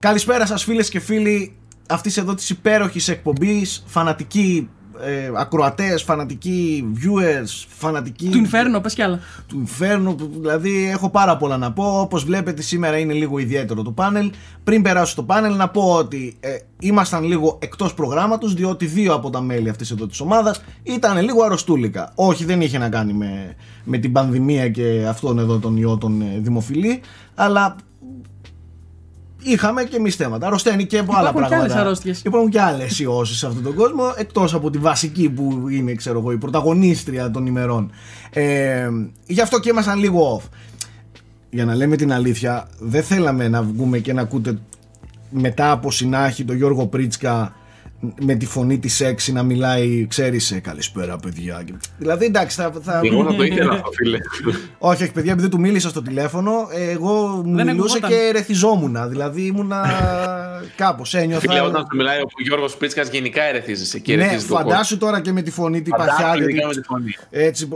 Καλησπέρα σας φίλες και φίλοι αυτής εδώ της υπέροχης εκπομπής, φανατικοί ε, ακροατές, φανατικοί viewers, φανατικοί... Του Inferno, πες κι άλλα. Του Inferno, δηλαδή έχω πάρα πολλά να πω. Όπως βλέπετε σήμερα είναι λίγο ιδιαίτερο το πάνελ. Πριν περάσω στο πάνελ να πω ότι ε, ήμασταν λίγο εκτός προγράμματος διότι δύο από τα μέλη αυτής εδώ της ομάδας ήταν λίγο αρρωστούλικα. Όχι δεν είχε να κάνει με, με την πανδημία και αυτόν εδώ τον ιό τον ε, δημοφιλή αλλά είχαμε και εμείς θέματα. Αρρωσταίνει και από άλλα πράγματα. Υπάρχουν και άλλες αρρώστιες. Υπάρχουν και άλλες ιώσεις σε αυτόν τον κόσμο, εκτός από τη βασική που είναι, ξέρω εγώ, η πρωταγωνίστρια των ημερών. Ε, γι' αυτό και ήμασταν λίγο off. Για να λέμε την αλήθεια, δεν θέλαμε να βγούμε και να ακούτε μετά από συνάχη τον Γιώργο Πρίτσκα με τη φωνή της έξι να μιλάει, ξέρεις, σε καλησπέρα, παιδιά. Δηλαδή, εντάξει, θα. θα... Εγώ θα το ήθελα αυτό, φίλε. όχι, όχι, παιδιά, επειδή του μίλησα στο τηλέφωνο, εγώ μου μιλούσα και ρεθιζόμουν. Δηλαδή, ήμουνα κάπως. Ένιωθα. Φίλε, όταν του μιλάει ο Γιώργος Πρίτσκα, γενικά ερεθίζεσαι. Και ναι, φαντάσου τώρα και με τη φωνή την παχιά. Έτσι,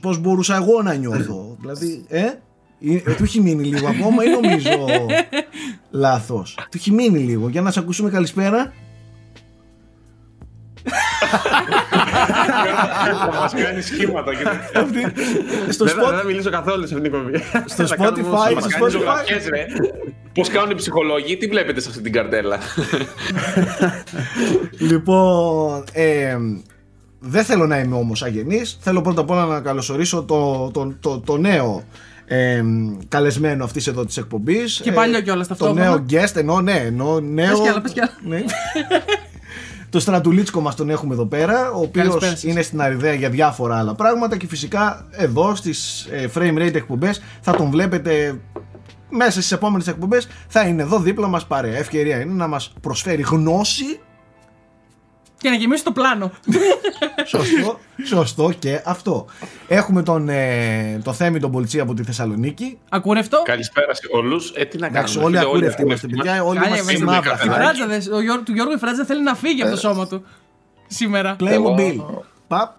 πώς μπορούσα εγώ να νιώθω. δηλαδή, ε; Ε, του έχει μείνει λίγο ακόμα ή νομίζω λάθος; Του έχει μείνει λίγο. Για να σε ακούσουμε καλησπέρα. Θα μας κάνει σχήματα. Στο Δεν θα μιλήσω καθόλου σε αυτήν την κομβία. Στο Spotify. Στο Spotify. Πώς κάνουν οι ψυχολόγοι, τι βλέπετε σε αυτή την καρτέλα; Λοιπόν, δεν θέλω να είμαι όμως αγενής. Θέλω πρώτα απ' όλα να καλωσορίσω το νέο ε, καλεσμένο αυτής εδώ της εκπομπής. Και πάλι ε, κιόλας Το νέο guest, ενώ ναι, ενώ νέο. Πες κι άλλα, πες κι άλλα. Ναι. το Στρατουλίτσκο μας τον έχουμε εδώ πέρα, ο οποίος είναι στην Αριδέα για διάφορα άλλα πράγματα και φυσικά εδώ στις ε, frame rate εκπομπές θα τον βλέπετε μέσα στις επόμενες εκπομπές θα είναι εδώ δίπλα μας παρέα. Ευκαιρία είναι να μας προσφέρει γνώση και να γεμίσει το πλάνο. σωστό, σωστό και αυτό. Έχουμε τον, ε, το Θέμη τον Πολιτσί από τη Θεσσαλονίκη. Ακούρευτο. Καλησπέρα σε όλους. Ε, τι να κάνουμε. Όλοι ακούρευτοι είμαστε, παιδιά. Όλοι είμαστε μαύρα. Ο Γιώργο, του Γιώργου η Φράτζα θέλει να φύγει από το σώμα του σήμερα. Playmobil. Παπ.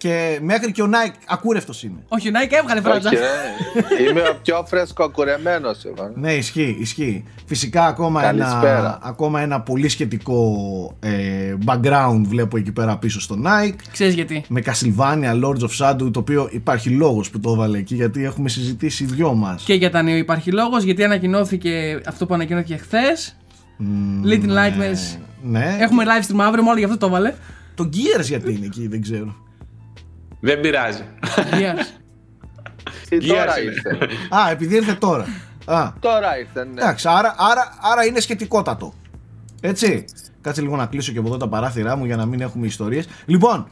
Και μέχρι και ο Nike ακούρευτος είναι. Όχι, ο Nike έβγαλε φράτζα. Είμαι ο πιο φρέσκο ακουρεμένος. ναι, ισχύει, ισχύει. Φυσικά ακόμα ένα, ακόμα ένα πολύ σχετικό ε, background βλέπω εκεί πέρα πίσω στο Nike. Ξέρεις γιατί. Με Castlevania, Lords of Shadow, το οποίο υπάρχει λόγος που το έβαλε εκεί, γιατί έχουμε συζητήσει οι δυο μας. Και για τα νέο υπάρχει λόγος, γιατί ανακοινώθηκε αυτό που ανακοινώθηκε χθες. Mm, Little ναι, Nightmares. Ναι. Έχουμε live stream αύριο, μόνο γι' αυτό το έβαλε. Το Gears γιατί είναι εκεί, δεν ξέρω. Δεν πειράζει. Τι τώρα ήρθε. Α, επειδή ήρθε τώρα. Α. Τώρα ήρθε, ναι. Εντάξει, άρα, άρα, άρα είναι σχετικότατο. Έτσι. Κάτσε λίγο να κλείσω και από εδώ τα παράθυρά μου για να μην έχουμε ιστορίες. Λοιπόν,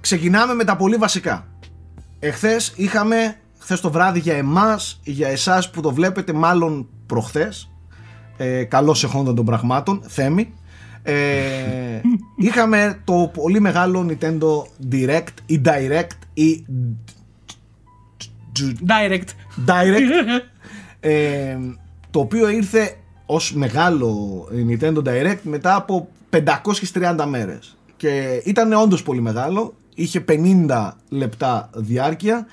ξεκινάμε με τα πολύ βασικά. Εχθές είχαμε, χθες το βράδυ για εμάς, για εσάς που το βλέπετε μάλλον προχθές, ε, καλώς εχόντων των πραγμάτων, Θέμη, ε, είχαμε το πολύ μεγάλο Nintendo Direct ή Direct ή Direct. Direct. Ε, το οποίο ήρθε ως μεγάλο Nintendo Direct μετά από 530 μέρες. Και ήταν όντως πολύ μεγάλο είχε 50 λεπτά διάρκεια.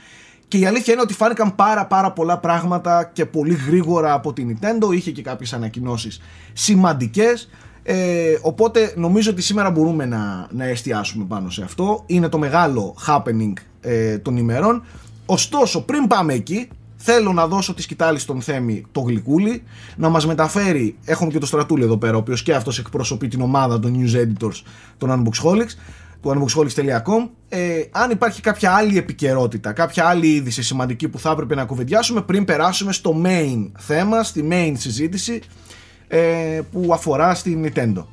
Και η αλήθεια είναι ότι φάνηκαν πάρα πάρα πολλά πράγματα και πολύ γρήγορα από την Nintendo. Είχε και κάποιες ανακοινώσεις σημαντικές ε, οπότε νομίζω ότι σήμερα μπορούμε να, να εστιάσουμε πάνω σε αυτό. Είναι το μεγάλο happening ε, των ημερών. Ωστόσο, πριν πάμε εκεί, θέλω να δώσω τη σκητάλη στον Θέμη το γλυκούλι, να μας μεταφέρει, έχουμε και το Στρατούλη εδώ πέρα, ο οποίος και αυτός εκπροσωπεί την ομάδα των news editors των Unboxholics, του unboxholics.com ε, αν υπάρχει κάποια άλλη επικαιρότητα, κάποια άλλη είδηση σημαντική που θα έπρεπε να κουβεντιάσουμε πριν περάσουμε στο main θέμα, στη main συζήτηση ε, που αφορά στην Nintendo.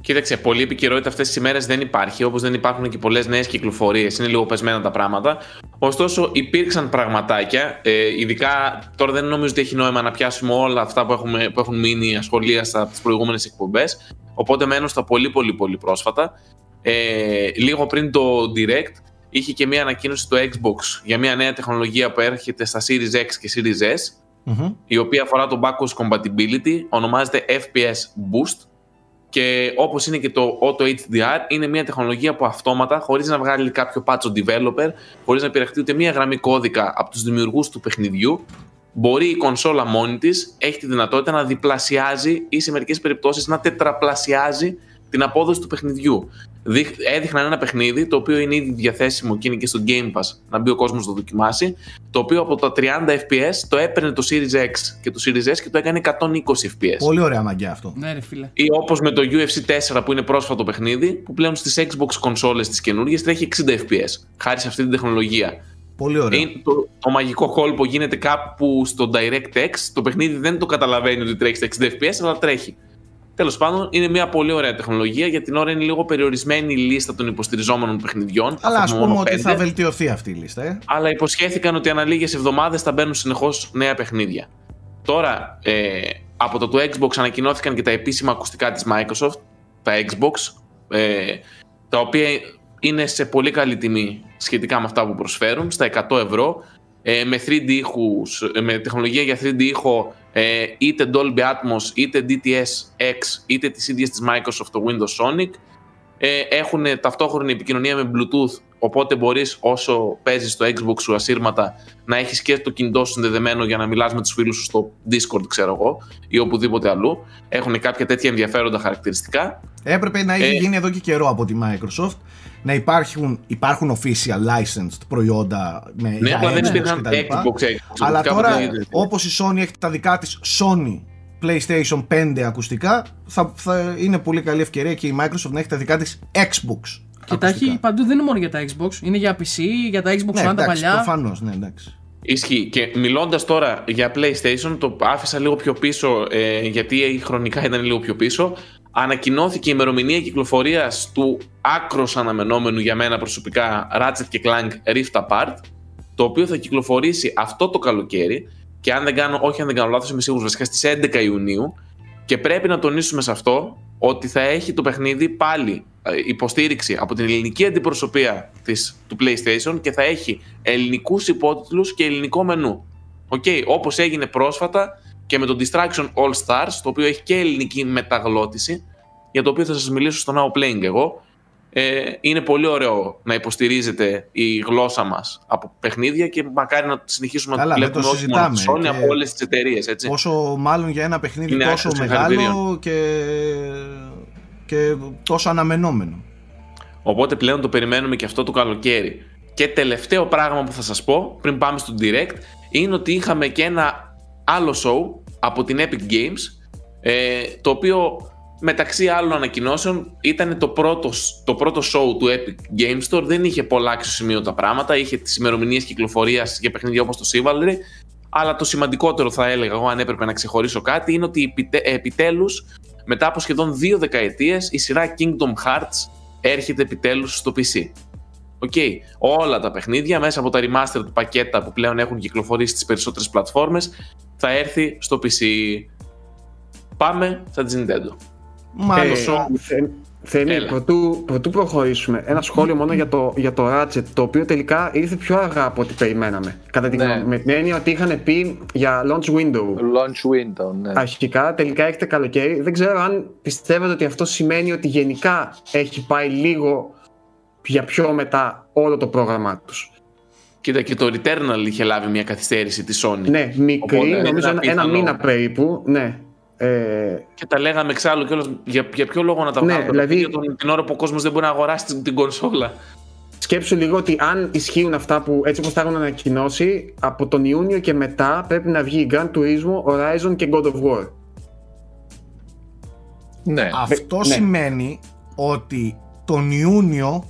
Κοίταξε, πολλή επικαιρότητα αυτές τις ημέρες δεν υπάρχει, όπως δεν υπάρχουν και πολλές νέες κυκλοφορίες. Είναι λίγο πεσμένα τα πράγματα. Ωστόσο, υπήρξαν πραγματάκια. Ε, ειδικά τώρα δεν νομίζω ότι έχει νόημα να πιάσουμε όλα αυτά που, έχουμε, που έχουν μείνει ασχολία από τις προηγούμενες εκπομπές. Οπότε μένω στα πολύ, πολύ, πολύ πρόσφατα. Ε, λίγο πριν το Direct, είχε και μια ανακοίνωση το Xbox για μια νέα τεχνολογία που έρχεται στα Series X και Series S η οποία αφορά το backwards compatibility, ονομάζεται FPS Boost. Και όπως είναι και το Auto HDR, είναι μια τεχνολογία που αυτόματα, χωρίς να βγάλει κάποιο patch developer, χωρίς να επηρεαχτεί ούτε μια γραμμή κώδικα από τους δημιουργούς του παιχνιδιού, μπορεί η κονσόλα μόνη της έχει τη δυνατότητα να διπλασιάζει ή σε μερικές περιπτώσεις να τετραπλασιάζει την απόδοση του παιχνιδιού. Δείχ- Έδειχναν ένα παιχνίδι το οποίο είναι ήδη διαθέσιμο και είναι και στο Game Pass να μπει ο κόσμος να το δοκιμάσει. Το οποίο από τα 30 FPS το έπαιρνε το Series X και το Series S και το έκανε 120 FPS. Πολύ ωραία μαγκιά αυτό. Ναι, ρε φίλε. Ή όπως με το UFC 4 που είναι πρόσφατο παιχνίδι, που πλέον στις Xbox κονσόλες τις καινούργιες τρέχει 60 FPS. Χάρη σε αυτή την τεχνολογία. Πολύ ωραία. Είναι το, το μαγικό κόλπο γίνεται κάπου στο DirectX. Το παιχνίδι δεν το καταλαβαίνει ότι τρέχει στα 60 FPS, αλλά τρέχει. Τέλος πάντων, είναι μια πολύ ωραία τεχνολογία. Για την ώρα είναι λίγο περιορισμένη η λίστα των υποστηριζόμενων παιχνιδιών. Αλλά ας Έχουμε πούμε μόνο ότι πέντε. θα βελτιωθεί αυτή η λίστα. Ε. Αλλά υποσχέθηκαν ότι ανά λίγες εβδομάδες θα μπαίνουν συνεχώς νέα παιχνίδια. Τώρα, ε, από το του Xbox ανακοινώθηκαν και τα επίσημα ακουστικά της Microsoft, τα Xbox, ε, τα οποία είναι σε πολύ καλή τιμή σχετικά με αυτά που προσφέρουν, στα 100 ευρώ, ε, με 3D ήχους, ε, με τεχνολογία για 3D ήχο, ε, είτε Dolby Atmos, είτε DTS X, είτε τις ίδιες της Microsoft, το Windows Sonic. Ε, έχουν ταυτόχρονη επικοινωνία με Bluetooth, οπότε μπορείς όσο παίζεις στο Xbox σου ασύρματα να έχεις και το κινητό σου συνδεδεμένο για να μιλάς με τους φίλους σου στο Discord, ξέρω εγώ, ή οπουδήποτε αλλού. Έχουν κάποια τέτοια ενδιαφέροντα χαρακτηριστικά. Έπρεπε να έχει Ε, γίνει εδώ και καιρό από τη Microsoft να υπάρχουν, υπάρχουν official licensed προϊόντα με Ναι, για απλά δεν Xbox υπήρχαν κτλ. Xbox, Xbox. Αλλά κάποτε τώρα, δεν ήταν. όπως η Sony έχει τα δικά της Sony PlayStation 5 ακουστικά, θα, θα είναι πολύ καλή ευκαιρία και η Microsoft να έχει τα δικά της Xbox. Και τα ακουστικά. έχει παντού, δεν είναι μόνο για τα Xbox. Είναι για PC, για τα Xbox Ναι, One τα εντάξει, παλιά. προφανώς, ναι, εντάξει. Ισχύει. Και μιλώντας τώρα για PlayStation, το άφησα λίγο πιο πίσω, ε, γιατί χρονικά ήταν λίγο πιο πίσω. Ανακοινώθηκε η ημερομηνία κυκλοφορίας του άκρος αναμενόμενου για μένα προσωπικά Ratchet και Clank Rift Apart, το οποίο θα κυκλοφορήσει αυτό το καλοκαίρι. Και αν δεν κάνω, όχι αν δεν κάνω λάθος, είμαι σίγουρος βασικά στις 11 Ιουνίου. Και πρέπει να τονίσουμε σε αυτό ότι θα έχει το παιχνίδι πάλι ε, υποστήριξη από την ελληνική αντιπροσωπεία της, του PlayStation και θα έχει ελληνικούς υπότιτλους και ελληνικό μενού. Οκ, όπως έγινε πρόσφατα και με το Destruction AllStars, το οποίο έχει και ελληνική μεταγλώττιση, για το οποίο θα σας μιλήσω στο Now Playing εγώ. Ε, είναι πολύ ωραίο να υποστηρίζεται η γλώσσα μας από παιχνίδια και μακάρι να συνεχίσουμε Καλά, να δεν βλέπουμε το όχι μόνο τη συζητάμε Sony, και- από όλες τις εταιρείες, έτσι. Πόσο μάλλον για ένα παιχνίδι Είναι τόσο άξιος μεγάλο συγχαρητηρίων. και, και τόσο αναμενόμενο. Οπότε πλέον το περιμένουμε και αυτό το καλοκαίρι. Και τελευταίο πράγμα που θα σας πω πριν πάμε στο Direct είναι ότι είχαμε και ένα άλλο show από την Epic Games ε, το οποίο μεταξύ άλλων ανακοινώσεων ήταν το πρώτο, το πρώτο show του Epic Games Store δεν είχε πολλά αξιοσημείωτα πράγματα είχε τις ημερομηνίες κυκλοφορίας για παιχνίδια όπως το Chivalry αλλά το σημαντικότερο θα έλεγα εγώ αν έπρεπε να ξεχωρίσω κάτι είναι ότι επιτε- επιτέλους μετά από σχεδόν δύο δεκαετίες η σειρά Kingdom Hearts έρχεται επιτέλους στο PC. OK, όλα τα παιχνίδια μέσα από τα remastered πακέτα που πλέον έχουν κυκλοφορήσει στις περισσότερες πλατφόρμες θα έρθει στο PC. Πάμε στα της Nintendo. Μάλιστα. show. Θε- Θέμη, Έλα. πρωτού, πρωτού προχωρήσουμε, ένα σχόλιο μόνο για το, για το Ratchet, το οποίο τελικά ήρθε πιο αργά από ό,τι περιμέναμε. Κατά την Ναι. γνώμη μου. Με την έννοια ότι είχαν πει για launch window. Launch window, ναι. Αρχικά, τελικά έρχεται καλοκαίρι. Δεν ξέρω αν πιστεύετε ότι αυτό σημαίνει ότι γενικά έχει πάει λίγο για πιο μετά όλο το πρόγραμμά τους. Κοίτα και το Returnal είχε λάβει μια καθυστέρηση της Sony. Ναι, μικρή, Οπότε, είναι νομίζω ένα, ένα πιθανό. μήνα περίπου. Ναι. Ε, Και τα λέγαμε εξάλλου κιόλας για, για ποιο λόγο να τα Ναι, βγάλουν τα δηλαδή- παιχνίδια τον- την ώρα που ο κόσμος δεν μπορεί να αγοράσει την, την κονσόλα. σκέψου λίγο ότι αν ισχύουν αυτά που έτσι όπως τα έχουν ανακοινώσει, από τον Ιούνιο και μετά πρέπει να βγει Gran Turismo, Horizon και God of War. Ναι. Αυτό ναι. σημαίνει ότι τον Ιούνιο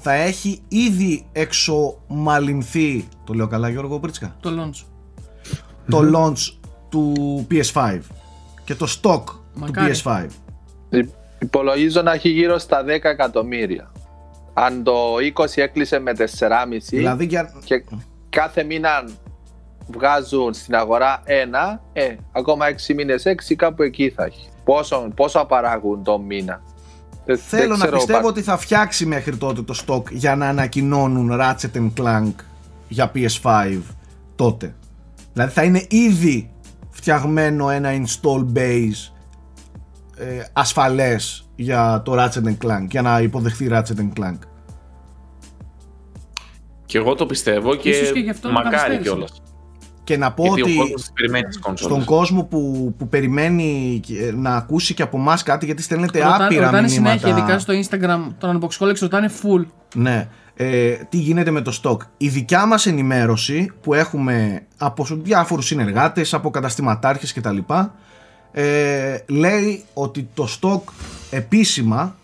θα έχει ήδη εξομαλυνθεί, το λέω καλά Γιώργο Πρίτσκα, Το launch. το launch του PS5 και το stock Μακάρι. του PS5. Υ- Υπολογίζω να έχει γύρω στα 10 εκατομμύρια. Αν το 20 έκλεισε με 4,5 Δηλαδή για... και κάθε μήνα βγάζουν στην αγορά ένα, ε, ακόμα 6 μήνες 6 κάπου εκεί θα έχει. Πόσο, πόσο παράγουν το μήνα. Δεν- Θέλω δεν να ξέρω, πιστεύω πα- ότι θα φτιάξει μέχρι τότε το stock για να ανακοινώνουν Ratchet and Clank για PS5 τότε. Δηλαδή θα είναι ήδη φτιαγμένο ένα install base ε, ασφαλές για το Ratchet and Clank για να υποδεχθεί Ratchet and Clank. Και εγώ το πιστεύω και, Ίσως και γι' αυτό με μακάρι καθυστέρησε. κιόλας. Και να πω Γιατί ότι ο κόσμος τις περιμένει τις κονσόλες. στον κόσμο που, που περιμένει και- να ακούσει και από εμάς κάτι, γιατί στέλνετε Ρωτάνε, άπειρα ρωτάνε μηνύματα. συνέχεια, ειδικά στο Instagram, τον Unbox Colex ρωτάνε full. Ναι. Ε, τι γίνεται με το stock; Η δικιά μας ενημέρωση που έχουμε από διάφορους συνεργάτες, από καταστηματάρχες κτλ. Ε, λέει ότι το stock επίσημα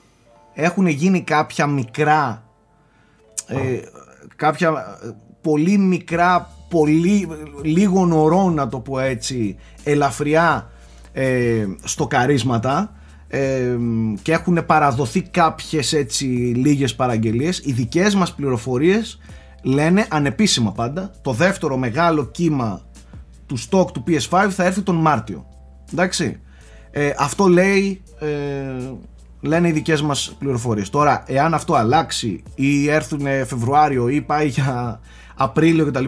έχουν γίνει κάποια μικρά ε, κάποια ε, πολύ μικρά πολύ λίγο νωρό να το πω έτσι ελαφριά ε, στοκαρίσματα ε, και έχουν παραδοθεί κάποιες έτσι λίγες παραγγελίες. Οι δικές μας πληροφορίες λένε ανεπίσημα πάντα. Το δεύτερο μεγάλο κύμα του stock του PS5 θα έρθει τον Μάρτιο. Εντάξει. Ε, αυτό λέει ε, λένε οι δικές μας πληροφορίες. Τώρα εάν αυτό αλλάξει ή έρθουν Φεβρουάριο ή πάει για Απρίλιο κτλ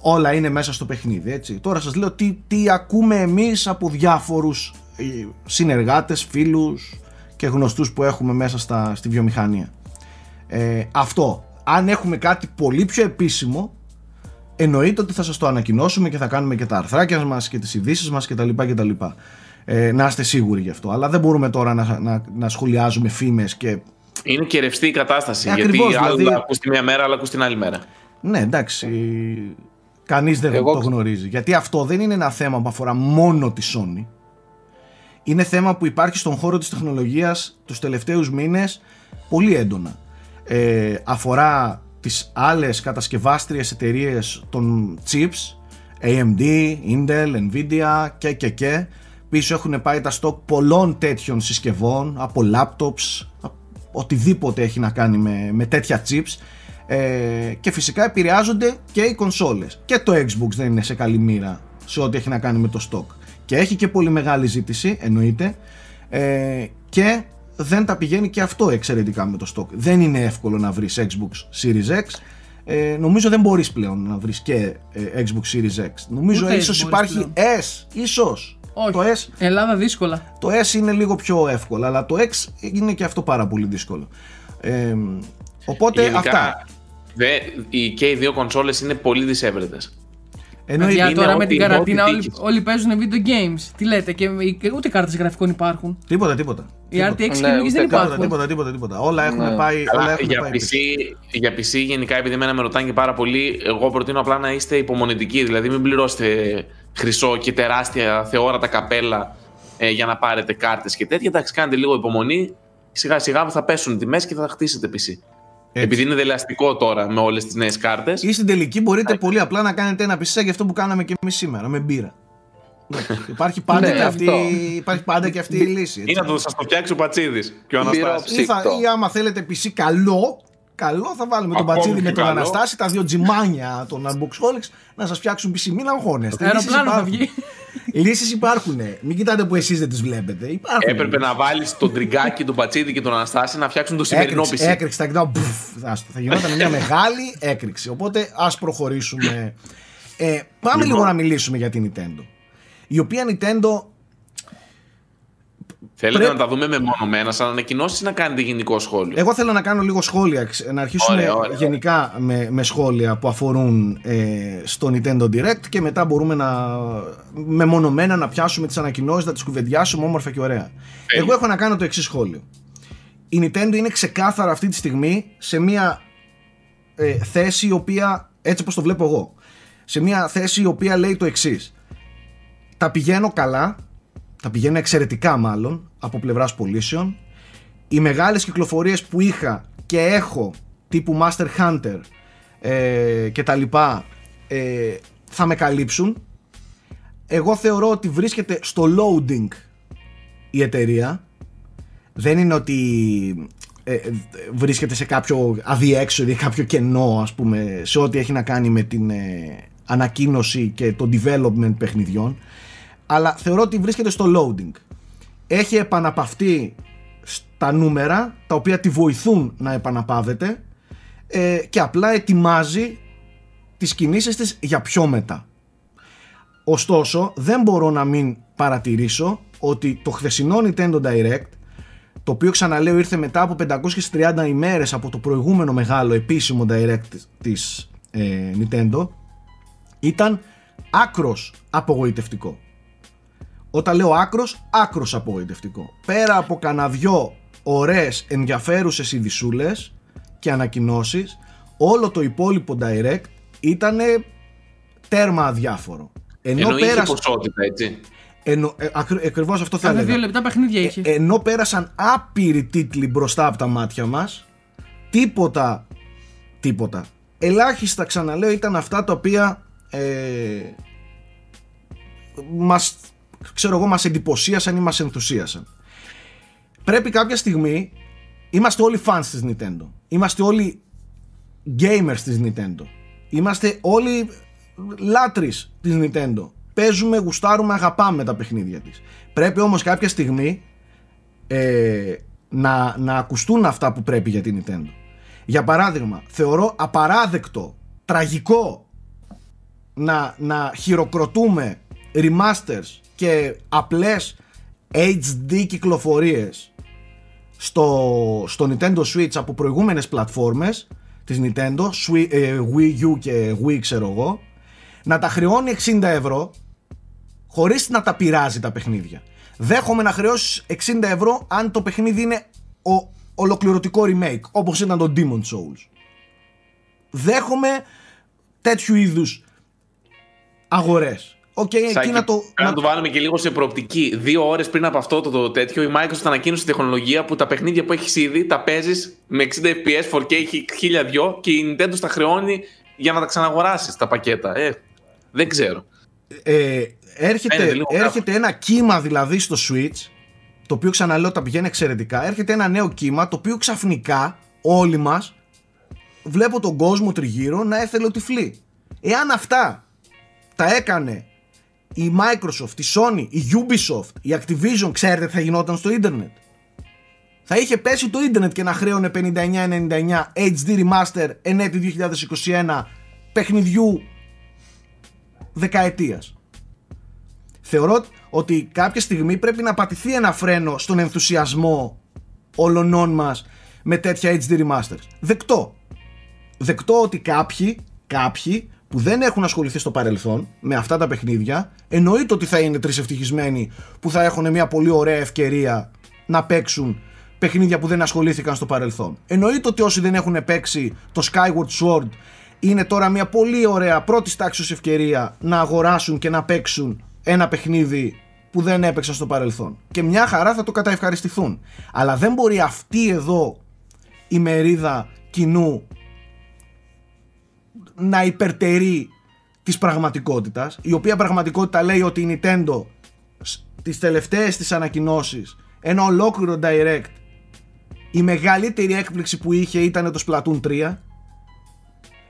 όλα είναι μέσα στο παιχνίδι έτσι. τώρα σας λέω τι, τι ακούμε εμείς από διάφορους ε, συνεργάτες, φίλους και γνωστούς που έχουμε μέσα στα, στη βιομηχανία ε, αυτό αν έχουμε κάτι πολύ πιο επίσημο εννοείται ότι θα σας το ανακοινώσουμε και θα κάνουμε και τα αρθράκια μας και τις ειδήσεις μας κτλ. κτλ. Ε, να είστε σίγουροι γι' αυτό. Αλλά δεν μπορούμε τώρα να, να, να σχολιάζουμε φήμες και... Είναι και ρευστή η κατάσταση. Ε, γιατί ακριβώς, άλλα δηλαδή- ακούς τη μία μέρα, άλλα ακούς την άλλη μέρα. Ναι, εντάξει. Κανείς δεν Εγώ το ξε- γνωρίζει. Γιατί αυτό δεν είναι ένα θέμα που αφορά μόνο τη Sony. Είναι θέμα που υπάρχει στον χώρο της τεχνολογίας τους τελευταίους μήνες πολύ έντονα. Ε, αφορά τις άλλες κατασκευάστριες εταιρείες των chips, AMD, Intel, Nvidia και και και. Πίσω έχουν πάει τα stock πολλών τέτοιων συσκευών, από laptops, α- οτιδήποτε έχει να κάνει με, με τέτοια chips ε, και φυσικά επηρεάζονται και οι κονσόλες και το Xbox δεν είναι σε καλή μοίρα σε ό,τι έχει να κάνει με το stock και έχει και πολύ μεγάλη ζήτηση εννοείται ε, και δεν τα πηγαίνει και αυτό εξαιρετικά με το stock δεν είναι εύκολο να βρεις Xbox Series X ε, νομίζω δεν μπορείς πλέον να βρεις και ε, Xbox Series X νομίζω Ούτε ίσως μπορείς υπάρχει πλέον. S ίσως Όχι. το S Ελλάδα δύσκολα. το S είναι λίγο πιο εύκολο, αλλά το X είναι και αυτό πάρα πολύ δύσκολο. Ε, οπότε Γενικά, αυτά. Δε, οι, και οι δύο κονσόλες είναι πολύ δυσέβρετες. Εννοείται. Για είναι τώρα με ό,τι- την καραντίνα ό,τι όλοι, τύχεις. όλοι παίζουν video games. Τι λέτε, και, και ούτε κάρτες γραφικών υπάρχουν. Τίποτα, τίποτα. Οι Τίποτα. RTX Ναι, καινούργιες ούτε δεν Τίποτα, υπάρχουν. τίποτα, τίποτα, τίποτα. Όλα έχουν Ναι. πάει. Όλα Αλλά έχουν για, πάει PC, πίσω. για PC γενικά, επειδή εμένα με ρωτάνε και πάρα πολύ, εγώ προτείνω απλά να είστε υπομονετικοί. Δηλαδή, μην πληρώσετε χρυσό και τεράστια θεόρατα καπέλα ε, για να πάρετε κάρτες και τέτοια. Εντάξει, κάντε λίγο υπομονή. Σιγά σιγά θα πέσουν οι τιμές και θα χτίσετε PC. Επειδή είναι δελεαστικό τώρα με όλες τις νέες κάρτες. Ή στην τελική μπορείτε πολύ απλά να κάνετε ένα PC για αυτό που κάναμε και εμείς σήμερα, με μπύρα. υπάρχει, πάντα Ναι, και αυτή, αυτό. υπάρχει πάντα και αυτή η λύση. Ή έτσι. να το σας το φτιάξει ο Πατσίδης και ο Μπυρό Αναστάσης. Ή, θα, ψύκτο. ή άμα θέλετε PC καλό, καλό θα βάλουμε τον Ακόμη Πατσίδη με πιο τον καλό. Αναστάση, τα δύο τζιμάνια των Unboxholics να σας φτιάξουν PC. Μην αγχώνεστε. Λύσεις Αεροπλάνο θα υπάρχουν. βγει. Λύσεις υπάρχουν. Μην κοιτάτε που εσείς δεν τις βλέπετε. Υπάρχουν. Έπρεπε να βάλεις τον Τριγκάκι, τον Πατσίδη και τον Αναστάση να φτιάξουν το σημερινό Έκρηξη, PC. έκρηξη, θα κοιτάω, μπουφ, άστο, θα γινόταν μια μεγάλη έκρηξη. Οπότε ας προχωρήσουμε. Ε, πάμε λίγο να μιλήσουμε για την Nintendo. Η οποία Nintendo Θέλετε Πρέπει- να τα δούμε μεμονωμένα σαν ανακοινώσεις ή να κάνετε γενικό σχόλιο; Εγώ θέλω να κάνω λίγο σχόλια. ξ- Να αρχίσουμε Ωραία, ωραία. γενικά με, με σχόλια που αφορούν ε, στο Nintendo Direct και μετά μπορούμε να μεμονωμένα να πιάσουμε τις ανακοινώσεις, να τις κουβεντιάσουμε όμορφα και ωραία. Τέλεια. Εγώ έχω να κάνω το εξής σχόλιο. Η Nintendo είναι ξεκάθαρα αυτή τη στιγμή σε μια ε, θέση η οποία, έτσι όπως το βλέπω εγώ, σε μια θέση η οποία λέει το εξής. Τα πηγαίνω καλά, τα πηγαίνω εξαιρετικά μάλλον από πλευράς πωλήσεων. Οι μεγάλες κυκλοφορίες που είχα και έχω τύπου Master Hunter ε, και τα λοιπά ε, θα με καλύψουν. Εγώ θεωρώ ότι βρίσκεται στο loading η εταιρεία. Δεν είναι ότι ε, ε, βρίσκεται σε κάποιο αδιέξοδο ή κάποιο κενό ας πούμε σε ό,τι έχει να κάνει με την ε, ανακοίνωση και το development παιχνιδιών αλλά θεωρώ ότι βρίσκεται στο loading έχει επαναπαυτεί στα νούμερα τα οποία τη βοηθούν να επαναπαύεται ε, και απλά ετοιμάζει τις κινήσεις της για πιο μετά ωστόσο δεν μπορώ να μην παρατηρήσω ότι το χθεσινό Nintendo Direct το οποίο ξαναλέω ήρθε μετά από 530 ημέρες από το προηγούμενο μεγάλο επίσημο Direct της ε, Nintendo ήταν άκρος απογοητευτικό. Όταν λέω άκρος, άκρος απογοητευτικό. Πέρα από κανένα δυο ωραίες ενδιαφέρουσες ειδισούλες και ανακοινώσεις, όλο το υπόλοιπο direct ήταν τέρμα αδιάφορο. Ενώ, Ενώ είχε ποσότητα, έτσι. Ενώ, ε, ακριβώς αυτό θα έλεγα. δύο λεπτά παιχνίδια είχε. Ε, ενώ πέρασαν άπειροι τίτλοι μπροστά από τα μάτια μας, τίποτα, τίποτα. Ελάχιστα ξαναλέω ήταν αυτά τα οποία ε, μας, ξέρω εγώ, μας εντυπωσίασαν ή μας ενθουσίασαν. Πρέπει κάποια στιγμή, είμαστε όλοι fans της Nintendo. Είμαστε όλοι gamers της Nintendo. Είμαστε όλοι λάτρεις της Nintendo. Παίζουμε, γουστάρουμε, αγαπάμε τα παιχνίδια της. Πρέπει όμως κάποια στιγμή ε, να, να ακουστούν αυτά που πρέπει για την Nintendo. Για παράδειγμα, θεωρώ απαράδεκτο, τραγικό να, να χειροκροτούμε remasters και απλές HD κυκλοφορίες στο, στο Nintendo Switch από προηγούμενες πλατφόρμες της Nintendo, ε, Wii U και Wii ξέρω εγώ, να τα χρεώνει 60 ευρώ χωρίς να τα πειράζει τα παιχνίδια. Δέχομαι να χρεώσεις 60 ευρώ αν το παιχνίδι είναι ο ολοκληρωτικό remake, όπως ήταν το Demon Souls. Δέχομαι τέτοιου είδους αγορές. Okay, Σάκη, να το. Να το βάλουμε και λίγο σε προοπτική. Δύο ώρες πριν από αυτό το, το τέτοιο, η Microsoft ανακοίνωσε τεχνολογία που τα παιχνίδια που έχεις ήδη τα παίζεις με 60 FPS, 4K, 1002 και η Nintendo στα χρεώνει για να τα ξαναγοράσεις τα πακέτα. Ε, δεν ξέρω. Ε, έρχεται, έρχεται ένα κύμα δηλαδή στο Switch, το οποίο ξαναλέω τα πηγαίνει εξαιρετικά. Έρχεται ένα νέο κύμα το οποίο ξαφνικά όλοι μας βλέπω τον κόσμο τριγύρω να έθελε τυφλή. Εάν αυτά τα έκανε η Microsoft, η Sony, η Ubisoft, η Activision, ξέρετε τι θα γινόταν στο ίντερνετ. Θα είχε πέσει το ίντερνετ και να χρέωνε 59-99 HD Remaster εν έτη 2021 παιχνιδιού δεκαετίας. Θεωρώ ότι κάποια στιγμή πρέπει να πατηθεί ένα φρένο στον ενθουσιασμό όλων μας με τέτοια HD Remasters. Δεκτό. Δεκτό ότι κάποιοι, κάποιοι που δεν έχουν ασχοληθεί στο παρελθόν με αυτά τα παιχνίδια, εννοείται ότι θα είναι τρισευτυχισμένοι που θα έχουν μια πολύ ωραία ευκαιρία να παίξουν παιχνίδια που δεν ασχολήθηκαν στο παρελθόν. Εννοείται ότι όσοι δεν έχουν παίξει το Skyward Sword είναι τώρα μια πολύ ωραία πρώτης τάξης ευκαιρία να αγοράσουν και να παίξουν ένα παιχνίδι που δεν έπαιξαν στο παρελθόν. Και μια χαρά θα το καταευχαριστηθούν. Αλλά δεν μπορεί αυτή εδώ η μερίδα κοινού να υπερτερεί της πραγματικότητας η οποία πραγματικότητα λέει ότι η Nintendo τις τελευταίες της ανακοινώσεις ένα ολόκληρο direct η μεγαλύτερη έκπληξη που είχε ήταν το Splatoon 3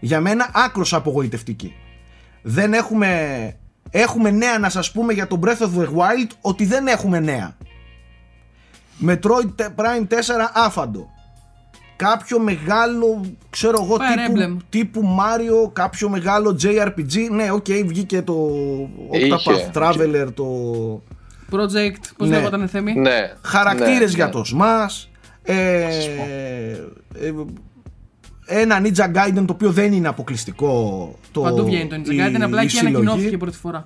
για μένα άκρος απογοητευτική. Δεν έχουμε έχουμε νέα να σας πούμε για το Breath of the Wild ότι δεν έχουμε νέα. Metroid Prime 4 άφαντο κάποιο μεγάλο, ξέρω εγώ, τύπου, τύπου Mario, κάποιο μεγάλο JRPG. Ναι, OK, okay, βγήκε το Octopath Traveler, το... Project, πώς ναι. λέγονταν θέμη; Ναι. Χαρακτήρες ναι, για ναι. το Smash. Ε, ε, ένα Ninja Gaiden το οποίο δεν είναι αποκλειστικό. Το, Παντού βγαίνει το Ninja Gaiden, απλά και ανακοινώθηκε πρώτη φορά.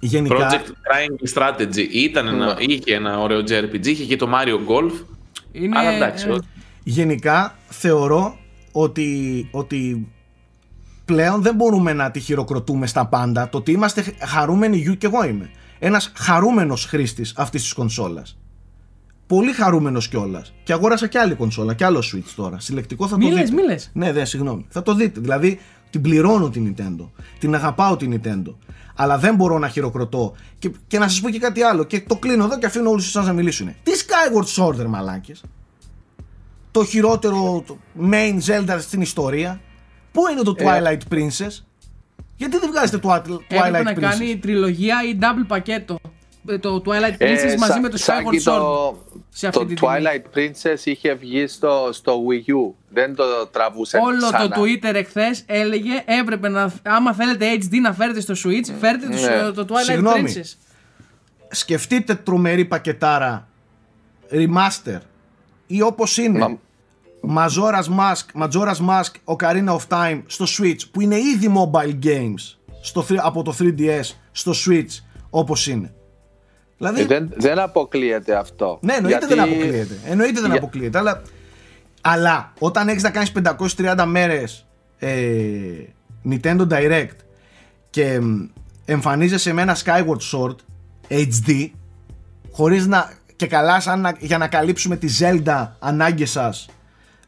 Γενικά... Project Triangle Strategy ήταν ένα, ναι. είχε ένα ωραίο JRPG, είχε και το Mario Golf. Είναι, αλλά εντάξει, ε, γενικά θεωρώ ότι, ότι πλέον δεν μπορούμε να τη χειροκροτούμε στα πάντα. Το ότι είμαστε χαρούμενοι, γιου και εγώ είμαι. Ένας χαρούμενος χρήστης αυτής της κονσόλας. Πολύ χαρούμενος κιόλας. Και αγόρασα κι άλλη κονσόλα, κι άλλο Switch τώρα. Συλλεκτικό θα το μη δείτε. Μίλες. Ναι, ναι, συγγνώμη. Θα το δείτε. Δηλαδή, την πληρώνω την Nintendo. Την αγαπάω την Nintendo. Αλλά δεν μπορώ να χειροκροτώ. Και, και να σας πω και κάτι άλλο. Και το κλείνω εδώ και αφήνω όλους εσάς να μιλήσουν. Τι Skyward Sword, μαλάκες το χειρότερο main Zelda στην ιστορία. Πού είναι το ε. Twilight Princess, γιατί δεν βγάζετε το Twilight Έπρεπε να κάνει τριλογία ή double πακέτο. Ε, το Twilight ε, Princess μαζί με το Skyward Sword. Το, το Twilight Princess είχε βγει στο, στο Wii U. Δεν το τραβούσε Όλο ξανά. το Twitter εχθές έλεγε έπρεπε να. Άμα θέλετε HD να φέρετε στο Switch, φέρετε ναι. το, Twilight Συγγνώμη. Princess. Σκεφτείτε τρομερή πακετάρα remaster ή όπως είναι Majora's Mask, Majora's Mask, Ocarina of Time στο Switch που είναι ήδη mobile games στο, θρι- από το 3DS στο Switch όπως είναι. Δηλαδή, Ε, δεν, δεν αποκλείεται αυτό. ναι, εννοείται Γιατί- δεν αποκλείεται. Εννοείται δεν Για- αποκλείεται, αλλά, αλλά όταν έχεις να κάνεις 530 μέρες ε, Nintendo Direct και μ, εμφανίζεσαι με ένα Skyward Sword HD χωρίς να και καλά σαν να, για να καλύψουμε τη Zelda ανάγκες σας ε,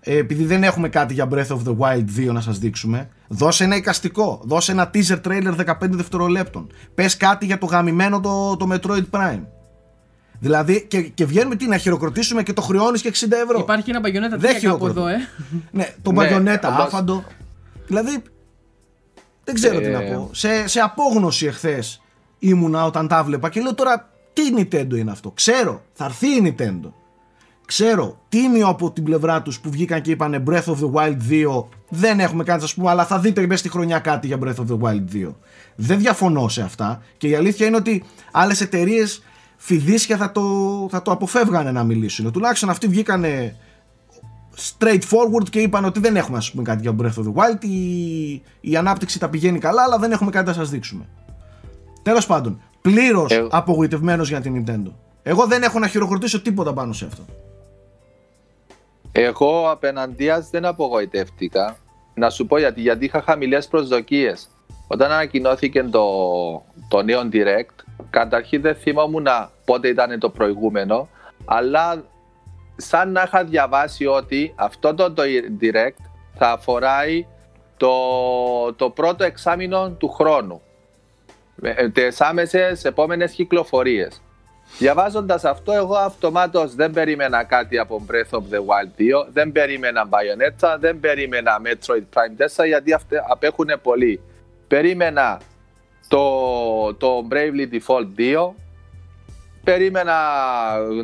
επειδή δεν έχουμε κάτι για Breath of the Wild 2 να σας δείξουμε δώσε ένα εικαστικό, δώσε ένα teaser trailer 15 δευτερολέπτων πες κάτι για το γαμημένο το, το Metroid Prime δηλαδή και, και βγαίνουμε τι να χειροκροτήσουμε και το χρεώνεις και 60 ευρώ Υπάρχει ένα μπαγιονέτα Δεν 3 κάπου χειροκροτώ. εδώ, ε. ναι, το Ναι, μπαγιονέτα, όντως. άφαντο. Δηλαδή, δεν ξέρω τι να Ε, πω. Σε, σε απόγνωση εχθές ήμουνα όταν τα βλέπα και λέω τώρα τι Nintendo είναι αυτό. Ξέρω, θα έρθει η Nintendo. Ξέρω, τίμιο από την πλευρά τους που βγήκαν και είπανε Breath of the Wild 2 δεν έχουμε κάτι να σας πούμε αλλά θα δείτε μέσα στη χρονιά κάτι για Breath of the Wild 2. Δεν διαφωνώ σε αυτά και η αλήθεια είναι ότι άλλες εταιρείες φιδίσια θα το, θα το αποφεύγανε να μιλήσουν. Τουλάχιστον αυτοί βγήκανε straightforward και είπαν ότι δεν έχουμε ας πούμε κάτι για Breath of the Wild η, η ανάπτυξη τα πηγαίνει καλά αλλά δεν έχουμε κάτι να σας δείξουμε τέλος πάντων πλήρως Εγώ- απογοητευμένος για την Nintendo εγώ δεν έχω να χειροκροτήσω τίποτα πάνω σε αυτό Εγώ απέναντίας δεν απογοητεύτηκα. Να σου πω γιατί, γιατί είχα χαμηλές προσδοκίες. Όταν ανακοινώθηκε το, το νέο Direct, καταρχήν δεν θυμόμουν πότε ήταν το προηγούμενο, αλλά σαν να είχα διαβάσει ότι αυτό το, το Direct θα αφοράει το, το πρώτο εξάμεινο του χρόνου. Με- Τις άμεσες επόμενες κυκλοφορίες. Διαβάζοντας αυτό, εγώ αυτομάτως δεν περίμενα κάτι από Breath of the Wild 2, δεν περίμενα Bayonetta, δεν περίμενα Metroid Prime 4 γιατί αυτέ απέχουν πολύ. Περίμενα το, το Bravely Default 2, περίμενα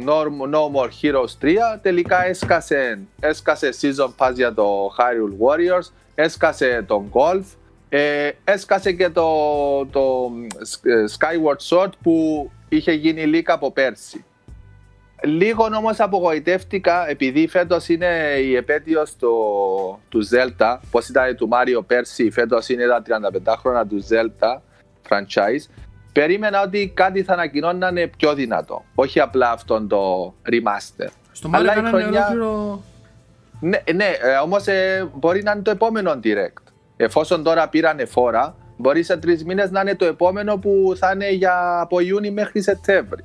No, no More Heroes 3, τελικά έσκασε, έσκασε Season Pass για το Hyrule Warriors, έσκασε τον Golf, ε, έσκασε και το, το ε, Skyward Sword που είχε γίνει leak από πέρσι. Λίγο όμως απογοητεύτηκα επειδή φέτος είναι η επέτειο του Zelda, πώς ήταν του Μάριο πέρσι, φέτος είναι τα 35 χρόνια του Zelda franchise. Περίμενα ότι κάτι θα ανακοινώνανε πιο δυνατό, όχι απλά αυτόν το remaster. Στο Mario Αλλά η κάνανε χρονιά- ολόκληρο. Ναι, ναι ε, όμως μπορεί να είναι το επόμενο direct. Εφόσον τώρα πήρανε φόρα, μπορεί σε τρεις μήνες να είναι το επόμενο που θα είναι για από Ιούνι μέχρι Σεπτέμβρη.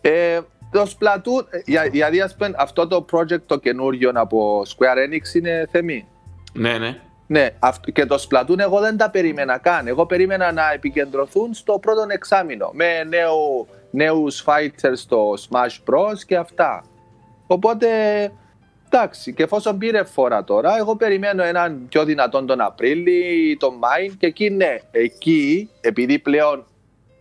Ε, το Splatoon, ε, για, γιατί ας πούμε, αυτό το project το καινούριο από Square Enix είναι θεμή. Ναι, ναι. Ναι, αυτ- και το Splatoon εγώ δεν τα περίμενα καν. Εγώ περίμενα να επικεντρωθούν στο πρώτο εξάμεινο με νέου, νέους fighters στο Smash Bros και αυτά. Οπότε, εντάξει, και εφόσον πήρε φορά τώρα, εγώ περιμένω έναν πιο δυνατόν τον Απρίλη ή τον Μάη και εκεί ναι, εκεί, επειδή πλέον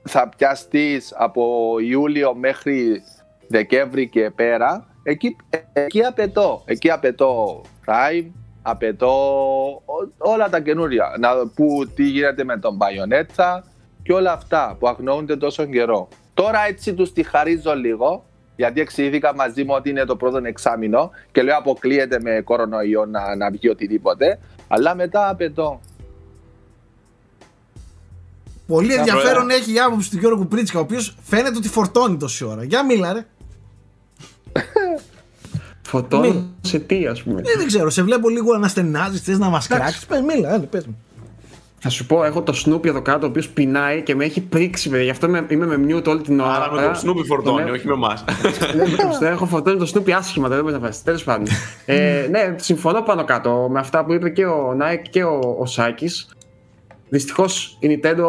θα πιαστείς από Ιούλιο μέχρι Δεκέμβρη και πέρα, εκεί, εκεί απαιτώ, εκεί απαιτώ Prime, απαιτώ ό- όλα τα καινούρια, να, που τι γίνεται με τον Bayonetta και όλα αυτά που αγνοούνται τόσο καιρό. Τώρα έτσι τους τη χαρίζω λίγο, γιατί εξηγήθηκα μαζί μου ότι είναι το πρώτο εξάμεινο και λέω αποκλείεται με κορονοϊό να, να βγει οτιδήποτε, αλλά μετά απαιτώ. Πολύ Θα ενδιαφέρον προέ- έχει η άποψη του Γιώργου Πρίτσικα, ο οποίος φαίνεται ότι φορτώνει τόση ώρα. Για μίλα, ρε. Φωτών σε τι, ας πούμε. Ε, δεν ξέρω, σε βλέπω λίγο να στενάζει, θες να μας κράξεις. Πες, μίλα, έλα, πες μου. Θα σου πω, έχω το Snoopy εδώ κάτω, ο οποίος πεινάει και με έχει πρίξει, παιδιά. Γι' αυτό είμαι, είμαι με mute όλη την ώρα. Άρα με τον Snoopy φορτώνει, Ναι. όχι με εμάς. Δεν έχω φορτώνει το Snoopy άσχημα, δεν μπορείς να φάσει. Τέλος πάντων. ε, ναι, συμφωνώ πάνω κάτω με αυτά που είπε και ο Nike και ο, ο Σάκης. Δυστυχώς η Nintendo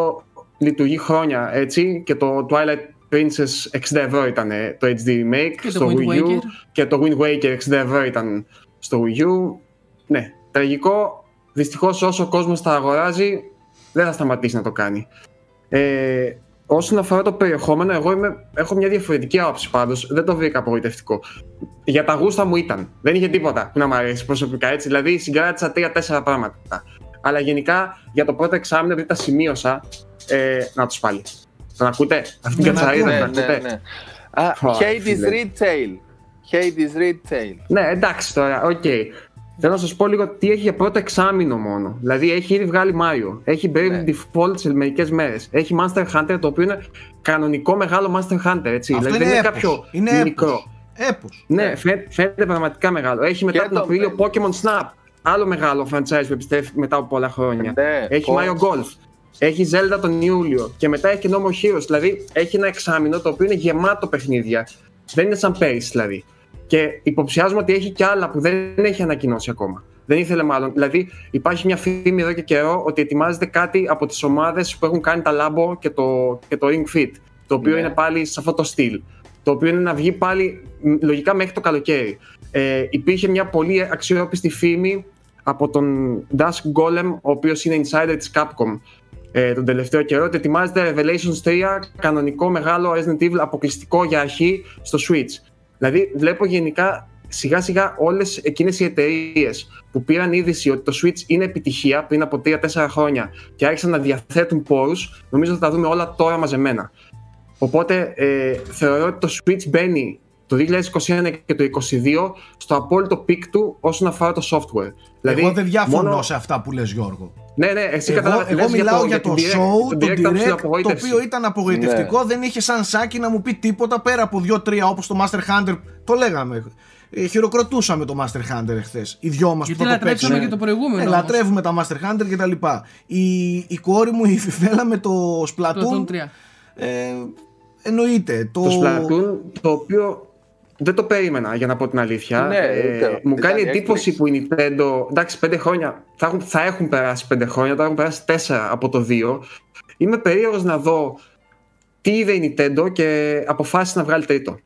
λειτουργεί χρόνια έτσι και το Twilight Princess 60 ευρώ ήταν το HD Remake Και το στο Wind Wii U Waker. και το Wind Waker 60 ευρώ ήταν στο Wii U. Ναι, τραγικό. Δυστυχώς όσο ο κόσμος τα αγοράζει δεν θα σταματήσει να το κάνει. Ε, όσον αφορά το περιεχόμενο, εγώ είμαι, έχω μια διαφορετική άποψη πάντως. Δεν το βρήκα απογοητευτικό. Για τα γούστα μου ήταν. Δεν είχε τίποτα που να μου αρέσει προσωπικά έτσι. Δηλαδή συγκράτησα τρία-τέσσερα πράγματα. Αλλά γενικά για το πρώτο εξάμεινο, επειδή τα σημείωσα, ε, να τους πάλι. Τον ακούτε, αυτή την Ναι, κατσαρίδα ναι, την ναι, ακούτε; ναι. Α, Ω, Hades φίλε. Retail. Hades Retail. Ναι, εντάξει τώρα, οκ. Θέλω να σας πω λίγο τι έχει για πρώτο εξάμεινο μόνο. Δηλαδή έχει ήδη βγάλει Μάριο. Έχει Bravely Ναι. Default σε μερικές μέρες. Έχει Monster Hunter το οποίο είναι κανονικό μεγάλο Monster Hunter. Έτσι. Αυτό δηλαδή είναι δεν είναι έπος. κάποιο Είναι έπος. μικρό. Έπος. Ναι, φαίνεται, φαίνεται πραγματικά μεγάλο. Έχει μετά Και τον το Απρίλιο Brave. Pokemon Snap. Άλλο μεγάλο franchise που επιστρέφει μετά από πολλά χρόνια. Ναι, έχει πώς. Mario Golf. Έχει Zelda τον Ιούλιο. Και μετά έχει και No More Heroes. Δηλαδή έχει ένα εξάμεινο το οποίο είναι γεμάτο παιχνίδια. Δεν είναι σαν πέρυσι δηλαδή. Και υποψιάζουμε ότι έχει και άλλα που δεν έχει ανακοινώσει ακόμα. Δεν ήθελε μάλλον. Δηλαδή υπάρχει μια φήμη εδώ και καιρό ότι ετοιμάζεται κάτι από τις ομάδες που έχουν κάνει τα Labo και το, και το Ring Fit. Το οποίο Ναι. είναι πάλι σε αυτό το στυλ. Το οποίο είναι να βγει πάλι μ, λογικά μέχρι το καλοκαίρι. Ε, υπήρχε μια πολύ αξιόπιστη φήμη από τον Dusk Golem, ο οποίος είναι insider της Capcom ε, τον τελευταίο καιρό, ότι ετοιμάζεται Revelations 3, κανονικό μεγάλο Resident Evil αποκλειστικό για αρχή στο Switch. Δηλαδή βλέπω γενικά σιγά σιγά όλες εκείνες οι εταιρείες που πήραν είδηση ότι το Switch είναι επιτυχία πριν από 3-4 χρόνια και άρχισαν να διαθέτουν πόρους, νομίζω ότι θα τα δούμε όλα τώρα μαζεμένα. Οπότε ε, θεωρώ ότι το Switch μπαίνει το 2021 και το 2022 στο απόλυτο πικ του όσον αφορά το software. Δηλαδή, εγώ δεν διαφωνώ μόνο- σε αυτά που λες Γιώργο. Ναι, ναι, εσύ Εγώ, κατάλαβες, εγώ λες μιλάω για το, την direct- show, το direct direct, άψη το απογοήτευσης. οποίο ήταν απογοητευτικό, δεν είχε σαν σάκι να μου πει τίποτα πέρα από δύο-τρία όπως το Master Hunter. Το λέγαμε. Ε, χειροκροτούσαμε το Master Hunter εχθές. Οι δυο μας που Γιατί θα το λατρέψαμε παίξουμε. και το προηγούμενο Ε, όμως. λατρεύουμε τα Master Hunter και τα λοιπά. Η, η κόρη μου η Φιφέλα με το Splatoon. Splatoon 3. Ε, εννοείται. Το, Το Splatoon, το οποίο δεν το περίμενα για να πω την αλήθεια. Ναι, Ε, ήταν- μου ήταν κάνει η εντύπωση έκπληξη. που η Nintendo. Εντάξει, πέντε χρόνια. Θα έχουν, θα έχουν περάσει πέντε χρόνια, θα έχουν περάσει τέσσερα από το δύο. Είμαι περίεργος να δω τι είδε η Nintendo και αποφάσισε να βγάλει τρίτο.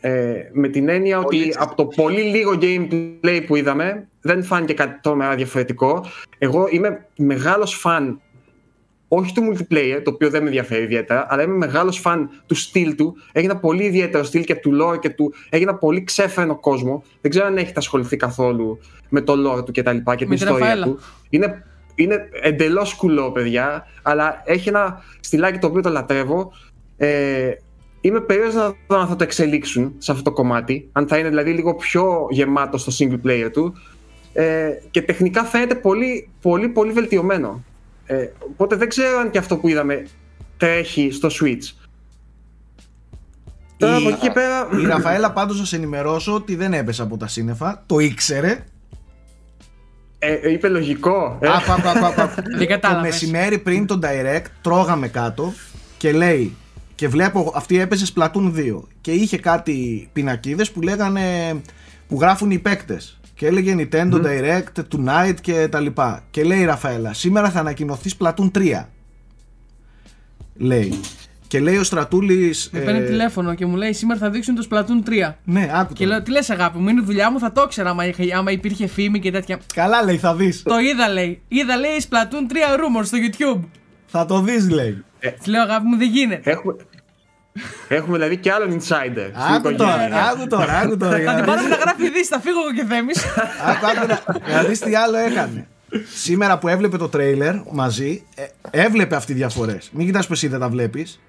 Ε, με την έννοια Πολύ ότι τσίστα. από το πολύ λίγο gameplay που είδαμε δεν φάνηκε κάτι τρομερά διαφορετικό. Εγώ είμαι μεγάλος φαν όχι του multiplayer, το οποίο δεν με ενδιαφέρει ιδιαίτερα, αλλά είμαι μεγάλος φαν του στυλ του. Έχει ένα πολύ ιδιαίτερο στυλ και του lore και του. Έχει ένα πολύ ξέφρενο κόσμο. Δεν ξέρω αν έχετε ασχοληθεί καθόλου με το lore του και τα λοιπά και Με την τη ιστορία Ραφαέλα. του. Είναι, είναι εντελώς κουλό, παιδιά, αλλά έχει ένα στυλάκι το οποίο το λατρεύω. Ε, είμαι περίεργος να δω αν θα το εξελίξουν σε αυτό το κομμάτι, αν θα είναι δηλαδή λίγο πιο γεμάτο στο single player του. Ε, και τεχνικά φαίνεται πολύ, πολύ, πολύ βελτιωμένο. Ε, οπότε δεν ξέρω αν και αυτό που είδαμε τρέχει στο Switch. Τώρα Η- από εκεί και πέρα. Η Ραφαέλα πάντως να σε ενημερώσω ότι δεν έπεσε από τα σύννεφα. Το ήξερε. Ε, είπε λογικό. Ε, Άκου, άκου, άκου, άκου, άκου. Δεν το κατάλαβες. μεσημέρι πριν τον Direct τρώγαμε κάτω και λέει και βλέπω αυτή έπεσε Splatoon 2 και είχε κάτι πινακίδες που λέγανε που γράφουν οι παίκτες και έλεγε Nintendo Direct Tonight και τα λοιπά και λέει η Ραφαέλα σήμερα θα ανακοινωθείς Splatoon 3 λέει και λέει ο Στρατούλης Με παίρνει ε, τηλέφωνο και μου λέει σήμερα θα δείξουν το Splatoon 3. ναι άκου Και το. λέω, τι λες αγάπη μου, είναι η δουλειά μου, θα το ήξερα άμα, είχε- άμα υπήρχε φήμη και τέτοια. καλά λέει θα δεις το είδα λέει. Είδα λέει Splatoon 3 rumors στο YouTube. θα το δεις λέει Της λέω αγάπη μου δεν γίνεται. Έχουμε, έχουμε δηλαδή και άλλον insider. στην άκου οικογένεια. τώρα άκου τώρα άκου τώρα για Θα να την δεις. πάρουμε να γράφει ειδήσει, θα φύγω εγώ και Θέμης. Άκου, άκου να, να δεις τι άλλο έκανε. Σήμερα που έβλεπε το τρέιλερ μαζί, ε, έβλεπε αυτή διαφορές. Μην κοιτάς πως εσύ δεν τα βλέπεις.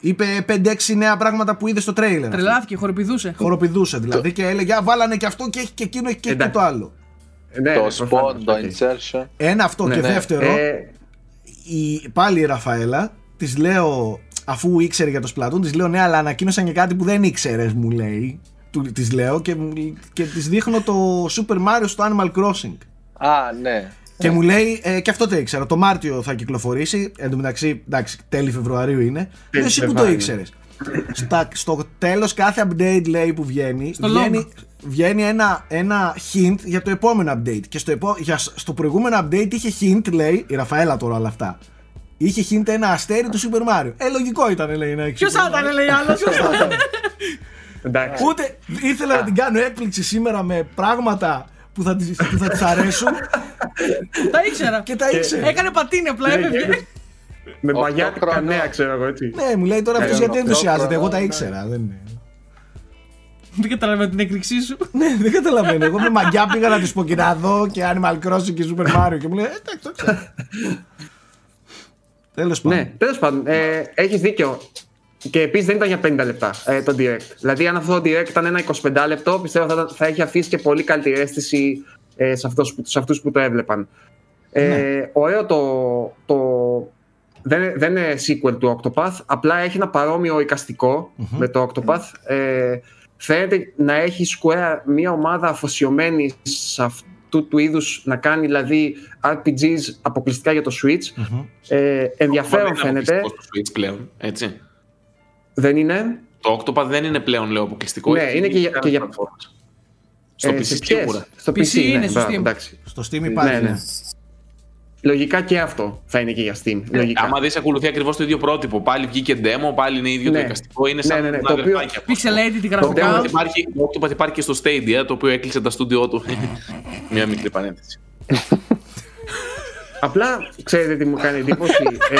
Είπε 5-6 νέα πράγματα που είδε στο τρέιλερ. αυτή. Τρελάθηκε, χοροπηδούσε. Χοροπηδούσε δηλαδή και έλεγε Α, βάλανε και αυτό και έχει και εκείνο έχει και, και Εντάξει. το άλλο. Ε, ναι, το ναι, spawn, προφανώς, το οκ. insertion. Ένα αυτό Ναι, και ναι. δεύτερο, Ε, η, πάλι η Ραφαέλα, της λέω, αφού ήξερε για το Splatoon, της λέω ναι, αλλά ανακοίνωσαν και κάτι που δεν ήξερες, μου λέει. Της λέω και, μου- και της δείχνω το Super Mario στο Animal Crossing. Α, ναι. Και μου λέει, ε, και αυτό το ήξερα. Το Μάρτιο θα κυκλοφορήσει. Εν τω μεταξύ, εντάξει, τέλη Φεβρουαρίου είναι. Τέλη Εσύ που το Φεβρουαρίου. ήξερες. στο τέλος κάθε update λέει που βγαίνει, Στο βγαίνει, log. βγαίνει ένα, ένα hint για το επόμενο update. Και στο, επό, για, στο προηγούμενο update είχε hint, λέει, η Ραφαέλα τώρα όλα αυτά. Είχε hint ένα αστέρι του Super Mario. Ε, λογικό ήταν, λέει, να έχει. Ποιος Super θα ήταν, Mario. λέει άλλο. Ποιος θα ήταν. εντάξει. Ούτε ήθελα να την κάνω έκπληξη σήμερα με πράγματα που θα της, που θα της αρέσουν Τα ήξερα. και τα ήξερε. Έκανε πατίνι, απλά Ναι, έφευγε. και- Με Οκτώ μαγιάτικα χρονών. νέα, ξέρω εγώ έτσι. Ναι, μου λέει τώρα αυτός Ε, γιατί οκτώ ενθουσιάζεται. Εγώ τα χρονών, ήξερα. Δεν είναι. Δεν καταλαβαίνω την έκρηξή σου. Ναι, δεν καταλαβαίνω. Εγώ με μαγιά πήγα να της πω και να δω και Animal Crossing και Super Mario και μου λέει «Ε, Εντάξει, το ξέρω. Τέλος πάντων. Ναι, τέλος πάντων, ε, έχεις δίκιο. Και επίσης δεν ήταν για 50 λεπτά ε, το direct. Δηλαδή, αν αυτό το direct ήταν ένα 25 λεπτό, πιστεύω θα, θα έχει αφήσει και πολύ καλύτερη αίσθηση ε, σε, αυτούς, σε αυτούς που το έβλεπαν. Ε, Ναι. Ωραίο το, το δεν, δεν είναι sequel του Octopath, απλά έχει ένα παρόμοιο εικαστικό Μμμ. με το Octopath. Ε, φαίνεται να έχει Square μια ομάδα αφοσιωμένη σε αυτού του είδους να κάνει δηλαδή RPGs αποκλειστικά για το Switch. Μμμ. Ε, ενδιαφέρον Δεν είναι φαίνεται. αποκλειστικό στο Switch πλέον, έτσι. Δεν είναι. Το Octopath δεν είναι πλέον λέω αποκλειστικό. Ναι, έχει είναι και για- βγει και για- πλατφόρμες. Στο Ε, PC σε ποιες; σίγουρα. Στο PC PC, είναι, ναι, στο μπράβο, Steam. εντάξει. Στο Steam υπάρχει. Ναι, ναι. Ναι. Λογικά και αυτό θα είναι και για Steam. Λογικά. Άμα δεις ακολουθεί ακριβώς το ίδιο πρότυπο. Πάλι βγήκε demo, πάλι είναι ίδιο Ναι. το εικαστικό. Είναι σαν Ναι, ναι, ναι, ένα το οποίο- αδερφάκι. Pixelated Το γραφικά. demo- Υπάρχει, το Octopath υπάρχει και στο Stadia, το οποίο έκλεισε τα στούντιό του. Μια μικρή παρένθεση. Απλά ξέρετε τι μου κάνει εντύπωση. ε,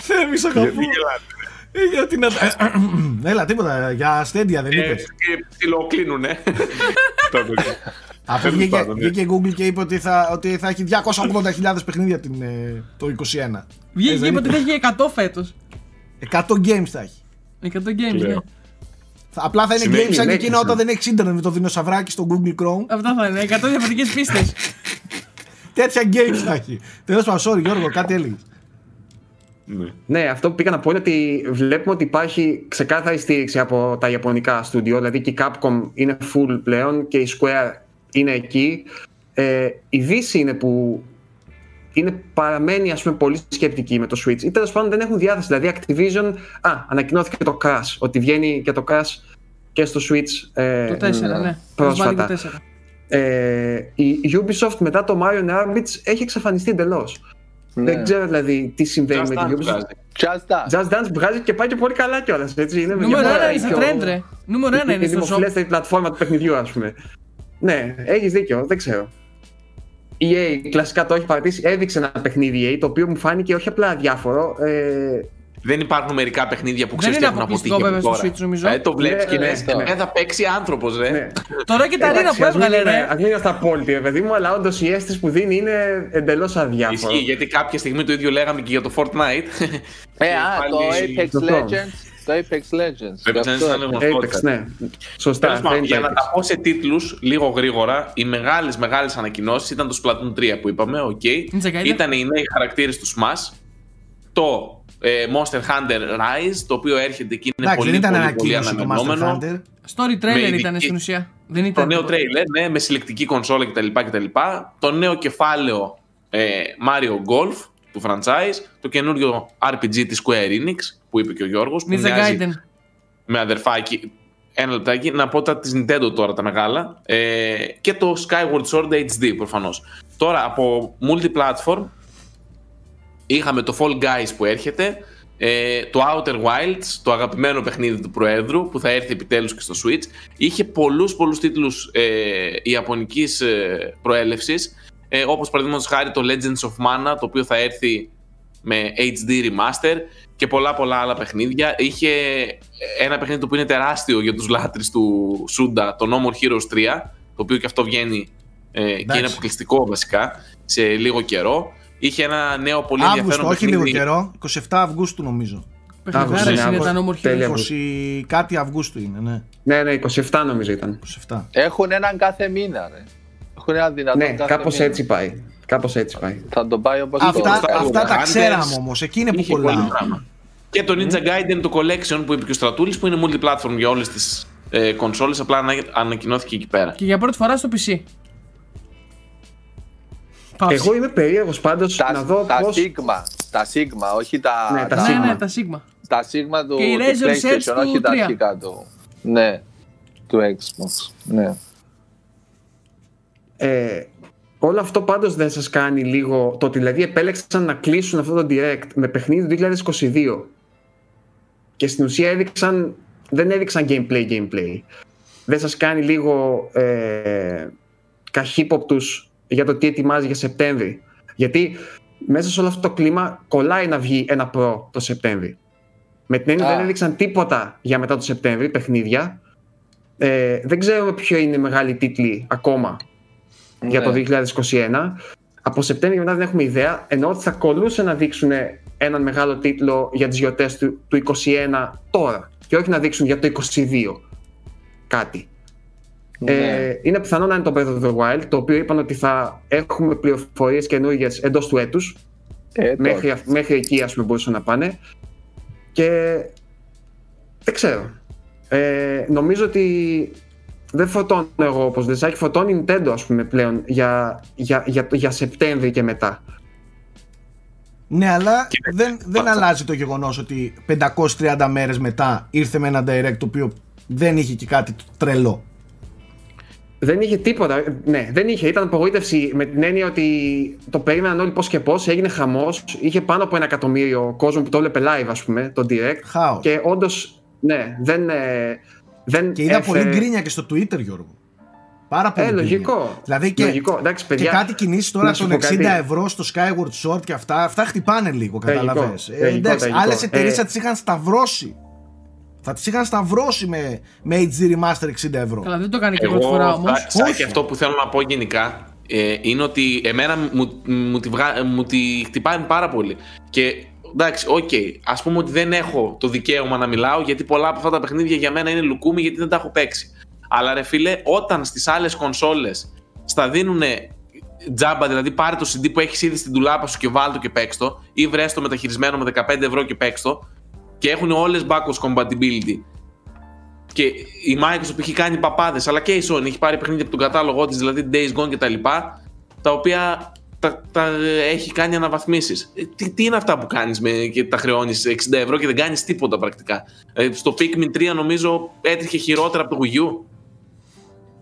Θέμης αγαπώ. Ε, Γιατί να... Έλα, τίποτα. Για Stadia δεν Ε, είπες. Και ψιλοκλίνουνε. Αφού τέλος βγήκε, πάντων, ναι. βγήκε η Google και είπε ότι θα, ότι θα έχει 280.000 παιχνίδια την, ε, το 21. Βγήκε Ε, και δεν είπε ότι είπε. θα έχει 100 φέτος. 100 games θα έχει. 100 games, ναι. Λέω. Θα- Απλά θα είναι Συνέχεια, games σαν και συνέχεια. εκείνα όταν δεν έχει ίντερνετ με το δεινοσαυράκι στο Google Chrome. Αυτά θα είναι. 100 διαφορετικές πίστες. Τέτοια games θα έχει. Τέλος πάντων, sorry Γιώργο, κάτι έλεγες. Ναι. ναι, αυτό που πήγα να πω είναι ότι βλέπουμε ότι υπάρχει ξεκάθαρη στήριξη από τα ιαπωνικά στούντιο. Δηλαδή και η Capcom είναι full πλέον και η Square είναι εκεί. Ε, η Δύση είναι που είναι, παραμένει ας πούμε, πολύ σκεπτική με το Switch ή τέλος πάντων δεν έχουν διάθεση. Δηλαδή Activision, α, ανακοινώθηκε το Crash, ότι βγαίνει και το Crash και στο Switch ε, Το 4, ναι. πρόσφατα. Το 4. Ε, η Ubisoft μετά το Mario Rabbids έχει εξαφανιστεί εντελώς. Ναι. Δεν ξέρω δηλαδή τι συμβαίνει Just με την Dance Ubisoft. βγάζει. Just Dance. Just Dance βγάζει και πάει και πολύ καλά κιόλας. Είναι Νούμερο για 1 μένα είναι στα πιο- trend, ρε. Νούμερο 1 είναι η στο shop. δημοφιλέστερη πλατφόρμα του παιχνιδιού, ας πούμε. Ναι, έχεις δίκιο, δεν ξέρω. Η EA κλασικά το έχει παρατήσει. Έδειξε ένα παιχνίδι EA το οποίο μου φάνηκε όχι απλά αδιάφορο. Ε, Δεν υπάρχουν μερικά παιχνίδια που Δεν ξέρεις είναι τι έχουν αποκλειστικό αποτύχει βέβαια από στο τώρα. Switch, νομίζω. Ε, το βλέπεις Ναι, και ναι, λες, ναι. «Ε, θα παίξει άνθρωπος, ρε. ναι. Τώρα και τα ρίνα Εντάξει, που ας μην έβγαλε, είναι- ρε. ας μην είμαστε απόλυτοι, ρε παιδί μου, αλλά όντως η αίσθηση που δίνει είναι εντελώς αδιάφορο. Ισχύει, γιατί κάποια στιγμή το ίδιο λέγαμε και για το Fortnite. Ε, Και α, πάλι- το Apex Σωστό. Legends. Το Apex Legends. Πρέπει Γι' να αυτό είναι γνωστό. Apex, ναι. Σωστά. Τέλος πάντων, δεν για είναι να Apex. τα πω σε τίτλους λίγο γρήγορα, οι μεγάλες μεγάλες ανακοινώσεις ήταν το Splatoon 3 που είπαμε, OK. Ninja Gaiden. Ήταν οι νέοι χαρακτήρες του Smash. Το ε, Monster Hunter Rise, το οποίο έρχεται και είναι Εντάξει, πολύ, δεν ήταν πολύ, πολύ ανακοίνωση το Monster αναμενόμενο. Hunter. Story trailer ειδική- ήταν στην ουσία. Δεν Το ήταν. νέο τίποτα. τρέιλερ, ναι, με συλλεκτική κονσόλα κτλ. κτλ. Το νέο κεφάλαιο ε, Mario Golf του franchise. Το καινούριο RPG της Square Enix που είπε και ο Γιώργος. Που Ninja μοιάζει Gaiden. με αδερφάκι. Ένα λεπτάκι, να πω τα της Nintendo τώρα τα μεγάλα. Ε, και το Skyward Sword HD προφανώς. Τώρα από multiplatform είχαμε το Fall Guys που έρχεται. Ε, το Outer Wilds, το αγαπημένο παιχνίδι του Προέδρου που θα έρθει επιτέλους και στο Switch. Είχε πολλούς πολλούς τίτλους ε, ιαπωνικής ε, προέλευσης. Ε, όπως παραδείγματος χάρη το Legends of Mana το οποίο θα έρθει με HD Remaster και πολλά πολλά άλλα παιχνίδια. Είχε ένα παιχνίδι το οποίο είναι τεράστιο για τους λάτρεις του Suda, το No More Heroes 3, το οποίο και αυτό βγαίνει ε, και Εντάξει. είναι αποκλειστικό βασικά σε λίγο καιρό. Είχε ένα νέο πολύ Αύγουστο, ενδιαφέρον όχι λίγο παιχνίδι. καιρό. 27 Αυγούστου νομίζω. Παιχνιδάρες ναι, είναι Αύγουστο. τα νόμορφη. Τέλεια. 20 κάτι Αυγούστου είναι, ναι. Ναι, ναι, 27 νομίζω ήταν. 27. Έχουν έναν κάθε μήνα, ρε. Έχουν έναν δυνατό Ναι, κάθε κάπως μήνα. έτσι πάει. Κάπως έτσι πάει. Θα τον πάει όπως Αυτά, το Star αυτά τα Hunters ξέραμε όμως. Εκεί είναι που Είχε πολύ κολλάω. πράγμα. Και το Ninja Gaiden, το Collection που είπε και ο Στρατούλης που είναι multiplatform για όλες τις ε, κονσόλες, απλά ανα- ανακοινώθηκε εκεί πέρα. Και για πρώτη φορά στο PC. Παύση. Εγώ είμαι περίεργος πάντως Τα, να δω τα πώ. Sigma, τα Sigma, όχι τα, Ναι, τα Ναι, Sigma. ναι, τα Sigma. τα Sigma του, Και η του Razor's Edge PlayStation, του όχι τα 3. αρχικά του. Ναι, του Xbox. Ναι. Ε, όλο αυτό πάντως δεν σας κάνει λίγο το ότι δηλαδή επέλεξαν να κλείσουν αυτό το direct με παιχνίδι του 2022 και στην ουσία έδειξαν, δεν έδειξαν gameplay gameplay. Δεν σας κάνει λίγο ε, καχύποπτους για το τι ετοιμάζει για Σεπτέμβρη. Γιατί μέσα σε όλο αυτό το κλίμα κολλάει να βγει ένα Pro το Σεπτέμβρη. Με την έννοια Α. δεν έδειξαν τίποτα για μετά το Σεπτέμβρη παιχνίδια. Ε, δεν ξέρουμε ποιο είναι η μεγάλη τίτλη ακόμα για το Ναι. 2021. Από Σεπτέμβριο μετά δεν έχουμε ιδέα, ενώ ότι θα κολούσε να δείξουν έναν μεγάλο τίτλο για τις γιορτές του, του 21 τώρα και όχι να δείξουν για το 22 κάτι. Ναι. Ε, είναι πιθανό να είναι το Breath of the Wild, το οποίο είπαν ότι θα έχουμε πληροφορίες καινούργιες εντός του έτους. Ε, Μέχρι, μέχρι εκεί ας πούμε μπορούσαν να πάνε. Και δεν ξέρω. Ε, νομίζω ότι δεν φορτώνω εγώ όπως Δεζάκη, φορτώνει η Nintendo ας πούμε πλέον για, για, για, για Σεπτέμβρη και μετά. Ναι, αλλά Κοίταξε, δεν, δεν αυτό. αλλάζει το γεγονός ότι 530 μέρες μετά ήρθε με ένα direct το οποίο δεν είχε και κάτι τρελό. Δεν είχε τίποτα. Ναι, δεν είχε. Ήταν απογοήτευση με την έννοια ότι το περίμεναν όλοι πώς και πώς. Έγινε χαμός. Είχε πάνω από ένα εκατομμύριο κόσμο που το έβλεπε live, ας πούμε, το direct. Χάος. Και όντως, ναι, δεν. ε, δεν Και είδα έφερε- πολύ γκρίνια και στο Twitter, Γιώργο. Πάρα πολύ. Ε, γκρίνια. λογικό. Δηλαδή και, Λογικό. Εντάξει, και παιδιά, κάτι κινήσεις τώρα να σου των πω 60 κάτι. ευρώ στο Skyward Sword και αυτά, αυτά χτυπάνε λίγο, Τραγικό, καταλαβες. Ε, τραγικό, εντάξει, τραγικό. άλλες εταιρείες Ε, θα τις είχαν σταυρώσει. Θα τις είχαν σταυρώσει με, με HD Remaster 60 ευρώ. Καλά, δεν το κάνει και πρώτη Εγώ, φορά όμως. Σα- Σάκη, Όχι. αυτό που θέλω να πω γενικά ε, είναι ότι εμένα μου, μου, τη βγα... μου τη χτυπάει πάρα πολύ. Και εντάξει, οκ, ας πούμε ότι δεν έχω το δικαίωμα να μιλάω γιατί πολλά από αυτά τα παιχνίδια για μένα είναι λουκούμι γιατί δεν τα έχω παίξει. Αλλά ρε φίλε, όταν στις άλλες κονσόλες στα δίνουν τζάμπα, δηλαδή πάρε το CD που έχεις ήδη στην τουλάπα σου και βάλ το και παίξ το, ή βρες το μεταχειρισμένο με 15 ευρώ και παίξ το, και έχουν όλες backwards compatibility. Και η Microsoft έχει κάνει παπάδες, αλλά και η Sony έχει πάρει παιχνίδια από τον κατάλογό της, δηλαδή Days Gone και τα λοιπά, τα οποία τα, τα έχει κάνει αναβαθμίσεις. Ε, Τι, τι είναι αυτά που κάνεις με, και τα χρεώνεις 60 ευρώ και δεν κάνεις τίποτα πρακτικά; Ε, στο Pikmin 3 νομίζω έτρεχε χειρότερα από το Wii U.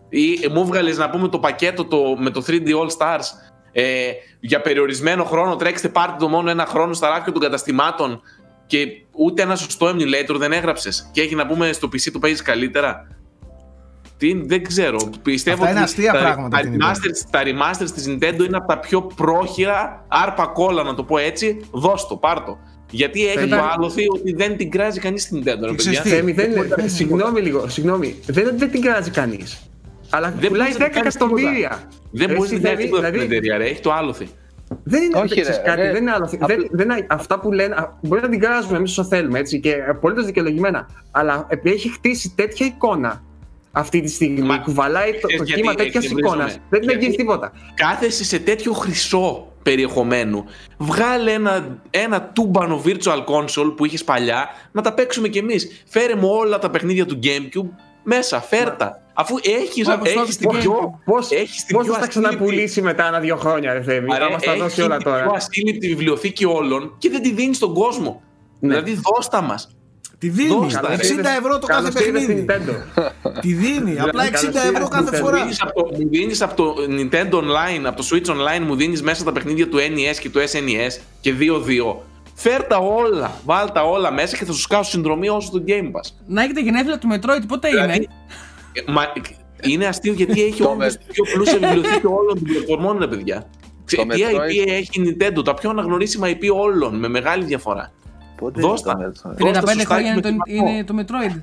Ή ε, μου έβγαλε να πούμε το πακέτο το, με το 3D All Stars ε, για περιορισμένο χρόνο. Τρέξτε πάρτε το μόνο ένα χρόνο στα ράφια των καταστημάτων και ούτε ένα σωστό emulator δεν έγραψες. Και έχει να πούμε στο PC το παίζεις καλύτερα. Τι, δεν ξέρω. Πιστεύω Αυτά είναι ότι αστεία τα, πράγματα τα, την remasters, τα remasters της Nintendo είναι από τα πιο πρόχειρα, άρπα κόλλα να το πω έτσι. Δώσ' το, πάρ' το. Γιατί έχει Παιδιά. το άλοθη ότι δεν την κράζει κανείς στην Nintendo. ρε Και παιδιά. ξέρεις τι, Θέμη, δεν, Τίποτα, είναι- συγγνώμη λίγο, συγγνώμη. Δεν, δεν την κράζει κανείς. Αλλά Δεν πουλάει μπορείς να 10 κάνεις εκατομμύρια. Δεν Ρε, μπορείς να εσύ, κάνεις δηλαδή- τίποτα στην δηλαδή- εταιρεία, ρε. Έχει το άλοθη. Δεν είναι Όχι, ξέρεις ρε, κάτι, ρε. δεν είναι άλλο. Απλά- Δεν, δεν, είναι- αυτά που λένε, α, μπορεί να την κράζουμε εμείς όσο θέλουμε έτσι, και απολύτως δικαιολογημένα. Αλλά επειδή έχει χτίσει τέτοια εικόνα αυτή τη στιγμή, Μα- κουβαλάει το, Ξέρεις το γιατί κύμα τέτοιας εκνευρίζομαι. εικόνας, δεν την Γιατί- αγγίζει τίποτα. Κάθεσαι σε τέτοιο χρυσό περιεχομένου. Βγάλε ένα, ένα τούμπανο virtual console που είχες παλιά να τα παίξουμε κι εμείς. Φέρε μου όλα τα παιχνίδια του Gamecube μέσα, φέρτα. Αφού έχει Όπως το έχεις στην την πιο. Gamecube. Πώ έχεις την πώς πιο θα τα αστήλικτη- ξαναπουλήσει μετά ένα δύο χρόνια, ρε Θέμη, Αρέ, να μα τα έχεις δώσει όλα την πιο τώρα. ασύλληπτη βιβλιοθήκη όλων και δεν τη δίνεις στον κόσμο. Ναι. Δηλαδή, δώστα μας. Τη δίνει. Δώσ' τα, 60 ρε. ευρώ το κάθε Καλώς ήρθες παιχνίδι. στην Nintendo. Τη δίνει. Απλά 60 καλώς ευρώ ήρθες κάθε στην φορά. Δίνεις από το, μου δίνεις από το Nintendo Online, από το Switch Online, μου δίνεις μέσα τα παιχνίδια του NES και του SNES και 2-2. Φέρ τα όλα, βάλ τα όλα μέσα και θα σου σκάσω συνδρομή όσο το Game Pass. Να έχετε γενέθλια του Metroid, πότε Δηλαδή, είναι; ε, μα, είναι αστείο γιατί έχει Το όντως με- την πιο πλούσια βιβλιοθήκη όλων των πλατφορμών, ρε παιδιά. Ξέ, Το τι Metroid- IP έχει η Nintendo, τα πιο αναγνωρίσιμα IP όλων, με μεγάλη διαφορά. Πότε Δώσ' ήταν τα. έτσι. 35 σωστά χρόνια είναι και το, με το είναι το Metroid.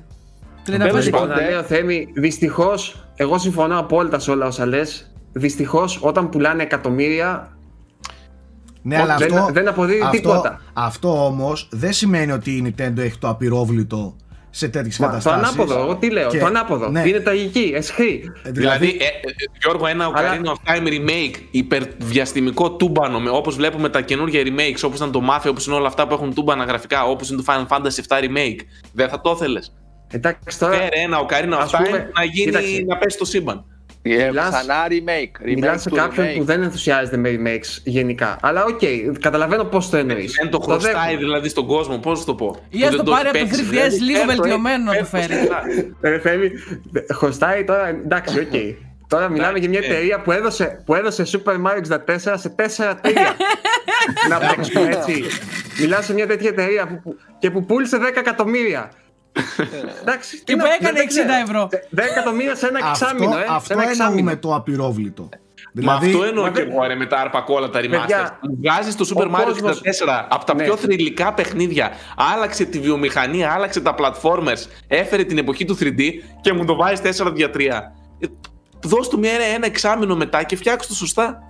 35 Τέλος Λοιπόν, χρόνια. πάντων. να λέω Θέμη, δυστυχώς, εγώ συμφωνώ απόλυτα σε όλα όσα λες. Δυστυχώς, όταν πουλάνε εκατομμύρια, Ναι, αλλά δεν, αυτό, δεν αποδίδει αυτό, τίποτα. αυτό όμως δεν σημαίνει ότι η Nintendo έχει το απειρόβλητο σε τέτοιες Μα, το καταστάσεις. ανάποδο, εγώ τι λέω, Και- το ανάποδο. ναι. Είναι τραγική, εσχρή. Δηλαδή, ε, ε, Γιώργο, ένα Ocarina of Time remake υπερδιαστημικό τούμπανο, με, όπως βλέπουμε τα καινούργια remakes, όπως ήταν το Mafia, όπως είναι όλα αυτά που έχουν τούμπανα γραφικά, όπως είναι το Final Fantasy VII remake. Δεν θα το ήθελες. Εντάξει τώρα, Φέρε ένα Ocarina of ας Time πούμε, να γίνει, κοίταξε. να πέσει στο σύμπαν. Ε, Μιλάς- Ξανά remake. μιλάς Remake σε του κάποιον remake. που δεν ενθουσιάζεται με remakes γενικά. Αλλά οκ, καταλαβαίνω πώς το εννοείς. Δεν το χρωστάει δηλαδή στον κόσμο, πώς θα το πω. Ή Που ας δεν το έχει πάρει από το παίξει. 3DS Δηλαδή, λίγο φέρ το, βελτιωμένο να φέρ το φέρει. σωστά. Ρε Θέμη, χρωστάει τώρα, εντάξει, οκ. Τώρα μιλάμε για μια ε. εταιρεία που έδωσε, που έδωσε Super Mario 64 σε 4 τρία. να παίξουμε έτσι. Μιλάω σε μια τέτοια εταιρεία που, που- και που πούλησε 10 εκατομμύρια. Εντάξει, Και τι που να- έκανε δεν 60 ξέρω. ευρώ. 10 εκατομμύρια σε ένα αυτό, εξάμεινο, ε. αυτό σε ένα εννοούμε εξάμεινο. το απειρόβλητο. Μα Δηλαδή, αυτό εννοώ μα και δεν- εγώ ρε, με τα άρπα κόλλα τα Παιδιά, remasters. Μου βγάζεις το Super ο Mario κόσμος- 64 από τα Ναι. πιο θρηλυκά παιχνίδια. Άλλαξε τη βιομηχανία, άλλαξε τα platformers, έφερε την εποχή του 3D και μου το βάζεις 4 δια 3. Ε, Δώσ' του μια ένα, ένα εξάμεινο μετά και φτιάξ' το σωστά.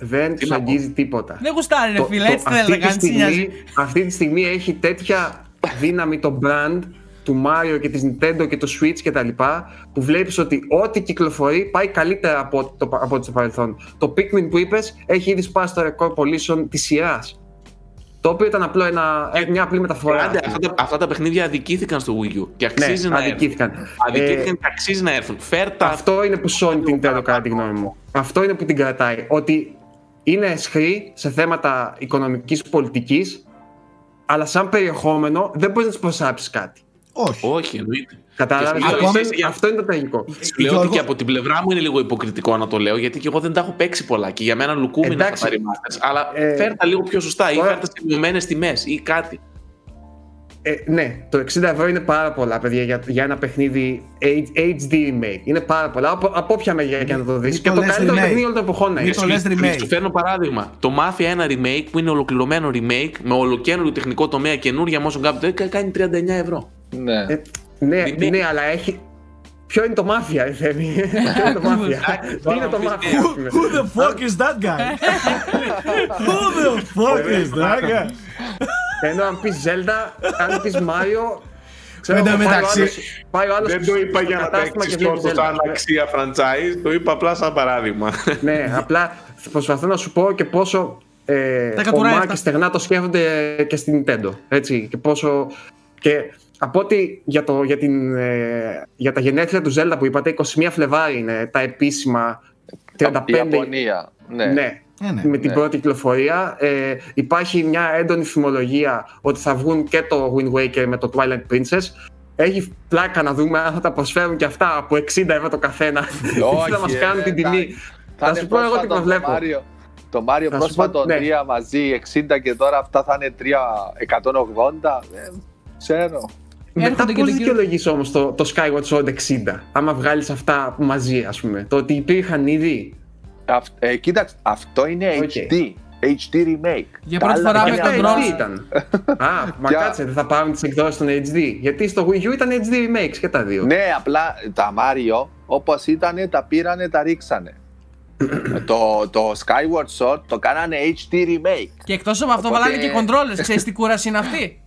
δεν Τι τους να πω. αγγίζει τίποτα. Δεν γουστάρει, ρε Το- φίλε, το- έτσι δεν αυτή έλεγα. τη αν νοιάζει. στιγμή- Αυτή τη στιγμή έχει τέτοια δύναμη το brand του Mario και της Nintendo και το Switch και τα λοιπά που βλέπεις ότι ό,τι κυκλοφορεί πάει καλύτερα από, ό,τι το, από ό,τι στο παρελθόν. Το Pikmin που είπες έχει ήδη σπάσει το record polition της σειράς. Το οποίο ήταν απλό ένα, ε, μια απλή μεταφορά. Άντε, αυτά, τα, αυτά τα παιχνίδια αδικήθηκαν στο Wii U και Ναι, αξίζει να έρθουν. αδικήθηκαν. Αδικήθηκαν Ε, και αξίζει να έρθουν. Φέρ τα. Αυτό είναι που σώνει την Nintendo κατά τη γνώμη μου. Αυτό είναι που την κρατάει. Ότι είναι εσχρή σε θέματα οικονομικής πολιτικής αλλά σαν περιεχόμενο δεν μπορείς να της προσάψεις κάτι. Όχι. Όχι, εννοείται. Κατάλαβες, Και αυτό, ίσως- είναι- αυτό είναι το τραγικό. Σου λέω Γιώργο- ότι και από την πλευρά μου είναι λίγο υποκριτικό να το λέω, γιατί και εγώ δεν τα έχω παίξει πολλά και για μένα λουκούμινα αυτά Εντάξει. τα remasters. Αλλά Ε, φέρ τα λίγο πιο σωστά ή τώρα- φέρ τα σε μειωμένε τιμές ή κάτι. Ε, ναι, το 60 ευρώ είναι πάρα πολλά, παιδιά, για, για ένα παιχνίδι H- HD remake. Είναι πάρα πολλά, από, από όποια μεριά και να το δεις. Μην Και το το λες καλύτερο remake. παιχνίδι όλων των εποχών να Μην είναι. το λες Σου- remake. Σου φέρνω παράδειγμα. Το Mafia ένα remake που είναι ολοκληρωμένο remake με ολοκένουργιο τεχνικό τομέα καινούρια motion capture κα- κάνει 39 ευρώ. Ναι. Ε, ναι, Remake. ναι, αλλά έχει... Ποιο είναι το μάφια, ρε Θέμη; Ποιο είναι το μάφια. Τι είναι το μάφια, ας πούμε; Who the fuck is that guy? Who the fuck is that guy? Ενώ αν πεις Zelda, αν πεις Mario... ξέρω, Εν τω πάει ο μεταξύ- άλλος- Πάει ο άλλος Δεν το είπα για στο να κατάστημα παίξεις και βλέπεις τόσο σαν Zelda. αξία franchise, το είπα απλά σαν παράδειγμα. Ναι, απλά προσπαθώ να σου πω και πόσο ε, Τα κατουράει ομά αυτά. και στεγνά το σκέφτονται και στην Nintendo. Έτσι, και πόσο. Και από ότι για, το, για, την, ε, για τα γενέθλια του Zelda που είπατε, 21 Φλεβάρι είναι τα επίσημα 35. Από η Ιαπωνία. Ναι. Ναι, Ε, ναι. με την Ναι. πρώτη κυκλοφορία. Ε, υπάρχει μια έντονη φημολογία ότι θα βγουν και το Wind Waker με το Twilight Princess. Έχει πλάκα να δούμε αν θα τα προσφέρουν και αυτά από 60 ευρώ το καθένα. Όχι, θα μας ε, κάνουν την τιμή. εντάξει. Θα είναι σου πω εγώ τι πρόσφατο προβλέπω. Το Μάριο, το Μάριο Θα σου πρόσφατο πω, ναι. 3 μαζί 60 και τώρα αυτά θα είναι 3 180. Δεν ξέρω. Μετά Έρχονται και πώς το κύριο- δικαιολογείς όμως το, το Skyward Sword 60 άμα βγάλεις αυτά μαζί ας πούμε το ότι υπήρχαν ήδη Αυ, ε, κοίταξε, αυτό είναι OK. HD. HD remake. Για Τα πρώτη άλλα φορά είναι με Αυτά controls. HD ήταν Α, μα Για- κάτσε δεν θα πάρουν τις εκδόσεις των HD γιατί στο Wii U ήταν HD remakes και τα δύο Ναι, απλά τα Mario όπως ήταν τα πήρανε, τα ρίξανε. το, το Skyward Sword το κάνανε HD remake. Και εκτός από αυτό, Οπότε- βάλανε και controllers. Ξέρεις τι κούραση είναι αυτή;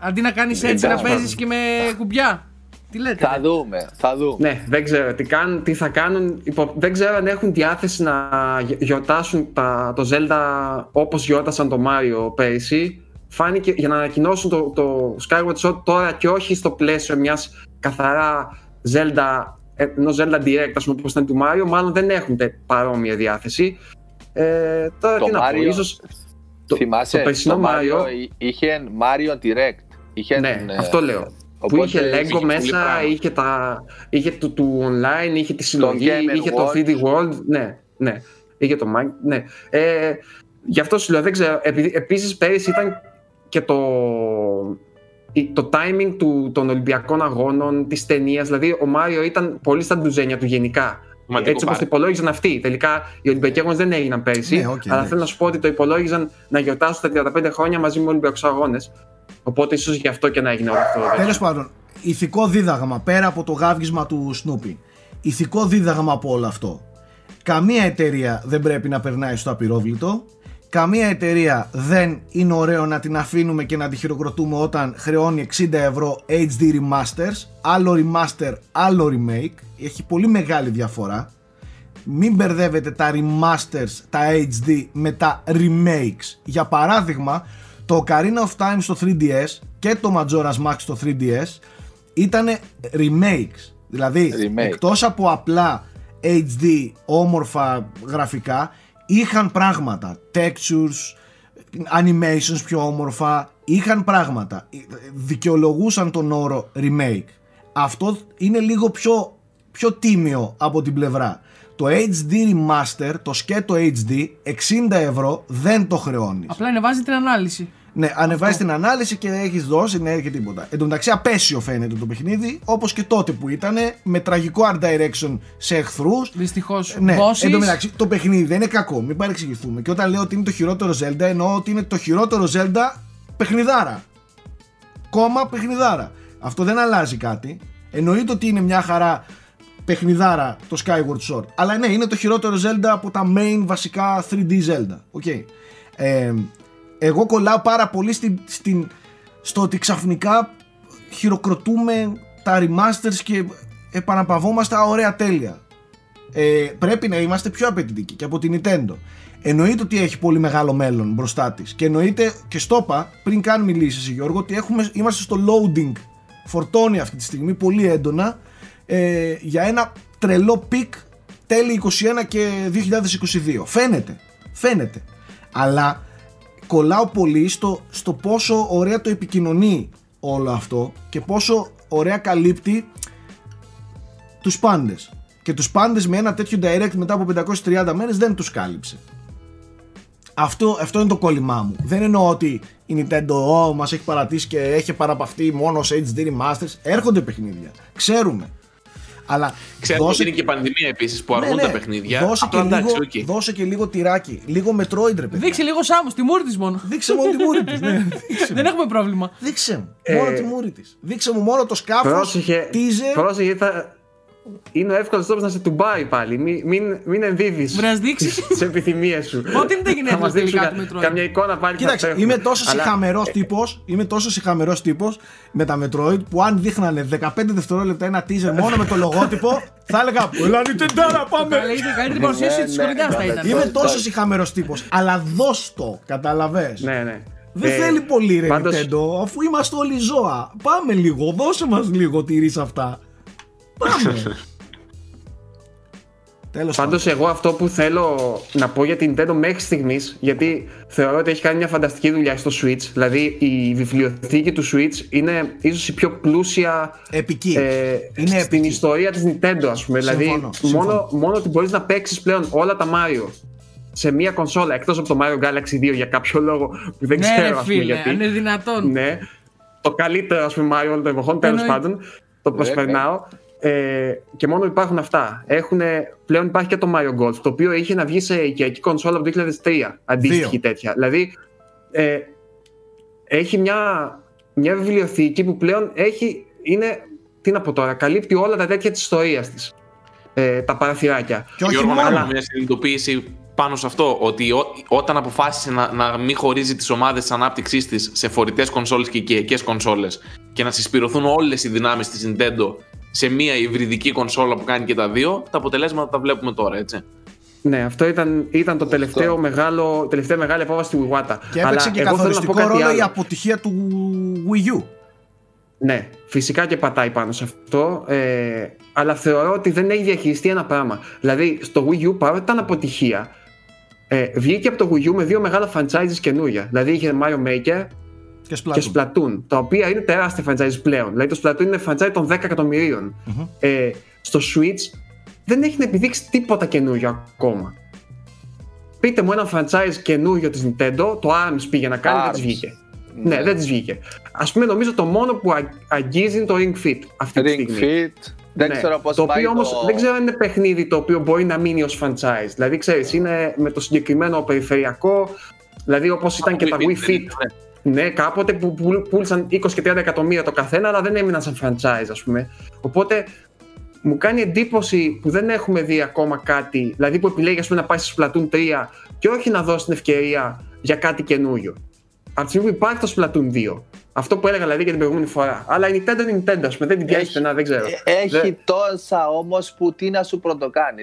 Αντί να κάνεις έτσι να Εντάξει. παίζεις και με κουμπιά. Τι λέτε. Θα δούμε, θα δούμε. Ναι, δεν ξέρω τι, κάνουν, τι θα κάνουν. Υπο- Δεν ξέρω αν έχουν διάθεση να γι- γιορτάσουν τα, το Zelda όπως γιόρτασαν το Mario πέρυσι. Φάνηκε για να ανακοινώσουν το, το Skyward Sword τώρα και όχι στο πλαίσιο μιας καθαρά Zelda, ενός Zelda Direct, ας πούμε, όπως ήταν του Mario, μάλλον δεν έχουν τε- παρόμοια διάθεση. Ε, τώρα Το τι να πω, Mario- ίσως το, Θυμάσαι, το περσινό το Mario, Mario εί- είχε Mario Direct. Είχε, ναι, ε, αυτό λέω. Που οπότε είχε Lego είχε πολύ μέσα, πράγμα. είχε, τα, είχε του, του online, είχε τη συλλογή, Game είχε το Watch. 3D World. Ναι, ναι. Είχε το Mind. Ναι. Ε, γι' αυτό σου λέω, δεν ξέρω. Επειδή, επίσης πέρυσι ήταν και το, η- το timing του, των Ολυμπιακών Αγώνων, της ταινίας. Δηλαδή ο Μάριο ήταν πολύ στα ντουζένια του γενικά. Σημαντικό Έτσι όπως το πάρε. υπολόγιζαν αυτοί. Τελικά οι Ολυμπιακοί Αγώνες δεν έγιναν πέρυσι. Ναι, οκ, αλλά εντάξει. θέλω να σου πω ότι το υπολόγιζαν να γιορτάσουν τα 35 χρόνια μαζί με Ολυμπιακούς Αγώνες. Οπότε ίσως γι' αυτό και να έγινε όλο αυτό. το τέτοιο. Τέλος πάντων, ηθικό δίδαγμα πέρα από το γάβγισμα του Snoopy. Ηθικό δίδαγμα από όλο αυτό. Καμία εταιρεία δεν πρέπει να περνάει στο απειρόβλητο. Καμία εταιρεία δεν είναι ωραίο να την αφήνουμε και να τη χειροκροτούμε όταν χρεώνει 60 ευρώ HD remasters. Άλλο remaster, άλλο remake. Έχει πολύ μεγάλη διαφορά. Μην μπερδεύετε τα remasters, τα HD με τα remakes. Για παράδειγμα, το Ocarina of Time στο 3DS και το Majora's Max στο 3DS ήταν remakes. Δηλαδή, Remake. εκτός από απλά HD, όμορφα γραφικά, είχαν πράγματα, textures, animations πιο όμορφα, είχαν πράγματα. Δικαιολογούσαν τον όρο remake. Αυτό είναι λίγο πιο, πιο τίμιο από την πλευρά. Το HD Remaster, το σκέτο HD, 60 ευρώ δεν το χρεώνεις. Απλά ανεβάζει την ανάλυση. Ναι, ανεβάζει την ανάλυση και έχεις δώσει, ναι, και τίποτα. Εν τω μεταξύ, απέσιο φαίνεται το παιχνίδι, όπως και τότε που ήταν, με τραγικό art direction σε εχθρούς. Δυστυχώς. Ναι, εν τω μεταξύ, το παιχνίδι δεν είναι κακό, μην παρεξηγηθούμε. Και όταν λέω ότι είναι το χειρότερο Zelda, εννοώ ότι είναι το χειρότερο Zelda παιχνιδάρα. Κόμμα παιχνιδάρα. Αυτό δεν αλλάζει κάτι. Εννοείται ότι είναι μια χαρά παιχνιδάρα το Skyward Sword. Αλλά ναι, είναι το χειρότερο Zelda από τα main βασικά 3D Zelda. Okay. Ε, εγώ κολλάω πάρα πολύ στην, στην, στο ότι ξαφνικά χειροκροτούμε τα remasters και επαναπαυόμαστε ωραία τέλεια. Ε, πρέπει να είμαστε πιο απαιτητικοί και από την Nintendo. Εννοείται ότι έχει πολύ μεγάλο μέλλον μπροστά της. Και εννοείται, και στο είπα πριν καν μιλήσει, Γιώργο, ότι έχουμε, είμαστε στο loading φορτώνει αυτή τη στιγμή πολύ έντονα ε, για ένα τρελό peak τέλη 21 και 2022. Φαίνεται, φαίνεται. Αλλά κολλάω πολύ στο, στο πόσο ωραία το επικοινωνεί όλο αυτό και πόσο ωραία καλύπτει τους πάντες. Και τους πάντες με ένα τέτοιο direct μετά από 530 μέρες δεν τους κάλυψε. Αυτό, αυτό είναι το κόλλημά μου. Δεν εννοώ ότι η Nintendo oh, μας έχει παρατήσει και έχει παραπαυτεί μόνο σε HD remasters. Έρχονται παιχνίδια. Ξέρουμε. Αλλά Ξέρετε δώσε... ότι είναι και πανδημία επίσης που αργούν ναι, ναι. τα παιχνίδια. Δώσε και, λίγο, okay. δώσε και λίγο τυράκι. Λίγο Metroid, ρε Δείξε λίγο Σάμου, τη μούρη της μόνο. Δείξε μόνο τη μούρη της. Ναι. Δεν έχουμε πρόβλημα. Δείξε μου. Ε... Μόνο τη μούρη της. Δείξε μου μόνο το σκάφος. Πρόσεχε. Πρόσεχε, θα, είναι ο εύκολος τρόπος να σε τουμπάει πάλι. Μην, μην, μην ενδίδει τι επιθυμίες σου. Ό,τι δεν γίνεται να τελικά του Metroid. Καμιά εικόνα πάλι Κοίταξε, είμαι τόσο Αλλά... συχαμερός τύπος. Είμαι τόσο συχαμερός τύπος με τα Metroid που αν δείχνανε 15 δευτερόλεπτα ένα teaser μόνο με το λογότυπο, θα έλεγα Πολλά τεντάρα, πάμε! Είναι η καλύτερη παρουσίαση της χρονιά θα ήταν. Είμαι τόσο συχαμερός τύπος. Αλλά δώσ' το, καταλαβέ. Ναι, ναι. Δεν ε, θέλει πολύ ρε πάντως... Nintendo, αφού είμαστε όλοι ζώα. Πάμε λίγο, δώσε μας λίγο τυρί σε αυτά. Πάμε. Τέλος Πάντως, εγώ αυτό που θέλω να πω για την Nintendo μέχρι στιγμής, γιατί θεωρώ ότι έχει κάνει μια φανταστική δουλειά στο Switch. Δηλαδή, η βιβλιοθήκη του Switch είναι ίσως η πιο πλούσια. Επική. Ε, είναι στην ιστορία της Nintendo, ας πούμε. δηλαδή, Μόνο, μόνο ότι μπορείς να παίξεις πλέον όλα τα Mario σε μία κονσόλα εκτός από το Mario Galaxy 2 για κάποιο λόγο που δεν ναι, ξέρω φίλε, πούμε, γιατί. είναι δυνατόν. Ναι. Το καλύτερο, ας πούμε, Mario όλων των εποχών, τέλος πάντων. Το προσπερνάω. Ε, και μόνο υπάρχουν αυτά. Έχουνε, πλέον υπάρχει και το Mario Golf, το οποίο είχε να βγει σε οικιακή κονσόλα από το 2003, αντίστοιχη τέτοια. Δηλαδή, ε, έχει μια, μια βιβλιοθήκη που πλέον έχει, είναι, τι να πω τώρα, καλύπτει όλα τα τέτοια της ιστορίας της. Ε, τα παραθυράκια. Και όχι μόνο. Αλλά μια συνειδητοποίηση πάνω σε αυτό, ότι όταν αποφάσισε να, να μην χωρίζει τις ομάδες της ανάπτυξής της σε φορητές κονσόλες και οικιακές κονσόλες και να συσπηρωθούν όλες οι δυνάμεις της Nintendo σε μια υβριδική κονσόλα που κάνει και τα δύο, τα αποτελέσματα τα βλέπουμε τώρα, έτσι. Ναι, αυτό ήταν, ήταν το τελευταίο μεγάλο, τελευταία μεγάλη απόφαση του Iwata. Και έπαιξε και καθοριστικό ρόλο άλλο. η αποτυχία του Wii U. Ναι, φυσικά και πατάει πάνω σε αυτό. Ε, αλλά θεωρώ ότι δεν έχει διαχειριστεί ένα πράγμα. Δηλαδή, στο Wii U παρότι ήταν αποτυχία, ε, βγήκε από το Wii U με δύο μεγάλα franchises καινούρια. Δηλαδή, είχε Mario Maker και Splatoon. και Splatoon. Τα οποία είναι τεράστια franchise πλέον. Δηλαδή το Splatoon είναι franchise των 10 εκατομμυριων Ε, στο Switch δεν έχει να επιδείξει τίποτα καινούριο ακόμα. Πείτε μου ένα franchise καινούριο της Nintendo, το ARMS πήγε να κάνει, δεν της βγήκε. Ναι. ναι, δεν της βγήκε. Α πούμε, νομίζω το μόνο που αγγίζει είναι το Ring Fit αυτή Ring τη στιγμή. Fit. Δεν ναι. ξέρω πώς το οποίο όμως το... δεν ξέρω αν είναι παιχνίδι το οποίο μπορεί να μείνει ως franchise. Δηλαδή, ξέρεις, είναι με το συγκεκριμένο περιφερειακό, δηλαδή όπως ήταν και τα Wii Fit. Ναι, κάποτε που πούλησαν 20 και 30 εκατομμύρια το καθένα, αλλά δεν έμειναν σαν franchise, ας πούμε. Οπότε μου κάνει εντύπωση που δεν έχουμε δει ακόμα κάτι, δηλαδή που επιλέγει ας πούμε, να πάει στο Splatoon 3 και όχι να δώσει την ευκαιρία για κάτι καινούριο. Από τη στιγμή που υπάρχει το Splatoon 2. Αυτό που έλεγα δηλαδή για την προηγούμενη φορά. Αλλά η Nintendo είναι Nintendo, ας πούμε, δεν την πιάσει πουθενά, δεν ξέρω. Ε, έχει τόσα όμως που τι να σου πρωτοκάνει.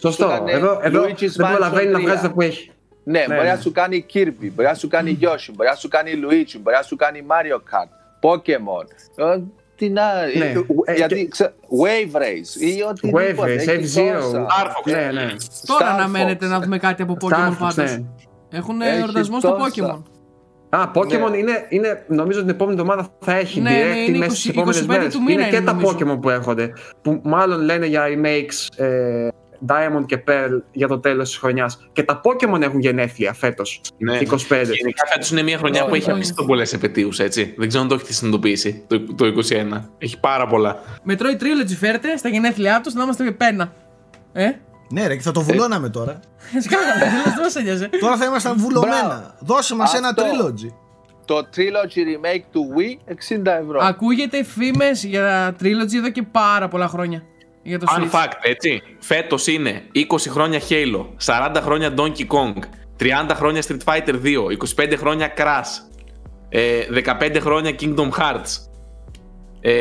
Σωστό. Εδώ, εδώ δεν προλαβαίνει να βγάζει τα που έχει. Ναι, ναι, μπορεί να ναι. σου κάνει Kirby, μπορεί να σου κάνει Yoshi, μπορεί να σου κάνει Luigi, μπορεί να σου κάνει Mario Kart, Pokemon. Ε, τι να. Ναι. Ε, γιατί Wave Race ή ό,τι. Wave Race, F-Zero. Ναι, ναι. Τώρα αναμένεται να δούμε κάτι από Pokemon πάντως. Έχουν εορτασμό στο Pokemon. Α, Pokemon είναι, είναι, νομίζω την επόμενη εβδομάδα θα έχει ναι, direct ναι, μέσα στις επόμενες μέρες. Είναι, και τα Pokemon που έρχονται. Που μάλλον λένε για remakes ε, Diamond και Pearl για το τέλος της χρονιάς. Και τα Pokémon έχουν γενέθλια φέτος. Ναι. 25. Γενικά φέτος είναι μια χρονιά που έχει απίστευτο πολλές επαιτίους, έτσι. Δεν ξέρω αν το έχετε συνειδητοποιήσει το, το 21. Έχει πάρα πολλά. Metroid Trilogy φέρτε στα γενέθλιά τους να είμαστε με πένα. Ε; Ναι, ρε, και θα το βουλώναμε τώρα. δεν Τώρα θα ήμασταν βουλωμένα. Δώσε μας ένα trilogy. Το trilogy remake του Wii 60 ευρώ. Ακούγεται φήμες για trilogy εδώ και πάρα πολλά χρόνια. Για το Fun Switch. fact, έτσι. Φέτος είναι 20 χρόνια Halo, 40 χρόνια Donkey Kong, 30 χρόνια Street Fighter 2, 25 χρόνια Crash, ε, 15 χρόνια Kingdom Hearts. Ε,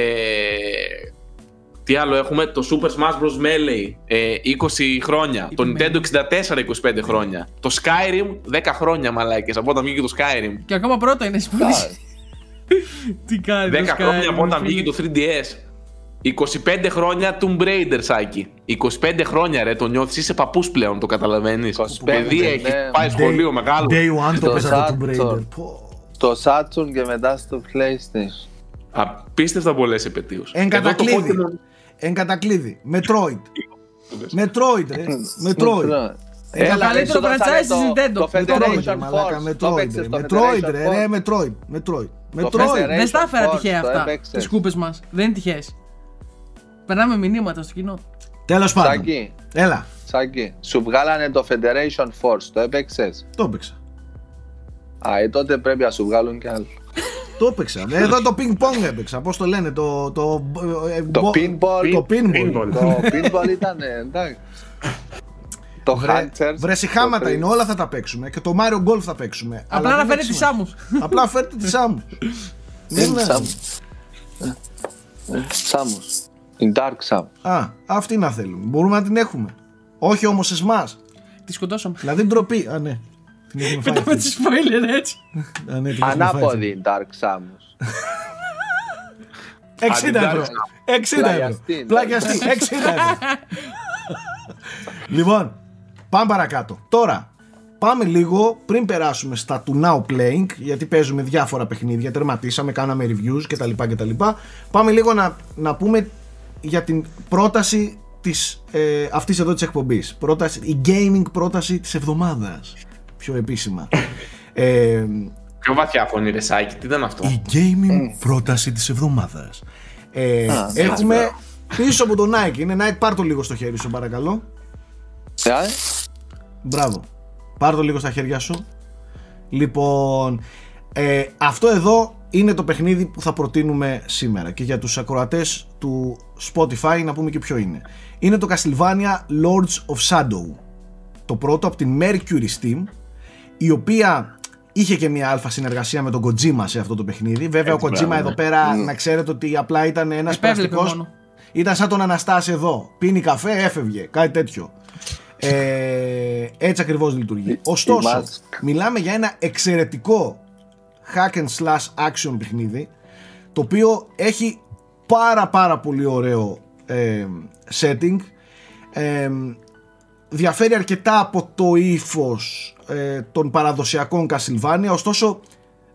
τι άλλο έχουμε, το Super Smash Bros. Melee, ε, 20 χρόνια. Το Nintendo 64, 25 χρόνια. Το Skyrim, 10 χρόνια μαλάκες, από όταν βγήκε το Skyrim. Και ακόμα πρώτα είναι στις πωλήσεις. Τι κάνει 10 το χρόνια Skyrim, από όταν φίλε. βγήκε το 3DS. 25 χρόνια Tomb Raider, Σάκη. 25 χρόνια, ρε, το νιώθεις, είσαι παππούς πλέον, το καταλαβαίνεις. 25, Παιδί, ναι. έχει πάει σχολείο μεγάλο. Day one το Στο παίζα το Tomb Saturn. Raider. Πω. Στο Saturn και μετά στο PlayStation. Απίστευτα πολλές επαιτίους. Εν Εδώ το κατακλείδη. Pokemon- Εν κατακλείδη. Metroid. Metroid, ρε. Metroid. Το Έλα, καλύτερο σου δώσανε franchise της το- Nintendo. Το Metroid, Federation ρε, μαλάκα, Force. Το Metroid, έπαιξες ρε. στο Metroid, Federation ρε, Force. ρε, Metroid, Metroid, Το Metroid. Federation Δεν στα έφερα Force, τυχαία το αυτά έπαιξες. τις κούπες μας. Δεν είναι τυχαίες. Περνάμε μηνύματα στο κοινό. Τέλος πάντων. Σάκη, Έλα, Σάκη, σου βγάλανε το Federation Force, το έπαιξες; το έπαιξα. Α, ε, τότε πρέπει να σου βγάλουν κι άλλο. Το έπαιξα. Εδώ το ping pong έπαιξα. Πώς το λένε, το. Το, ε, Το μπο- pinball. Το pinball. Pinball. Το pinball ήταν, εντάξει. Το Βρε, Hunters. βρε συχάματα το είναι, όλα θα τα παίξουμε. Και το Mario Golf θα παίξουμε. Απλά Αλλά να δεν φέρετε έχει τις σημασία. άμμους. Απλά φέρτε τις άμμους. Δεν Ναι, ναι. Samus. Ε, Samus. Η Dark Samus. Α, αυτή να θέλουμε. Μπορούμε να την έχουμε. Όχι όμως εσμάς. Τη σκοτώσαμε. Δηλαδή ντροπή. Α, ναι. Την έχουμε φάει. Μετά με αυτή. τις spoiler έτσι. Α, ναι, την έχουμε φάει αυτή. Ανάποδη η Dark Samus. 60 ευρώ. 60 ευρώ. Πλαγιαστή, Πλαγιαστή. 60 ευρώ. λοιπόν, πάμε παρακάτω. Τώρα, πάμε λίγο πριν περάσουμε στα του Now Playing, γιατί παίζουμε διάφορα παιχνίδια, τερματίσαμε, κάναμε reviews κτλ. κτλ. Πάμε λίγο να, να πούμε για την πρόταση της, ε, αυτής εδώ της εκπομπής. Πρόταση, η gaming πρόταση της εβδομάδας. Πιο επίσημα. ε, Πιο βαθιά φωνή, ρε Σάκη, τι ήταν αυτό; η gaming πρόταση της εβδομάδας. Ε, Α, έχουμε πίσω από τον Nike. Είναι Nike, πάρ το λίγο στο χέρι σου παρακαλώ. Ε, Μπράβο. Πάρ το λίγο στα χέρια σου. Λοιπόν, ε, αυτό εδώ είναι το παιχνίδι που θα προτείνουμε σήμερα και για τους ακροατές του Spotify να πούμε και ποιο είναι. Είναι το Castlevania Lords of Shadow. Το πρώτο από την Mercury Steam η οποία είχε και μια αλφα συνεργασία με τον Kojima σε αυτό το παιχνίδι. Βέβαια ο Έτσι, Kojima μπράβο, εδώ ναι. πέρα να ξέρετε ότι απλά ήταν ένας Επέβλεπε περαστικός μόνο. ήταν σαν τον Αναστάση εδώ. Πίνει καφέ, έφευγε. Κάτι τέτοιο. Ε, έτσι ακριβώς λειτουργεί. Ωστόσο, Mask. μιλάμε για ένα εξαιρετικό hack and slash action παιχνίδι το οποίο έχει πάρα πάρα πολύ ωραίο ε, setting ε, διαφέρει αρκετά από το ύφος ε, των παραδοσιακών Castlevania ωστόσο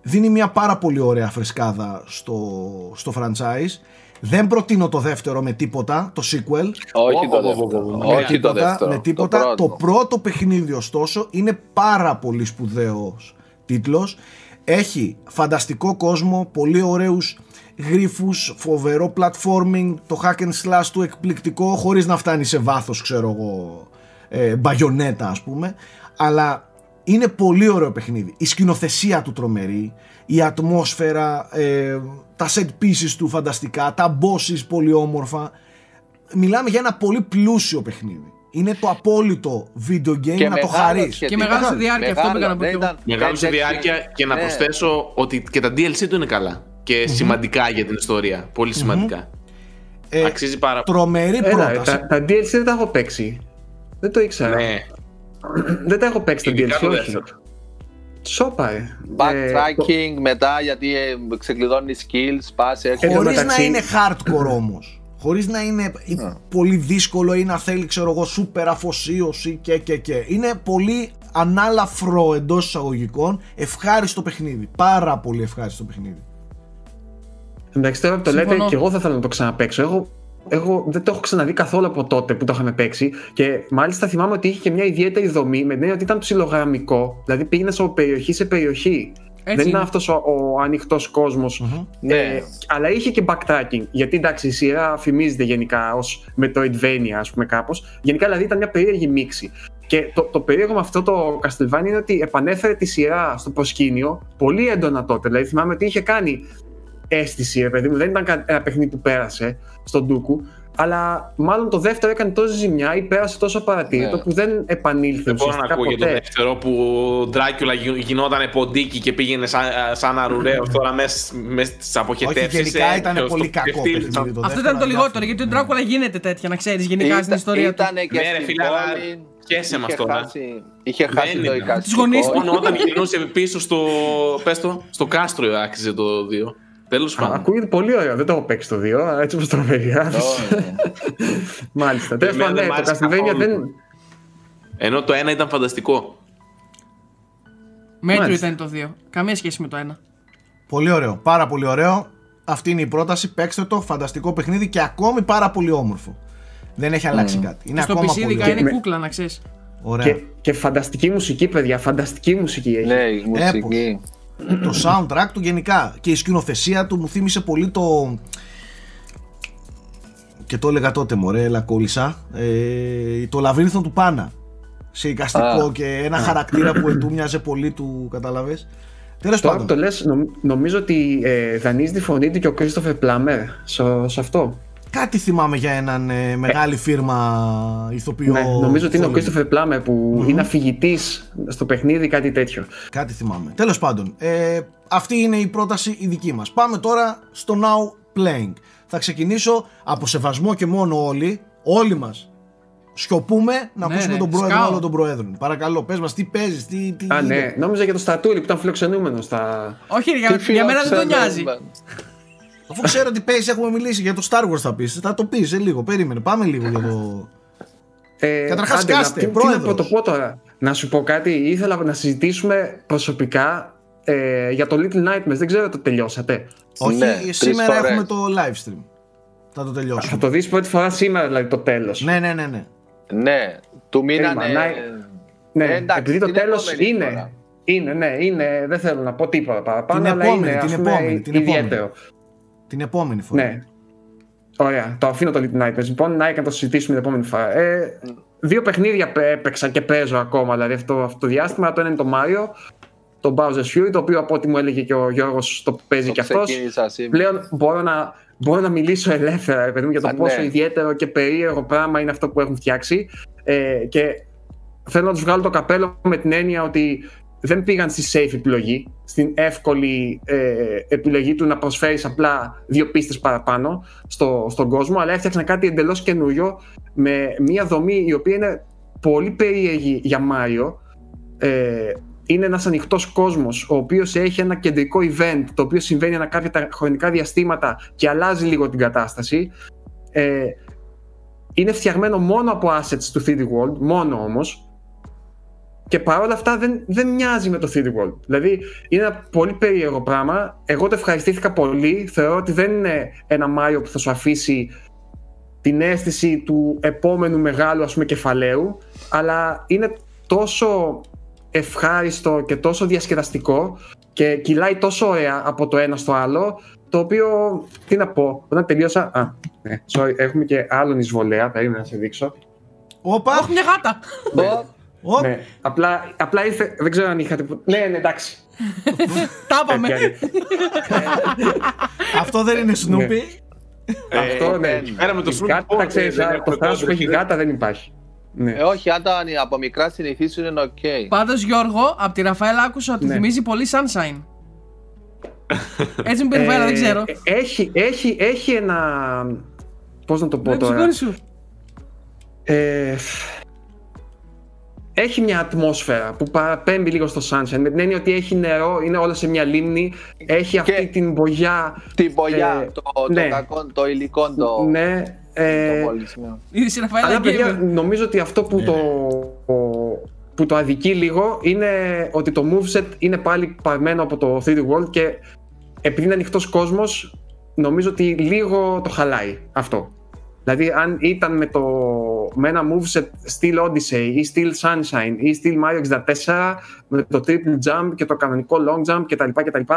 δίνει μια πάρα πολύ ωραία φρεσκάδα στο, στο franchise δεν προτείνω το δεύτερο με τίποτα, το sequel Όχι το Ω, ω, ω, ω, δεύτερο. ω, με Όχι το τίποτα, δεύτερο. με τίποτα. Το, πρώτο. πρώτο παιχνίδι ωστόσο είναι πάρα πολύ σπουδαίος τίτλος. Έχει φανταστικό κόσμο, πολύ ωραίους γρίφους, φοβερό platforming, το hack and slash του εκπληκτικό χωρίς να φτάνει σε βάθος ξέρω εγώ ε, μπαγιονέτα ας πούμε. Αλλά είναι πολύ ωραίο παιχνίδι. Η σκηνοθεσία του τρομερή η ατμόσφαιρα ε, τα set pieces του φανταστικά τα bosses πολύ όμορφα. Μιλάμε για ένα πολύ πλούσιο παιχνίδι. Είναι το απόλυτο video game Και να το μεγάλο χαρείς. σχετικά. Και μεγάλο σε διάρκεια, αυτό Μεγάλο, πήγα να πω δεν κι εγώ. ήταν Μεγάλο σε 5-6. διάρκεια και να Ναι. προσθέσω ότι και τα DLC του είναι καλά. Και σημαντικά για την ιστορία. Πολύ σημαντικά. Ε, Αξίζει πάρα πολύ. τρομερή Έλα, πρόταση. τα, τα DLC δεν τα έχω παίξει. Δεν το ήξερα. Ναι. Δεν τα έχω παίξει τα Ειδικά DLC, το όχι. δεύτερο. Σόπα, ε. Ε, το- Backtracking μετά γιατί ε, ξεκλειδώνεις skills, πας, έρχεται. Εν τω Χωρίς να μεταξύ- είναι hardcore όμως. Χωρίς να είναι ή πολύ δύσκολο ή να θέλει ξέρω εγώ σούπερ αφοσίωση και και και. Είναι πολύ ανάλαφρο εντός εισαγωγικών ευχάριστο παιχνίδι. Πάρα πολύ ευχάριστο παιχνίδι. Εντάξει, τώρα που το λέτε Συμφωνώ. και εγώ θα ήθελα να το ξαναπαίξω. Εγώ, εγώ δεν το έχω ξαναδεί καθόλου από τότε που το είχαμε παίξει και μάλιστα θυμάμαι ότι είχε και μια ιδιαίτερη δομή με την έννοια ότι ήταν ψιλογραμμικό. Δηλαδή πήγαινε από περιοχή σε περιοχή. Έτσι δεν είναι. είναι αυτός ο, ο ανοιχτός Ναι. Ε, αλλά είχε και backtracking. Γιατί εντάξει, η σειρά φημίζεται γενικά ως Metroidvania, ας πούμε κάπως. Γενικά δηλαδή ήταν μια περίεργη μίξη. Και το, το περίεργο με αυτό το Castlevania είναι ότι επανέφερε τη σειρά στο προσκήνιο πολύ έντονα τότε. Δηλαδή θυμάμαι ότι είχε κάνει αίσθηση, ρε παιδί μου, δεν ήταν κα- ένα παιχνίδι που πέρασε στον Ντούκου. Αλλά μάλλον το δεύτερο έκανε τόση ζημιά ή πέρασε τόσο παρατήρητο Ναι. που δεν επανήλθε Δεν μπορώ να ουσιαστικά ακούω για το ποτέ. δεύτερο που ο Ντράκουλα γι- γινόταν ποντίκι και πήγαινε σαν, σαν αρουραίος τώρα μέσα στι αποχετεύσεις. Όχι, γενικά ήταν πολύ κακό παιχνίδι. το Αυτό δεύτερο ήταν το λιγότερο, αδιάφορο. γιατί ο Ντράκουλα γίνεται τέτοια, να ξέρεις γενικά στην ιστορία του. Ήτανε και Ναι, ρε στην φίλε, αλλά πόλη. χέσε μας είχε τώρα. χάσει- Είχε Δεν χάσει το ήταν. εικαστικό. Τις γονείς του. Μόνο όταν γυρνούσε πίσω στο. Πες το, στο κάστρο άξιζε το 2. Τέλος Α, πάντων. Ακούγεται πολύ ωραίο, δεν το έχω παίξει το 2, έτσι όπως το περιγράφεις. Ω, Μάλιστα. Τέλος Εμένα πάντων, δεν ναι, μ' το άρεσε Castlevania καθόλου. δεν... Ενώ το ένα ήταν φανταστικό. Μέτριο Μάλιστα. ήταν το 2. Καμία σχέση με το 1. Πολύ ωραίο, πάρα πολύ ωραίο. Αυτή είναι η πρόταση. Παίξτε το, φανταστικό παιχνίδι και ακόμη πάρα πολύ όμορφο. Δεν έχει αλλάξει κάτι. Είναι Στο ακόμα PC πολύ ειδικά ωραίο. είναι Με- κούκλα, να ξέρεις. Ωραία. Και, και φανταστική μουσική, παιδιά, φανταστική μουσική έχει. Ναι, η μουσική. Το soundtrack του γενικά. Και η σκηνοθεσία του μου θύμισε πολύ το και το έλεγα τότε μωρέ έλα κόλλησα ε, το λαβύρινθο του Πάνα. Σε εικαστικό Α. και ένα χαρακτήρα που του μοιάζε πολύ του καταλαβες τέλος Τώρα που πάντων το λες, νομ- νομίζω ότι ε, δανείζει τη φωνή του και ο Κρίστοφερ Πλάμερ σε, σε αυτό. Κάτι θυμάμαι για έναν ε, μεγάλη φίρμα ηθοποιό Ναι, νομίζω ότι είναι ο Hollywood. Κρίστοφερ Πλάμερ που είναι αφηγητής στο παιχνίδι, κάτι τέτοιο. Κάτι θυμάμαι. Τέλος πάντων, ε, αυτή είναι η πρόταση η δική μας. Πάμε τώρα στο Now Playing. Θα ξεκινήσω από σεβασμό και μόνο όλοι, όλοι μας. Σιωπούμε να Ναι, ακούσουμε ναι, τον πρόεδρο σκάω. όλων των προέδρων. Παρακαλώ, πες μας τι παίζεις, τι, τι Α, είναι. ναι, νόμιζα για το Στατούλη που ήταν φιλοξενούμενος στα. Όχι, ρε, Τι για, για μένα δεν τον φιλοξενούμενο. νοιάζει. Αφού ξέρω ότι παίζεις, έχουμε μιλήσει για το Star Wars θα πεις. Θα το πεις σε λίγο, περίμενε. Πάμε λίγο για το... Ε, Καταρχάς, άντε, να- κάστε, τι, τι πρόεδρος. να το πω τώρα. Να σου πω κάτι, ήθελα να συζητήσουμε προσωπικά ε, για το Little Nightmares. Δεν ξέρω αν το τελειώσατε; Όχι, Ναι, τρεις σήμερα φορές. έχουμε το live stream. Θα το Θα τελειώσουμε. το δεις πρώτη φορά σήμερα, δηλαδή το τέλος. Ναι, ναι, ναι, ναι. Ναι, του μείνανε... Περίμενα, Ναι, Ε, εντάξει, επειδή το την τέλος επόμενη είναι, φορά. είναι, ναι, είναι, δεν θέλω να πω τίποτα παραπάνω, Την αλλά επόμενη, είναι, την ας πούμε, επόμενη, την επόμενη. Ιδιαίτερο. Την επόμενη φορά. Ναι. Ωραία, το αφήνω το Little Nightmares. Λοιπόν, να να το συζητήσουμε την επόμενη φορά. Ε, δύο παιχνίδια πέ- έπαιξα και παίζω ακόμα, δηλαδή αυτό, αυτό το διάστημα. Το ένα είναι το Mario, το Bowser's Fury, το οποίο από ό,τι μου έλεγε και ο Γιώργος το παίζει Το και αυτός. ξεκίνησα σήμερα. Πλέον μπορώ να, μπορώ να μιλήσω ελεύθερα ρε παιδί μου, για το Α, πόσο ναι. ιδιαίτερο και περίεργο πράγμα είναι αυτό που έχουν φτιάξει. Ε, και θέλω να τους βγάλω το καπέλο με την έννοια ότι δεν πήγαν στη safe επιλογή, στην εύκολη ε, επιλογή του να προσφέρεις απλά δύο πίστες παραπάνω στο, στον κόσμο, αλλά έφτιαξαν κάτι εντελώς καινούριο με μια δομή η οποία είναι πολύ περίεργη για Μάριο. Ε, είναι ένας ανοιχτός κόσμος ο οποίος έχει ένα κεντρικό event το οποίο συμβαίνει ανά κάποια τα χρονικά διαστήματα και αλλάζει λίγο την κατάσταση. Ε, είναι φτιαγμένο μόνο από assets του 3D World, μόνο όμως και παρόλα αυτά δεν, δεν μοιάζει με το 3D World. Δηλαδή είναι ένα πολύ περίεργο πράγμα. Εγώ το ευχαριστήθηκα πολύ. Θεωρώ ότι δεν είναι ένα Mario που θα σου αφήσει την αίσθηση του επόμενου μεγάλου ας πούμε κεφαλαίου αλλά είναι τόσο ευχάριστο και τόσο διασκεδαστικό και κυλάει τόσο ωραία από το ένα στο άλλο το οποίο, τι να πω, όταν τελείωσα α, ναι, sorry, έχουμε και άλλον εισβολέα, περίμενα να σε δείξω Όπα, Όχι, μια γάτα. Ω, Ω, ναι, απλά, απλά ήρθε, δεν ξέρω αν είχατε που- ναι, ναι, εντάξει Τα είπαμε. Τέτοια είναι. αυτό δεν είναι Snoopy. αυτό ναι, πέρα με το Η Snoopy γάτα, Dogg, ξέρεις, δεν το έχουμε θράσος που τότε, έχει δεν- γάτα δεν υπάρχει ναι. Ε, όχι, αν τα από μικρά συνηθίσουν είναι οκ. Πάντως, Γιώργο, από τη Ραφαέλα άκουσα ότι Ναι. θυμίζει πολύ Sunshine. Έτσι μου πει η Ραφαέλα, δεν ξέρω. Ε, Έχει, έχει, έχει ένα. Πώς να το πω Δεν τώρα; συγχώρη σου. Ε, έχει μια ατμόσφαιρα που παραπέμπει λίγο στο Sunshine. Με την έννοια ότι έχει νερό, είναι όλα σε μια λίμνη. Έχει αυτή την μπογιά. Την μπογιά, Ε, το, το, ναι. κακό, το υλικό, το, ναι. ε, το μολυσμένο. Είδε η Ραφαέλα αλλά παιδιά, gamer. νομίζω ότι αυτό που, το, που το αδικεί λίγο είναι ότι το moveset είναι πάλι παρμένο από το 3D World και επειδή είναι ανοιχτός κόσμος, νομίζω ότι λίγο το χαλάει αυτό. Δηλαδή, αν ήταν με, το, με ένα moveset στυλ Odyssey ή στυλ Sunshine ή στυλ Mario 64 με το triple jump και το κανονικό long jump κτλ. κτλ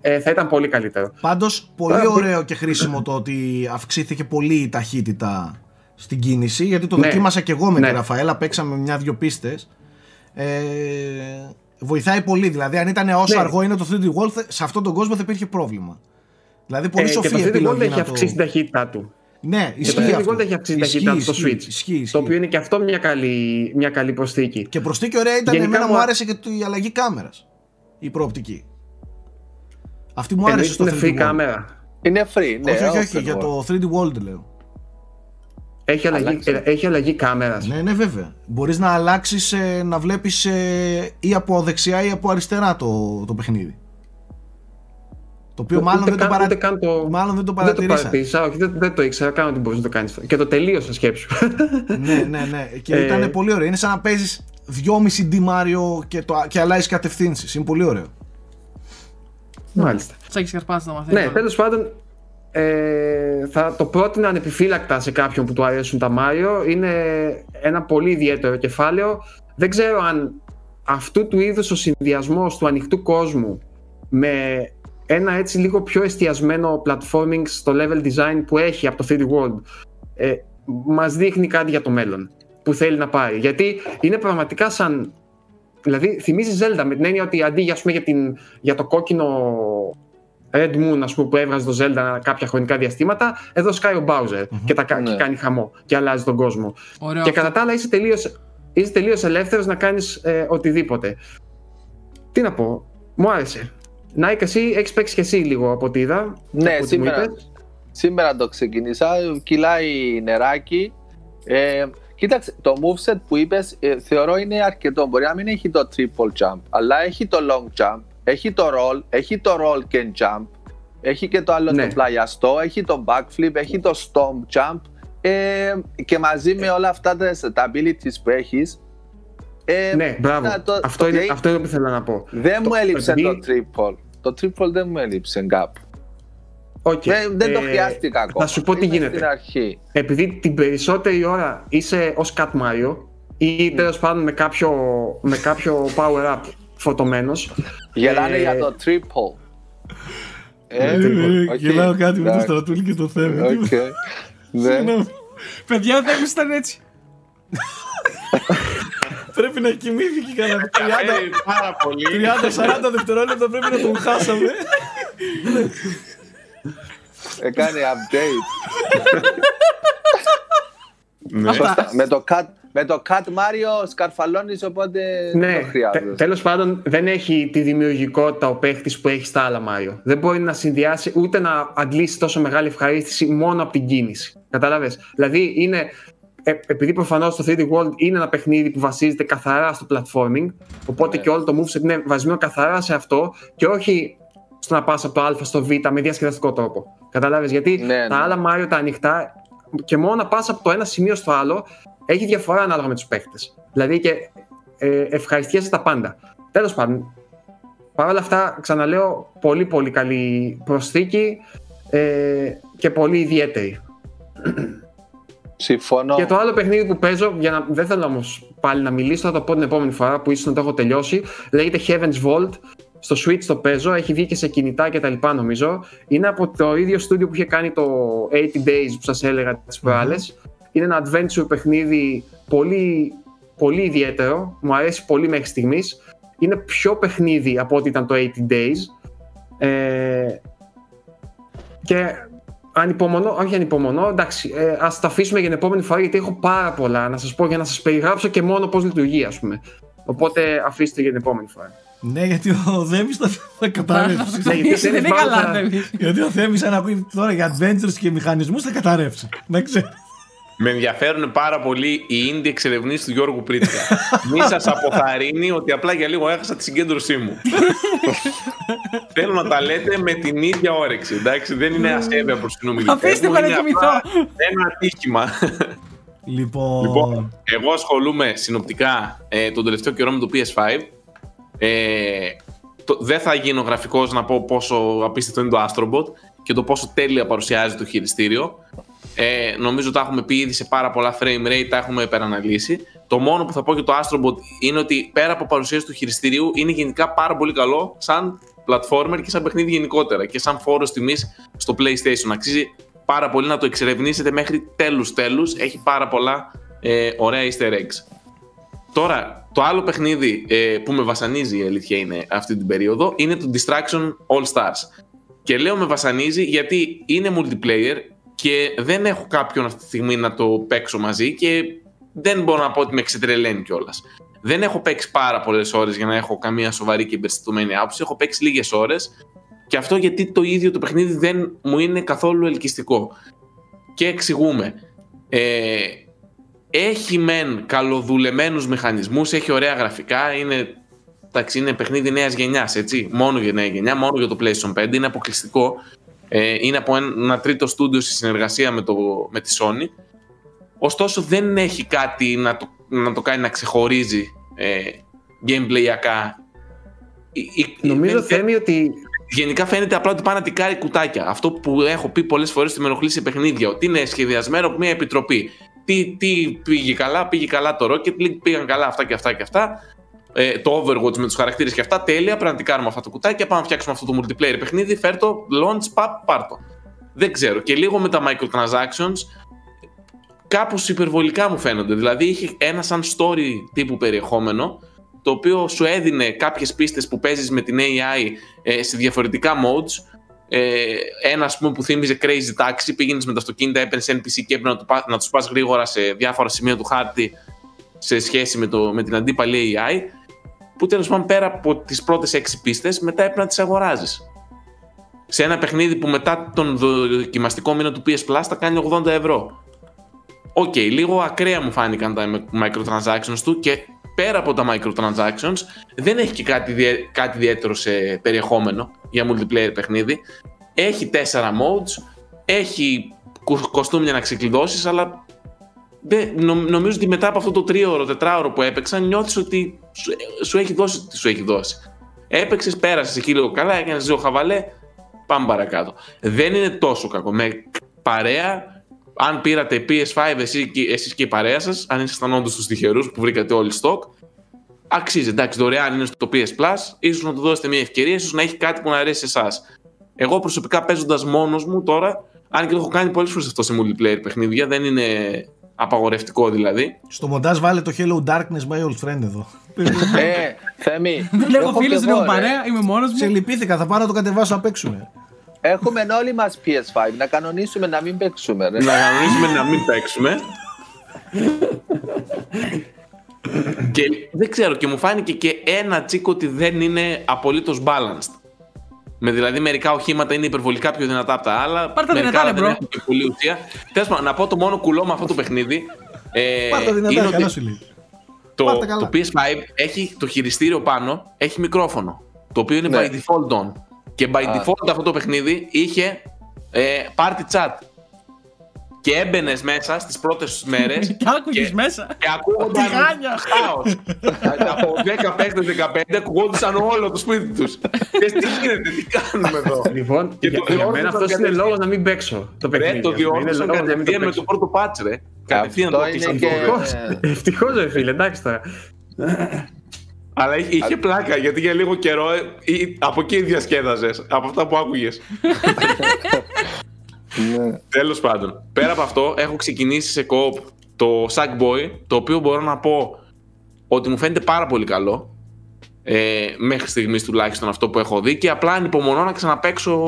ε, θα ήταν πολύ καλύτερο. Πάντως πολύ Τώρα, ωραίο και χρήσιμο το ότι αυξήθηκε πολύ η ταχύτητα στην κίνηση γιατί το Ναι. δοκίμασα και εγώ με Ναι. τη Ραφαέλα, παίξαμε μια-δυο πίστες ε, βοηθάει πολύ δηλαδή αν ήταν όσο Ναι. αργό είναι το 3D World θε- σε αυτόν τον κόσμο θα υπήρχε πρόβλημα δηλαδή πολύ Ε, και σοφή το 3D World επιλογή έχει να το... αυξήσει την ταχύτητά του. Ναι, Και ισχύει το 3D αυτό. World έχει αυξήσει Ισχύει, ταχύτητα στο ισχύει, Switch. Ισχύει, ισχύει. Το οποίο είναι και αυτό μια καλή, μια καλή προσθήκη. Και προσθήκη ωραία ήταν, Γενικά εμένα μου μου α- άρεσε και το- η αλλαγή κάμερας. Η προοπτική. Αυτή μου άρεσε Εννοείς στο είναι 3D free World. κάμερα; Είναι free, ναι. όχι, όχι, όχι, open για world. το 3D World λέω. Έχει αλλαγή, Αλλάξε. ε, έχει αλλαγή κάμερας. Ναι, ναι, βέβαια. Μπορείς να αλλάξεις, ε, να βλέπεις ε, ή από δεξιά ή από αριστερά το, το παιχνίδι. Το οποίο μάλλον ούτε δεν, το καν, παρα... ούτε καν το, μάλλον δεν το δεν το παρατηρήσα. παρατήρησα. Όχι, δεν, δεν το ήξερα καν ότι μπορεί να το κάνεις αυτό. Και το τελείωσα σκέψου. ναι, ναι, ναι. Και Ε, ήταν πολύ ωραίο. Είναι σαν να παίζεις 2,5D Mario και, το, και αλλάζεις κατευθύνσεις. Είναι πολύ ωραίο. Μάλιστα. Σα έχεις σκαρπάσει να μαθαίνεις. Ναι, τέλος πάντων, ε, θα το πρότεινα ανεπιφύλακτα σε κάποιον που του αρέσουν τα Mario. Είναι ένα πολύ ιδιαίτερο κεφάλαιο. Δεν ξέρω αν αυτού του είδους ο συνδυασμός του ανοιχτού κόσμου με ένα έτσι λίγο πιο εστιασμένο platforming στο level design που έχει από το 3D World ε, μας δείχνει κάτι για το μέλλον που θέλει να πάρει. Γιατί είναι πραγματικά σαν... Δηλαδή θυμίζει Zelda με την έννοια ότι αντί για, ας πούμε, για, την, για το κόκκινο Red Moon ας πούμε, που έβγαζε το Zelda κάποια χρονικά διαστήματα, εδώ σκάει ο Bowser και, τα, κα- Ναι. και κάνει χαμό και αλλάζει τον κόσμο. Ωραίο Και αυτό. κατά τα άλλα είσαι τελείως, είσαι τελείως ελεύθερος να κάνεις ε, οτιδήποτε. Τι να πω, μου άρεσε. Νάικα, εσύ έχεις παίξει και εσύ λίγο από ό,τι είδα. Ναι, από ό,τι μου σήμερα, είπες. σήμερα το ξεκίνησα. Κυλάει νεράκι. Ε, κοίταξε, το moveset που είπες ε, θεωρώ είναι αρκετό. Μπορεί να μην έχει το triple jump, αλλά έχει το long jump, έχει το roll, έχει το roll και jump, έχει και το άλλο Ναι. το πλαγιαστό, έχει το backflip, έχει το stomp jump ε, και μαζί με όλα αυτά τα, τα abilities που έχεις ε, Ναι, μπράβο. να το- αυτό, το είναι, ότι αυτό είναι που ήθελα να πω. δεν Το- μου έλειψε επειδή- το triple. Το triple δεν μου έλειψε κάπου. Οκ. Δεν, δεν το Ε, χρειάστηκα ακόμα. Θα σου πω τι Είμαι γίνεται. Στην αρχή. Επειδή την περισσότερη ώρα είσαι ως Cat Mario ή Mm. τέλος πάντων με κάποιο, με κάποιο power-up φορτωμένος, Γελάνε Ε, για το triple. Ε, Ε, οκ, Γελάω κάτι με το εντάξει, στρατούλι και το θέμα. οκ. Ναι. Παιδιά, δεν ήταν έτσι. Πρέπει να κοιμήθηκε κανένα 30 Ε, πάρα πολύ. 30-40 δευτερόλεπτα πρέπει να τον χάσαμε. Έκανε update. Ναι. Σωστά. Με το cut, με το cut Mario σκαρφαλώνεις οπότε δεν ναι, το τε, χρειάζεσαι. τέλος πάντων δεν έχει τη δημιουργικότητα ο παίχτης που έχει στα άλλα Mario. Δεν μπορεί να συνδυάσει ούτε να αντλήσει τόσο μεγάλη ευχαρίστηση μόνο από την κίνηση. Κατάλαβες. Δηλαδή είναι, ε, επειδή προφανώς το 3D World είναι ένα παιχνίδι που βασίζεται καθαρά στο platforming, οπότε Ναι. και όλο το moveset είναι βασισμένο καθαρά σε αυτό και όχι στο να πας από το α στο β με διασκεδαστικό τρόπο. Κατάλαβες, γιατί Ναι, τα ναι. άλλα Mario τα ανοιχτά και μόνο να πας από το ένα σημείο στο άλλο έχει διαφορά ανάλογα με τους παίχτες. Δηλαδή και ε, ευχαριστιέσαι τα πάντα. Τέλος πάντων, παρ' όλα αυτά ξαναλέω πολύ πολύ καλή προσθήκη ε, και πολύ ιδιαίτερη. Συμφωνώ. Και το άλλο παιχνίδι που παίζω, για να, δεν θέλω όμως πάλι να μιλήσω, θα το πω την επόμενη φορά που ίσως να το έχω τελειώσει. Λέγεται Heaven's Vault. Στο Switch το παίζω, έχει βγει και σε κινητά και τα λοιπά νομίζω. Είναι από το ίδιο στούντιο που είχε κάνει το 80 Days που σας έλεγα τις προάλλες. Είναι ένα adventure παιχνίδι πολύ, πολύ ιδιαίτερο, μου αρέσει πολύ μέχρι στιγμής. Είναι πιο παιχνίδι από ό,τι ήταν το 80 Days. Ε, και ανυπομονώ, όχι ανυπομονώ, εντάξει, ε, ας τα αφήσουμε για την επόμενη φορά γιατί έχω πάρα πολλά να σας πω για να σας περιγράψω και μόνο πώς λειτουργεί ας πούμε. Οπότε αφήστε για την επόμενη φορά. Ναι, γιατί ο Δέμις θα, θα καταρρεύσει. Ναι, γιατί Δεν είναι μάλλον καλά, θα- δεν γιατί ο Θέμης αν ακούει τώρα για adventures και μηχανισμούς θα καταρρεύσει. Να ξέρεις. Με ενδιαφέρουν πάρα πολύ οι indie εξερευνήσει του Γιώργου Πρίτσκα. Μη σας αποθαρρύνει ότι απλά για λίγο έχασα τη συγκέντρωσή μου. Θέλω να τα λέτε με την ίδια όρεξη. Εντάξει, δεν είναι ασέβεια προς την ομιλητή. Αφήστε με να κοιμηθώ. Ένα ατύχημα. Λοιπόν, Λοιπόν, εγώ ασχολούμαι συνοπτικά ε, τον τελευταίο καιρό με το PS5. Ε, το, δεν θα γίνω γραφικός να πω πόσο απίστευτο είναι το Astrobot και το πόσο τέλεια παρουσιάζει το χειριστήριο. Ε, νομίζω τα έχουμε πει ήδη σε πάρα πολλά frame rate, τα έχουμε υπεραναλύσει. Το μόνο που θα πω για το Astrobot είναι ότι πέρα από παρουσίαση του χειριστηρίου είναι γενικά πάρα πολύ καλό σαν platformer και σαν παιχνίδι γενικότερα και σαν φόρος τιμής στο PlayStation. Αξίζει πάρα πολύ να το εξερευνήσετε μέχρι τέλους τέλους. Έχει πάρα πολλά ε, ωραία easter eggs. Τώρα, το άλλο παιχνίδι ε, που με βασανίζει η αλήθεια είναι αυτή την περίοδο είναι το Distraction All Stars. Και λέω με βασανίζει γιατί είναι multiplayer, και δεν έχω κάποιον αυτή τη στιγμή να το παίξω μαζί και δεν μπορώ να πω ότι με ξετρελαίνει κιόλας. Δεν έχω παίξει πάρα πολλές ώρες για να έχω καμία σοβαρή και εμπεριστατωμένη άποψη. Έχω παίξει λίγες ώρες και αυτό γιατί το ίδιο το παιχνίδι δεν μου είναι καθόλου ελκυστικό. Και εξηγούμε. Ε, έχει μεν καλοδουλεμένους μηχανισμούς, έχει ωραία γραφικά, είναι, εντάξει, είναι παιχνίδι νέας γενιάς, έτσι. Μόνο για νέα γενιά, μόνο για το PlayStation 5. Είναι αποκλειστικό. Ε, είναι από ένα τρίτο στούντιο σε συνεργασία με, το, με τη Sony. Ωστόσο δεν έχει κάτι να το, να το κάνει να ξεχωρίζει ε, gameplayακά. Νομίζω Θέμη ότι Γενικά φαίνεται απλά ότι πάνε να τικάρει κουτάκια. Αυτό που έχω πει πολλές φορές ότι με ενοχλεί σε παιχνίδια. Ότι είναι σχεδιασμένο από μια επιτροπή. Τι, τι πήγε καλά, πήγε καλά το Rocket League, πήγαν καλά αυτά και αυτά και αυτά. Ε, το Overwatch με τους χαρακτήρες και αυτά. Τέλεια, πρέπει να τικάρουμε αυτά τα κουτάκια. Πάμε να φτιάξουμε αυτό το multiplayer παιχνίδι. Φέρ το, launch, pap, πάρτο. Δεν ξέρω. Και λίγο με τα microtransactions κάπως υπερβολικά μου φαίνονται. Δηλαδή είχε ένα σαν story τύπου περιεχόμενο το οποίο σου έδινε κάποιες πίστες που παίζεις με την AI ε, σε διαφορετικά modes ε, ένα ας πούμε που θύμιζε Crazy Taxi πήγαινες με τα αυτοκίνητα, έπαιρνες NPC και έπρεπε να, του, να τους πας γρήγορα σε διάφορα σημεία του χάρτη σε σχέση με, το, με την αντίπαλη AI που τέλος πάντων πέρα από τις πρώτες έξι πίστες μετά έπρεπε να τις αγοράζεις σε ένα παιχνίδι που μετά τον δοκιμαστικό μήνα του PS Plus θα κάνει 80 ευρώ Οκ, okay, λίγο ακραία μου φάνηκαν τα microtransactions του και πέρα από τα microtransactions δεν έχει και κάτι, κάτι ιδιαίτερο σε περιεχόμενο για multiplayer παιχνίδι. Έχει τέσσερα modes, έχει κοστούμια να ξεκλειδώσεις, αλλά δεν, νομίζω ότι μετά από αυτό το τρίωρο, τετράωρο που έπαιξα, νιώθεις ότι σου, σου έχει δώσει τι σου έχει δώσει. Έπαιξες, πέρασες εκεί λίγο καλά, έκανες δύο χαβαλέ, πάμε παρακάτω. Δεν είναι τόσο κακό. Με παρέα αν πήρατε PS5 εσείς, εσείς και η παρέα σας, αν ήσασταν όντως τους τυχερούς που βρήκατε όλοι stock, αξίζει. Εντάξει, δωρεάν είναι στο PS Plus, ίσως να του δώσετε μια ευκαιρία, ίσως να έχει κάτι που να αρέσει σε εσάς. Εγώ προσωπικά παίζοντας μόνος μου τώρα, αν και το έχω κάνει πολλές φορές αυτό σε multiplayer παιχνίδια, δεν είναι απαγορευτικό δηλαδή. Στο μοντάζ βάλε το Hello Darkness my old friend εδώ. ε, Θέμη. Δεν έχω φίλους, δεν έχω παρέα, είμαι μόνος μου. Σε λυπήθηκα, θα πάω να το κατεβάσω να παίξουμε. Έχουμε όλοι μας PS5. Να κανονίσουμε να μην παίξουμε. Ρε. Να κανονίσουμε να μην παίξουμε. και δεν ξέρω, και μου φάνηκε και ένα τσίκο ότι δεν είναι απολύτως balanced. Με δηλαδή μερικά οχήματα είναι υπερβολικά πιο δυνατά από τα άλλα. Πάρτε μερικά δυνατά, δεν bro. έχουν και πολύ ουσία. Τέλος πάντων, να πω το μόνο κουλό με αυτό το παιχνίδι. Ε, Πάρτε δυνατά, είναι καλά ότι σου λέει. το, Πάρτε καλά. το PS5 έχει το χειριστήριο πάνω, έχει μικρόφωνο. Το οποίο είναι Ναι. by default on. Και by Α. default αυτό το παιχνίδι είχε ε, party chat. Και έμπαινες μέσα στις πρώτες μέρες. Και άκουγες μέσα. Και ακούγονταν Τι χάνια. χάος. Από 10 παίχτε 15 ακουγόντουσαν όλο το σπίτι τους. Και τι γίνεται, τι κάνουμε εδώ; Λοιπόν, Και για, το για μένα διόρθωσαν αυτό είναι κατευθείαν. λόγος να μην παίξω το παιχνίδι. Ρε, το ας πούμε. Είναι διόρθωσαν λόγος να μην το κατευθείαν με παίξω. το πρώτο patch, ρε. Κατευθείαν το Αυτό είναι κλείσαν και- το Ευτυχώς. Ευτυχώς ρε φίλε, εντάξει τώρα. Αλλά είχε, είχε πλάκα γιατί για λίγο καιρό ε, ή- από εκεί διασκέδαζες. Από αυτά που άκουγες. Ναι. Τέλος πάντων. Πέρα από αυτό, έχω ξεκινήσει σε co το Sackboy, το οποίο μπορώ να πω ότι μου φαίνεται πάρα πολύ καλό. Ε, μέχρι στιγμής τουλάχιστον αυτό που έχω δει και απλά ανυπομονώ να ξαναπαίξω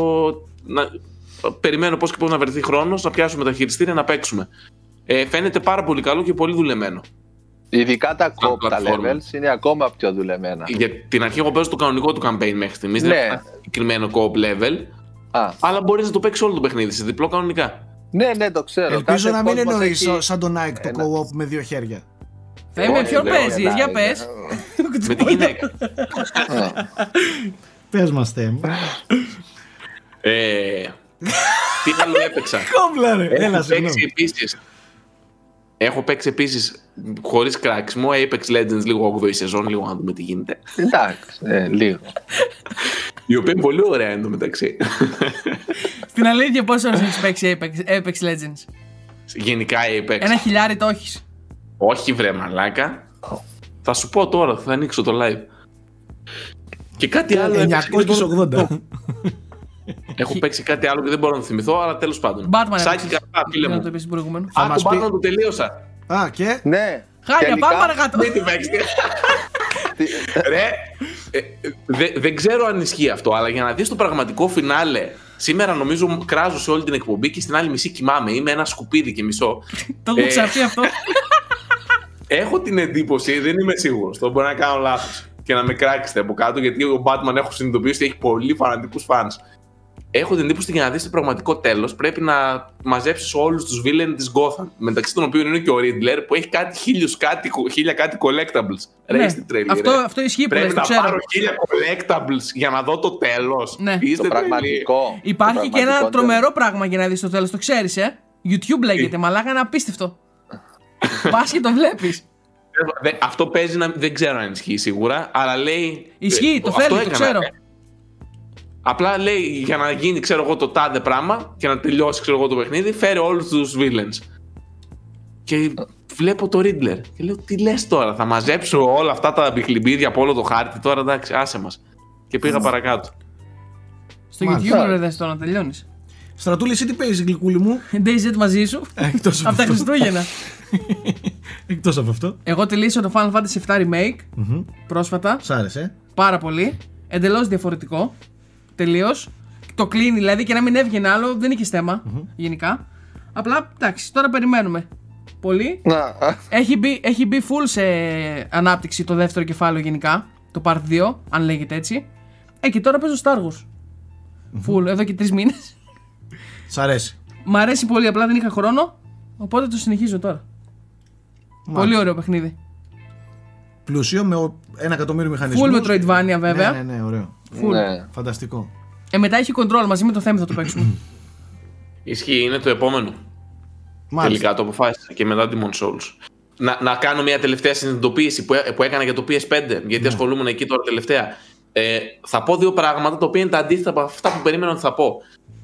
να, περιμένω πώς και πώς να βρεθεί χρόνος να πιάσουμε τα χειριστήρια να παίξουμε ε, φαίνεται πάρα πολύ καλό και πολύ δουλεμένο Ειδικά τα κόπ, τα πλατφόρμα. levels είναι ακόμα πιο δουλεμένα. για την αρχή εγώ παίζω το κανονικό του campaign μέχρι στιγμής δεν Ναι. έχω ένα συγκεκριμένο co-op level Α, αλλά μπορείς να το παίξεις όλο το παιχνίδι σε διπλό κανονικά ναι, ναι, το ξέρω. Ελπίζω Κάθε να μην κόσμος εννοείς έχει- σαν τον Nike το ένα. co-op με δύο χέρια. Θέμη, ποιον Ναι, παίζεις, ναι, για ναι. πες. με τη γυναίκα Πες μας, Θέμ. ε, τι άλλο έπαιξα; Κόμπλα, ρε. Έλα, Έχω παίξει συγγνώμη. επίσης Έχω παίξει επίσης χωρίς κράξιμο Apex Legends λίγο 8η σεζόν, λίγο να δούμε τι γίνεται. Εντάξει, ε, λίγο. Η οποία είναι πολύ ωραία εντωμεταξύ. Στην αλήθεια, πόσε ώρες έχεις παίξει Apex, Apex Legends; Γενικά Apex. Ένα χιλιάρι το έχεις. Όχι βρε μαλάκα. Θα σου πω τώρα, θα ανοίξω το live. Και κάτι άλλο. έπαιξα και δεν μπορώ- 980. Έχω παίξει κάτι άλλο και δεν μπορώ να το θυμηθώ, αλλά τέλος πάντων. Batman Σάκη έπαιξες. κατά, φίλε Δεν το μου. είπες προηγούμενο. Α, μας το πει- Batman το τελείωσα. Α, και; Ναι. Χάλια, τελικά- πάμε παρακάτω. Μην την παίξετε. Ρε, ε, δε- δεν ξέρω αν ισχύει αυτό, αλλά για να δεις το πραγματικό φινάλε, σήμερα νομίζω κράζω σε όλη την εκπομπή και στην άλλη μισή κοιμάμαι. Είμαι ένα σκουπίδι και μισό. Το έχω Ε, ξαναπεί αυτό. Έχω την εντύπωση, δεν είμαι σίγουρος, το μπορεί να κάνω λάθος και να με κράξετε από κάτω, γιατί ο Batman έχω συνειδητοποιήσει ότι έχει πολύ φανατικούς fans. Έχω την εντύπωση ότι για να δεις το πραγματικό τέλος πρέπει να μαζέψεις όλους τους villain της Gotham. Μεταξύ των οποίων είναι και ο Riddler που έχει κάτι χίλιους κάτι, χίλια κάτι collectables. Ρε, Ναι, είστε τρελοί, αυτό, ρε. αυτό ισχύει που Πρέπει λες, το να ξέρω. πάρω χίλια collectables για να δω το τέλος. Ναι. Είστε Το τρελοί. πραγματικό. Υπάρχει το και πραγματικό ένα τρομερό πράγμα για να δεις το τέλος, το ξέρεις, ε; YouTube λέγεται, Τι; μαλάκα είναι απίστευτο. Πας και το βλέπεις. Δε- Αυτό παίζει να. Δεν ξέρω αν ισχύει σίγουρα, αλλά λέει. Ισχύει, ε, το αυτό θέλει, το έκανα, ξέρω. Ε. Απλά λέει για να γίνει, ξέρω εγώ, το τάδε πράγμα και να τελειώσει, ξέρω εγώ, το παιχνίδι, φέρει όλους τους villains. Και βλέπω το Riddler. Και λέω, τι λες τώρα, θα μαζέψω όλα αυτά τα μπιχλιμπίδια από όλο το χάρτη. Τώρα εντάξει, άσε μας. Και πήγα παρακάτω. Στο Μάλιστα. YouTube ρε δες τώρα να τελειώνεις. Στρατούλη, εσύ τι παίζεις, γλυκούλη μου; DayZ μαζί σου. Εκτός από, Από τα αυτό. Χριστούγεννα. Εκτός από αυτό. Εγώ τελείωσα το Final Fantasy VII Remake Μμμ. πρόσφατα. Σ' άρεσε. Πάρα πολύ. Εντελώς διαφορετικό. Τελείως. Το κλείνει δηλαδή και να μην έβγαινε άλλο, δεν είχε θέμα γενικά. Απλά εντάξει, τώρα περιμένουμε. Πολύ. Να, α, Έχει μπει, έχει μπει full σε ανάπτυξη το δεύτερο κεφάλαιο γενικά. Το Part 2, αν λέγεται έτσι. Ε, και τώρα παίζω Star Wars. Full, εδώ και τρεις μήνες. Σ' αρέσει. Μ' αρέσει πολύ, απλά δεν είχα χρόνο. Οπότε το συνεχίζω τώρα. Πολύ Μάλιστα. ωραίο παιχνίδι. Πλούσιο με ο- ένα εκατομμύριο μηχανισμούς. Full Metroidvania βέβαια. Ναι, ναι, ναι, ωραίο. Full. ναι. Φανταστικό. Ε, μετά έχει control μαζί με το θέμα θα το παίξουμε. Ισχύει, είναι το επόμενο. Μάλιστα. Τελικά το αποφάσισα και μετά Demon Souls. Να, να κάνω μια τελευταία συνειδητοποίηση που, έ- που έκανα για το PS5, γιατί Ναι. ασχολούμαι εκεί τώρα τελευταία. Ε, θα πω δύο πράγματα τα οποία είναι τα αντίθετα από αυτά που περίμενα ότι θα πω.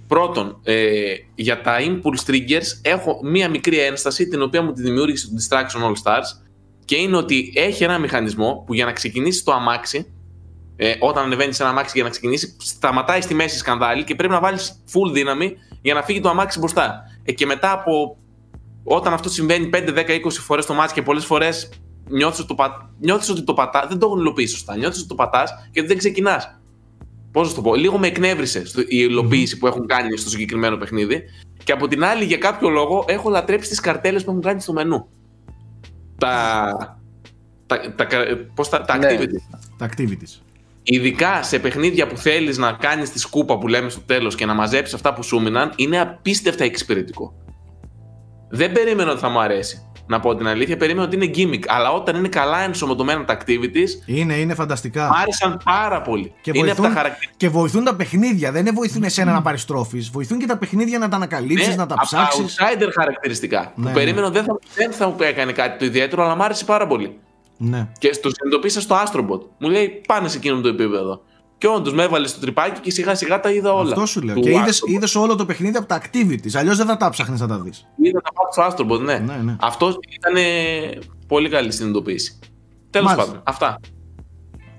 Πρώτον, ε, για τα impulse triggers έχω μία μικρή ένσταση την οποία μου τη δημιούργησε το Distraction All Stars και είναι ότι έχει ένα μηχανισμό που για να ξεκινήσει το αμάξι, ε, όταν ανεβαίνεις σε ένα αμάξι για να ξεκινήσει, σταματάει στη μέση σκανδάλι και πρέπει να βάλεις full δύναμη για να φύγει το αμάξι μπροστά. Ε, και μετά από όταν αυτό συμβαίνει 5, 10, 20 φορές το μάτι και πολλές φορές νιώθεις ότι το, πα... νιώθεις ότι το πατάς, δεν το έχουν υλοποιήσει σωστά. Νιώθεις ότι το πατάς και δεν ξεκινάς. Πώς να σου το πω, λίγο με εκνεύρισε στο- η υλοποίηση που έχουν κάνει στο συγκεκριμένο παιχνίδι. Και από την άλλη, για κάποιο λόγο, έχω λατρέψει τις καρτέλες που έχουν κάνει στο μενού. Τα. Τα, τα, πώς τα, τα Ναι. activities. Τα activities. Ειδικά σε παιχνίδια που θέλεις να κάνεις τη σκούπα που λέμε στο τέλος και να μαζέψεις αυτά που σου μείναν, είναι απίστευτα εξυπηρετικό. Δεν περίμενα ότι θα μου αρέσει. Να πω την αλήθεια, περίμενα ότι είναι gimmick. Αλλά όταν είναι καλά ενσωματωμένα τα activities, Είναι, είναι φανταστικά. μου άρεσαν πάρα πολύ. Και είναι βοηθούν, από τα χαρακτηριστικά. και βοηθούν τα παιχνίδια. Δεν είναι βοηθούν εσένα να πάρεις τρόφις. Βοηθούν και τα παιχνίδια να τα ανακαλύψεις, Ναι, να τα από ψάξεις. outsider χαρακτηριστικά. Ναι, που ναι. περίμενα δεν θα, δεν θα μου έκανε κάτι το ιδιαίτερο, αλλά μου άρεσε πάρα πολύ. Ναι. Και το συνειδητοποίησα στο Astrobot. Μου λέει πάνε σε εκείνο το επίπεδο. Και όντως με έβαλε στο τρυπάκι και σιγά σιγά τα είδα όλα. Αυτό σου λέω. Του Και είδε Astrobot. είδες όλο το παιχνίδι από τα activities. Αλλιώς δεν θα τα ψάχνεις να τα δεις. Είδα τα πάω στο Astrobot, ναι. Ναι, ναι. Αυτό ήταν πολύ καλή συνειδητοποίηση. Τέλος Μάλιστα. πάντων, αυτά.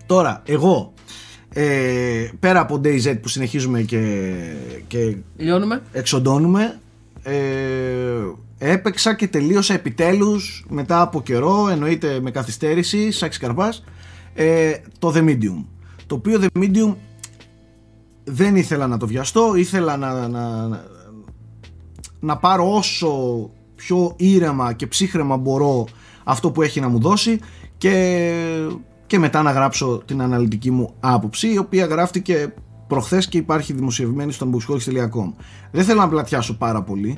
Τώρα, εγώ ε, πέρα από DayZ που συνεχίζουμε και, και Λιώνουμε. εξοντώνουμε ε, έπαιξα και τελείωσα επιτέλους μετά από καιρό εννοείται με καθυστέρηση σάξι καρπάς ε, το The Medium. Το οποίο The Medium δεν ήθελα να το βιαστώ ήθελα να, να, να, να πάρω όσο πιο ήρεμα και ψύχρεμα μπορώ αυτό που έχει να μου δώσει και, και μετά να γράψω την αναλυτική μου άποψη η οποία γράφτηκε προχθές και υπάρχει δημοσιευμένη στο unboxholics.com δεν θέλω να πλατιάσω πάρα πολύ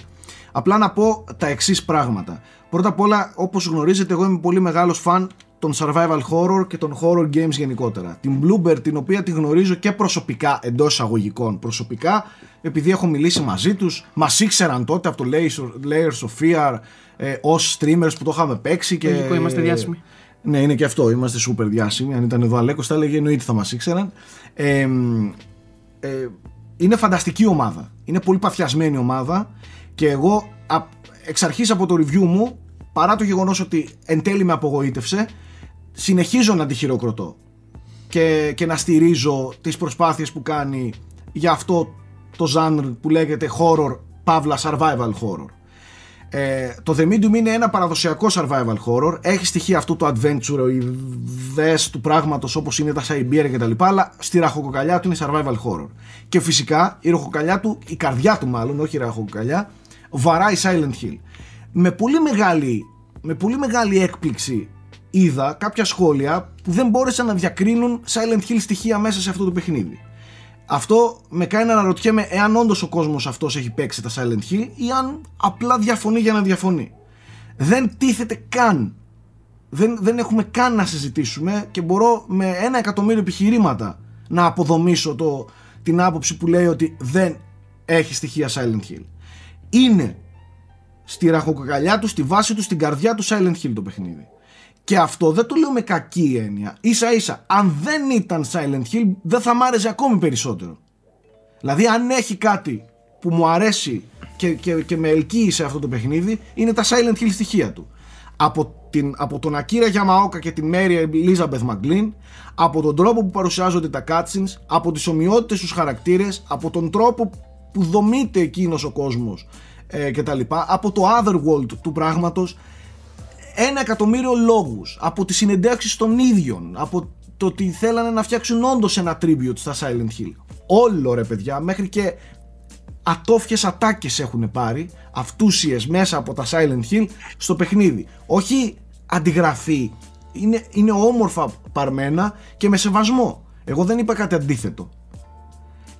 απλά να πω τα εξής πράγματα πρώτα απ' όλα όπως γνωρίζετε εγώ είμαι πολύ μεγάλος φαν των survival horror και των horror games γενικότερα. Την Bluebird την οποία τη γνωρίζω και προσωπικά εντός εισαγωγικών προσωπικά επειδή έχω μιλήσει μαζί τους μας ήξεραν τότε από το Layers- Layers of Fear ε, ως streamers που το είχαμε παίξει και... Λογικό, είμαστε διάσημοι. Ναι, είναι και αυτό. Είμαστε super διάσημοι. Αν ήταν εδώ Αλέκος, θα έλεγε εννοείται θα μας ήξεραν. Ε, ε, είναι φανταστική ομάδα. Είναι πολύ παθιασμένη ομάδα και εγώ α, εξ αρχής από το review μου, παρά το γεγονός ότι εν τέλει με απογοήτευσε, συνεχίζω να τη χειροκροτώ και, και να στηρίζω τις προσπάθειες που κάνει για αυτό το genre που λέγεται horror, παύλα survival horror. Ε, το The Medium είναι ένα παραδοσιακό survival horror. Έχει στοιχεία αυτού του adventure, ιδέες του πράγματος όπως είναι τα Siberia κτλ. Αλλά στη ραχοκοκαλιά του είναι survival horror. Και φυσικά η ραχοκοκαλιά του, η καρδιά του μάλλον, όχι η ραχοκοκαλιά, βαράει Silent Hill. Με πολύ μεγάλη, με πολύ μεγάλη έκπληξη είδα κάποια σχόλια που δεν μπόρεσαν να διακρίνουν Silent Hill στοιχεία μέσα σε αυτό το παιχνίδι. Αυτό με κάνει να αναρωτιέμαι εάν όντως ο κόσμος αυτός έχει παίξει τα Silent Hill ή αν απλά διαφωνεί για να διαφωνεί. Δεν τίθεται καν. Δεν, δεν έχουμε καν να συζητήσουμε και μπορώ με ένα εκατομμύριο επιχειρήματα να αποδομήσω το, την άποψη που λέει ότι δεν έχει στοιχεία Silent Hill. Είναι στη ραχοκοκαλιά του, στη βάση του, στην καρδιά του Silent Hill το παιχνίδι. Και αυτό δεν το λέω με κακή έννοια. Ίσα ίσα, αν δεν ήταν Silent Hill, δεν θα μ' άρεσε ακόμη περισσότερο. Δηλαδή, αν έχει κάτι που μου αρέσει και, και, και με ελκύει σε αυτό το παιχνίδι, είναι τα Silent Hill στοιχεία του. Από, την, από τον Ακύρα Γιαμαόκα και την Mary Elizabeth McGlynn, από τον τρόπο που παρουσιάζονται τα cutscenes, από τις ομοιότητες στους χαρακτήρες, από τον τρόπο που δομείται εκείνος ο κόσμος ε, κτλ. Από το otherworld του πράγματος ένα εκατομμύριο λόγους από τις συνεντεύξεις των ίδιων από το ότι θέλανε να φτιάξουν όντως ένα tribute στα Silent Hill. Όλο ρε παιδιά μέχρι και ατόφιες ατάκες έχουν πάρει αυτούσιες μέσα από τα Silent Hill στο παιχνίδι. Όχι αντιγραφή είναι, είναι όμορφα παρμένα και με σεβασμό. Εγώ δεν είπα κάτι αντίθετο.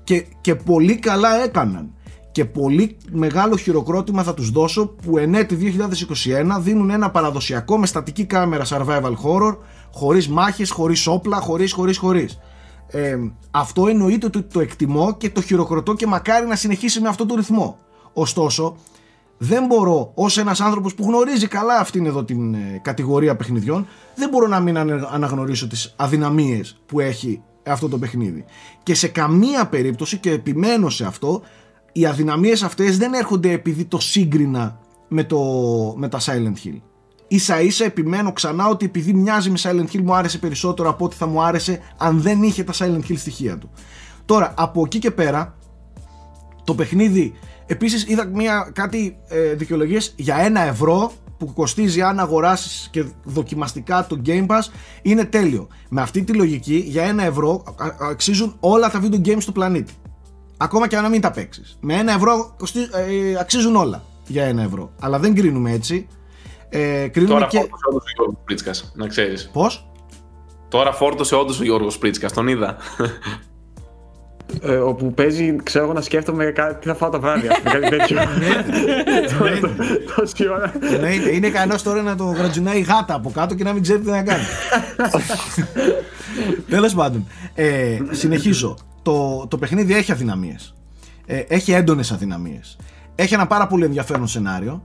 Και, και πολύ καλά έκαναν και πολύ μεγάλο χειροκρότημα θα τους δώσω που ενέτη 2021 δίνουν ένα παραδοσιακό με στατική κάμερα survival horror χωρίς μάχες, χωρίς όπλα, χωρίς, χωρίς, χωρίς. Ε, αυτό εννοείται ότι το εκτιμώ και το χειροκροτώ και μακάρι να συνεχίσει με αυτό το ρυθμό. Ωστόσο, δεν μπορώ ως ένας άνθρωπος που γνωρίζει καλά αυτήν εδώ την ε, κατηγορία παιχνιδιών δεν μπορώ να μην αναγνωρίσω τις αδυναμίες που έχει αυτό το παιχνίδι. Και σε καμία περίπτωση και επιμένω σε αυτό οι αδυναμίες αυτές δεν έρχονται επειδή το σύγκρινα με, το, με τα Silent Hill. Ίσα ίσα επιμένω ξανά ότι επειδή μοιάζει με Silent Hill μου άρεσε περισσότερο από ό,τι θα μου άρεσε αν δεν είχε τα Silent Hill στοιχεία του. Τώρα από εκεί και πέρα το παιχνίδι επίσης είδα μια, κάτι ε, δικαιολογίες για ένα ευρώ που κοστίζει αν αγοράσεις και δοκιμαστικά το Game Pass είναι τέλειο. Με αυτή τη λογική για ένα ευρώ αξίζουν όλα τα video games του πλανήτη. Ακόμα και αν μην τα παίξεις. Με ένα ευρώ ε, αξίζουν όλα για ένα ευρώ. Αλλά δεν κρίνουμε έτσι. Ε, κρίνουμε Τώρα και... φόρτωσε όντως ο Γιώργος Πρίτσκας, να ξέρεις. Πώς; Τώρα φόρτωσε όντως ο Γιώργος Πρίτσκας, τον είδα. Ε, όπου παίζει, ξέρω εγώ να σκέφτομαι κάτι, τι θα φάω το βράδυ, ας πούμε, κάτι τέτοιο. Τόση ώρα. Εννοείται. Είναι ικανό τώρα να το γρατζουνάει γάτα από κάτω και να μην ξέρει τι να κάνει. Τέλος πάντων. Ε, συνεχίζω. Το, το παιχνίδι έχει αδυναμίες. Ε, έχει έντονες αδυναμίες. Έχει ένα πάρα πολύ ενδιαφέρον σενάριο.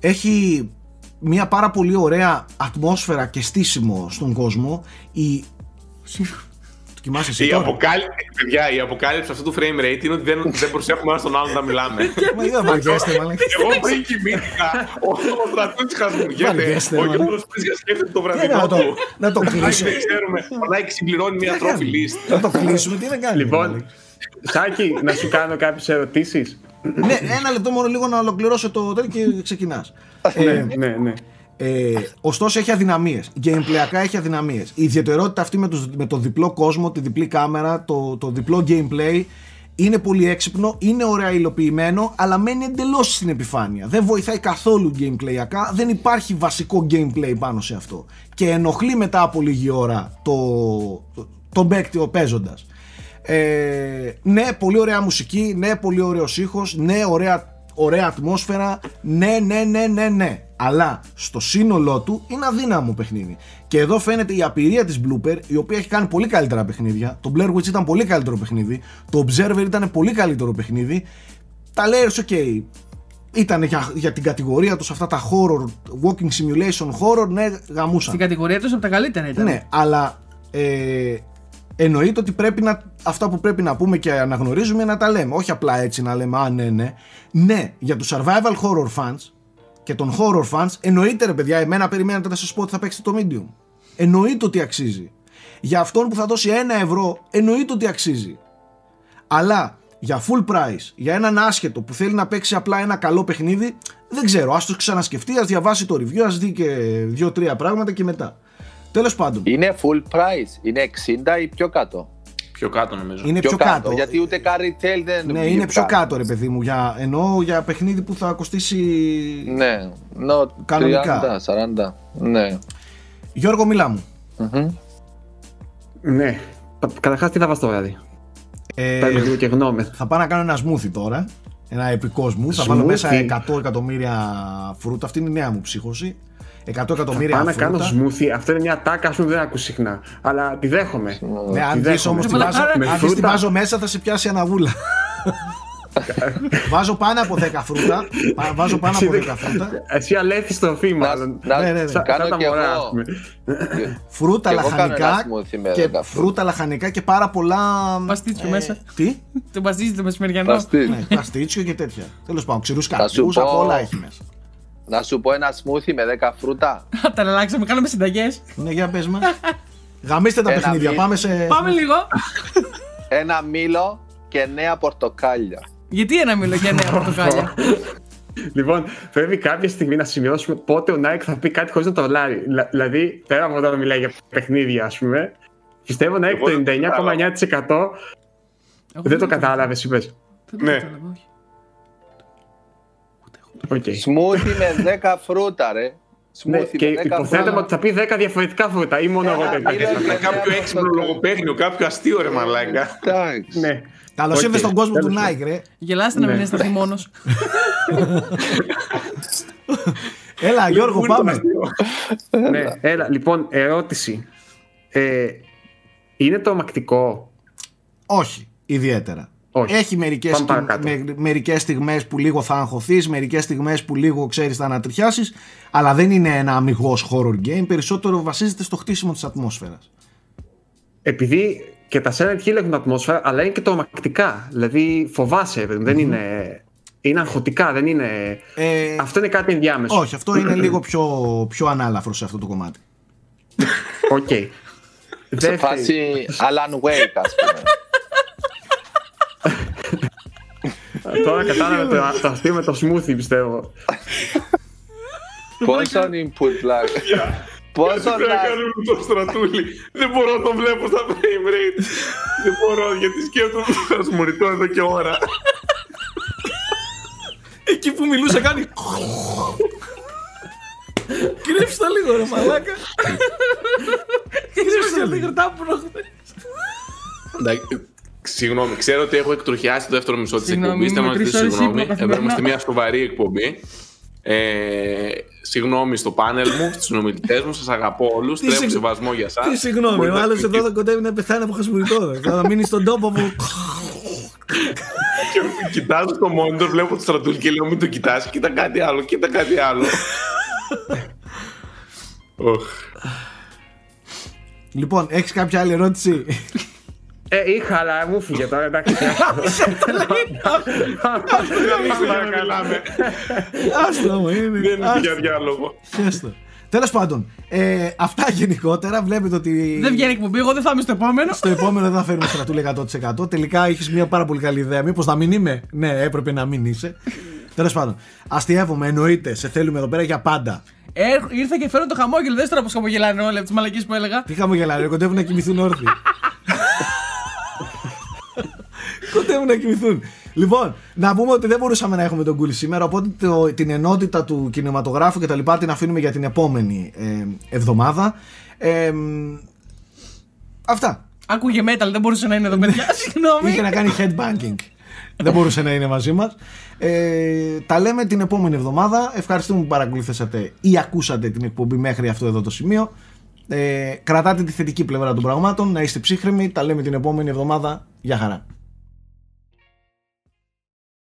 Έχει μια πάρα πολύ ωραία ατμόσφαιρα και στήσιμο στον κόσμο. Η... Κοιμάσαι εσύ Η, τώρα; αποκάλυψη, παιδιά, η αποκάλυψη αυτού του frame rate είναι ότι δεν, δεν προσέχουμε ένα στον άλλον να μιλάμε. Μα δεν βαριέστε, μαλάκα. Εγώ πριν κοιμήθηκα, ο, ο στρατούς χασμουγέται, Βαριέστε, ο μάλλον. Γιώργος Πρίσιας σκέφτεται το Ε, βραδινό να το- του. να το Αν κλείσω. δεν ξέρουμε, ο Nike συμπληρώνει μια trophy list. Να το κλείσουμε, τι να κάνουμε. Λοιπόν, μαλάκα. Σάκη, να σου κάνω κάποιες ερωτήσεις. ναι, ένα λεπτό μόνο λίγο να ολοκληρώσω το τέτοιο και ξεκινάς. Ναι, ναι, ναι. Ε, ωστόσο έχει αδυναμίες. Gameplayακά έχει αδυναμίες. Η ιδιαιτερότητα αυτή με το, με το διπλό κόσμο Τη διπλή κάμερα Το, το διπλό gameplay Είναι πολύ έξυπνο Είναι ωραία υλοποιημένο Αλλά μένει εντελώς στην επιφάνεια. Δεν βοηθάει καθόλου gameplayακά Δεν υπάρχει βασικό gameplay πάνω σε αυτό. Και ενοχλεί μετά από λίγη ώρα Το, το, τον παίκτη ο παίζοντας. Ε, ναι, πολύ ωραία μουσική, ναι, πολύ ωραίος ήχος, ναι, ωραία, ωραία ατμόσφαιρα, ναι, ναι, ναι, ναι, ναι. Αλλά στο σύνολό του είναι αδύναμο παιχνίδι. Και εδώ φαίνεται η απειρία της Blooper, η οποία έχει κάνει πολύ καλύτερα παιχνίδια. Το Blair Witch ήταν πολύ καλύτερο παιχνίδι. Το Observer ήταν πολύ καλύτερο παιχνίδι. Τα Layers, ok, ήταν για, για την κατηγορία τους αυτά τα horror, walking simulation horror, ναι, γαμούσαν. Στην κατηγορία τους από τα καλύτερα ήταν. Ναι, αλλά ε, εννοείται ότι πρέπει να, αυτά που πρέπει να πούμε και αναγνωρίζουμε να τα λέμε. Όχι απλά έτσι να λέμε Α, ναι, ναι. Ναι, για τους survival horror fans και των horror fans, εννοείται ρε παιδιά, εμένα περιμένετε να σας πω ότι θα παίξετε το medium. Εννοείται ότι αξίζει. Για αυτόν που θα δώσει ένα ευρώ, εννοείται ότι αξίζει. Αλλά για full price, για έναν άσχετο που θέλει να παίξει απλά ένα καλό παιχνίδι, Δεν ξέρω, ας το ξανασκεφτεί, ας διαβάσει το review, ας δει και δύο-τρία πράγματα και μετά. Τέλος πάντων. Είναι full price, είναι 60 ή πιο κάτω. Πιο κάτω νομίζω. Είναι πιο, κάτω. Γιατί ούτε καν retail δεν Ναι, βγήκε είναι πιο κάτι. κάτω, ρε παιδί μου. Για, εννοώ για παιχνίδι που θα κοστίσει. Ναι, no, Κανονικά. 30, 40. Ναι. Γιώργο, μιλά μου. Μμμ. Ναι. Καταρχάς, τι θα βάζει το βράδυ; Ε, Παίρνω λίγο και γνώμες. θα πάω να κάνω ένα smoothie τώρα. Ένα επικό smoothie. Θα βάλω Smoothie. μέσα 100 εκατομμύρια φρούτα. Αυτή είναι η νέα μου ψύχωση. 100 εκατομμύρια Πάω να φρούτα. κάνω smoothie. Αυτό είναι μια τάκα που δεν ακούς συχνά. Αλλά τη δέχομαι. Ναι, αν Τη δεις δέχομαι. όμως τη Με βάζω, με αν δεις τη φρούτα. βάζω μέσα θα σε πιάσει αναβούλα. βάζω πάνω από 10 φρούτα. Πα- Βάζω πάνω από 10 φρούτα. Εσύ αλέθη τροφή, μάλλον. Να, Ναι, ναι, ναι. Σαν- κάνω σαν τα και μωρά, εγώ. ας πούμε. Φρούτα Και εγώ κάνω λαχανικά ένα smoothie με και 10 φρούτα. φρούτα λαχανικά και πάρα πολλά. Παστίτσιο ε, μέσα. Τι; Το μπαστίζει το μεσημεριανό. Παστί. ναι, παστίτσιο και τέτοια. Τέλος πάντων, ξηρούς Θα σου καρπούς, πω- από όλα έχει μέσα. Να σου πω ένα smoothie με 10 φρούτα. Τα αλλάξαμε, κάναμε συνταγές. Ναι, για πες μας. Γαμίστε τα Ένα παιχνίδια. μη- Πάμε σε. Πάμε λίγο. Ένα μήλο και νέα πορτοκάλια. Γιατί ένα μήλο και νέα πορτοκάλια; Λοιπόν, πρέπει κάποια στιγμή να σημειώσουμε πότε ο Nike θα πει κάτι χωρίς να το λάρει. Δηλα- Δηλαδή, πέρα από όταν μιλάει για παιχνίδια, ας πούμε, πιστεύω να έχει Εγώ το δεν το 99,9% δεν το κατάλαβες, είπες. Δεν το Ναι. Κατάλαβα, όχι. Οκ. Smoothie με 10 φρούτα, ρε. Ναι, Smoothie και με 10 υποθέτουμε φρούτα. ότι θα πει 10 διαφορετικά φρούτα ή μόνο εγώ Ένα τέτοια. μήλο τέτοια. και- Κάποιο Ναι, έξυπνο αυτό- λογοπαίγνιο, κάποιο αστείο ρε μαλάκα. Εντάξει. Ναι. Καλώς Οκ, ήρθες στον κόσμο του τέλος Nike, ρε. Γελάστε να μην Ναι. αισθανθεί μόνο. Έλα, Γιώργο, Πού είναι το πάμε. αστείο; ναι. Έλα, λοιπόν, ερώτηση. Ε, είναι τρομακτικό. Όχι, ιδιαίτερα. Όχι. Έχει μερικές, Πάμε στιγ- παρακάτω. με, μερικές στιγμές που λίγο θα αγχωθείς, μερικές στιγμές που λίγο ξέρεις θα ανατριχιάσεις, αλλά δεν είναι ένα αμυγός horror game, περισσότερο βασίζεται στο χτίσιμο της ατμόσφαιρας. Επειδή και τα Silent Hill έχουν ατμόσφαιρα, αλλά είναι και τρομακτικά. Δηλαδή φοβάσαι, δεν είναι. Είναι αγχωτικά, δεν είναι. Ε, Αυτό είναι κάτι ενδιάμεσο. όχι, αυτό είναι λίγο πιο, πιο ανάλαφρο σε αυτό το κομμάτι. Οκ. Σε Δεύτερη. φάση Alan Wake, ας πούμε. Τώρα κατάλαβε το, το αστείο με το smoothie, πιστεύω. Πόσο input lag. Πόσο Τι να lag. κάνουμε με το στρατούλι; Δεν μπορώ να το βλέπω στα frame rate. Δεν μπορώ γιατί σκέφτομαι θα σου μωριτώ εδώ και ώρα. Εκεί που μιλούσε κάνει... Κρύψτε το λίγο ρε μαλάκα. Ήρθε τη γρτά που προχθές. Εντάξει, Συγγνώμη, ξέρω ότι έχω εκτροχιάσει το δεύτερο μισό της Συγγνώμη, εκπομπής. Θέλω να με τρεις ζητήσω ώρες συγγνώμη. ύπνο Εδώ καθημερινά. είμαστε μια σοβαρή εκπομπή. Ε, συγγνώμη στο πάνελ μου, στους συνομιλητές μου. Σας αγαπώ όλους. Τι Τρέχω συγ- σεβασμό για εσά. Τι συγγνώμη, ο άλλος εδώ θα κοντεύει να πεθάνει από χασμουριτό. Θα μείνει στον τόπο που... Και κοιτάζω στο monitor, βλέπω το στρατούλι και λέω: Μην το κοιτάς. Κοίτα κάτι άλλο, κοίτα κάτι άλλο. Οχ. Λοιπόν, έχεις κάποια άλλη ερώτηση; Ε, είχα, αλλά μου φύγε τώρα, εντάξει. Δεν μιλάμε. Άστο μου, Δεν είναι. είναι για διάλογο. Χέστο. Τέλος πάντων, ε, αυτά γενικότερα βλέπετε ότι. Δεν βγαίνει εκπομπή, εγώ δεν θα είμαι στο επόμενο. Στο επόμενο δεν θα φέρουμε στρατούλη 100%. Τελικά έχεις μια πάρα πολύ καλή ιδέα. Μήπως να μην είμαι; Ναι, έπρεπε να μην είσαι. Τέλος πάντων, αστείευομαι, εννοείται. Σε θέλουμε εδώ πέρα για πάντα. Ε, ήρθα και φέρω το χαμόγελο. Δεν τώρα πώς χαμογελάνε όλοι από τις μαλακίες που έλεγα. Τι χαμογελάνε, κοντεύουν να κοιμηθούν όρθιοι. Κοντεύουν να κοιμηθούν. Λοιπόν, να πούμε ότι δεν μπορούσαμε να έχουμε τον Κούλι σήμερα, οπότε το, την ενότητα του κινηματογράφου και τα λοιπά την αφήνουμε για την επόμενη ε, εβδομάδα. Ε, μ, αυτά. Άκουγε metal, δεν μπορούσε να είναι εδώ, παιδιά. Συγγνώμη. Είχε να κάνει headbanging. δεν μπορούσε να είναι μαζί μας. Ε, τα λέμε την επόμενη εβδομάδα. Ευχαριστούμε που παρακολουθήσατε ή ακούσατε την εκπομπή μέχρι αυτό εδώ το σημείο. Ε, κρατάτε τη θετική πλευρά των πραγμάτων, να είστε ψύχρεμοι. Τα λέμε την επόμενη εβδομάδα. Γεια χαρά.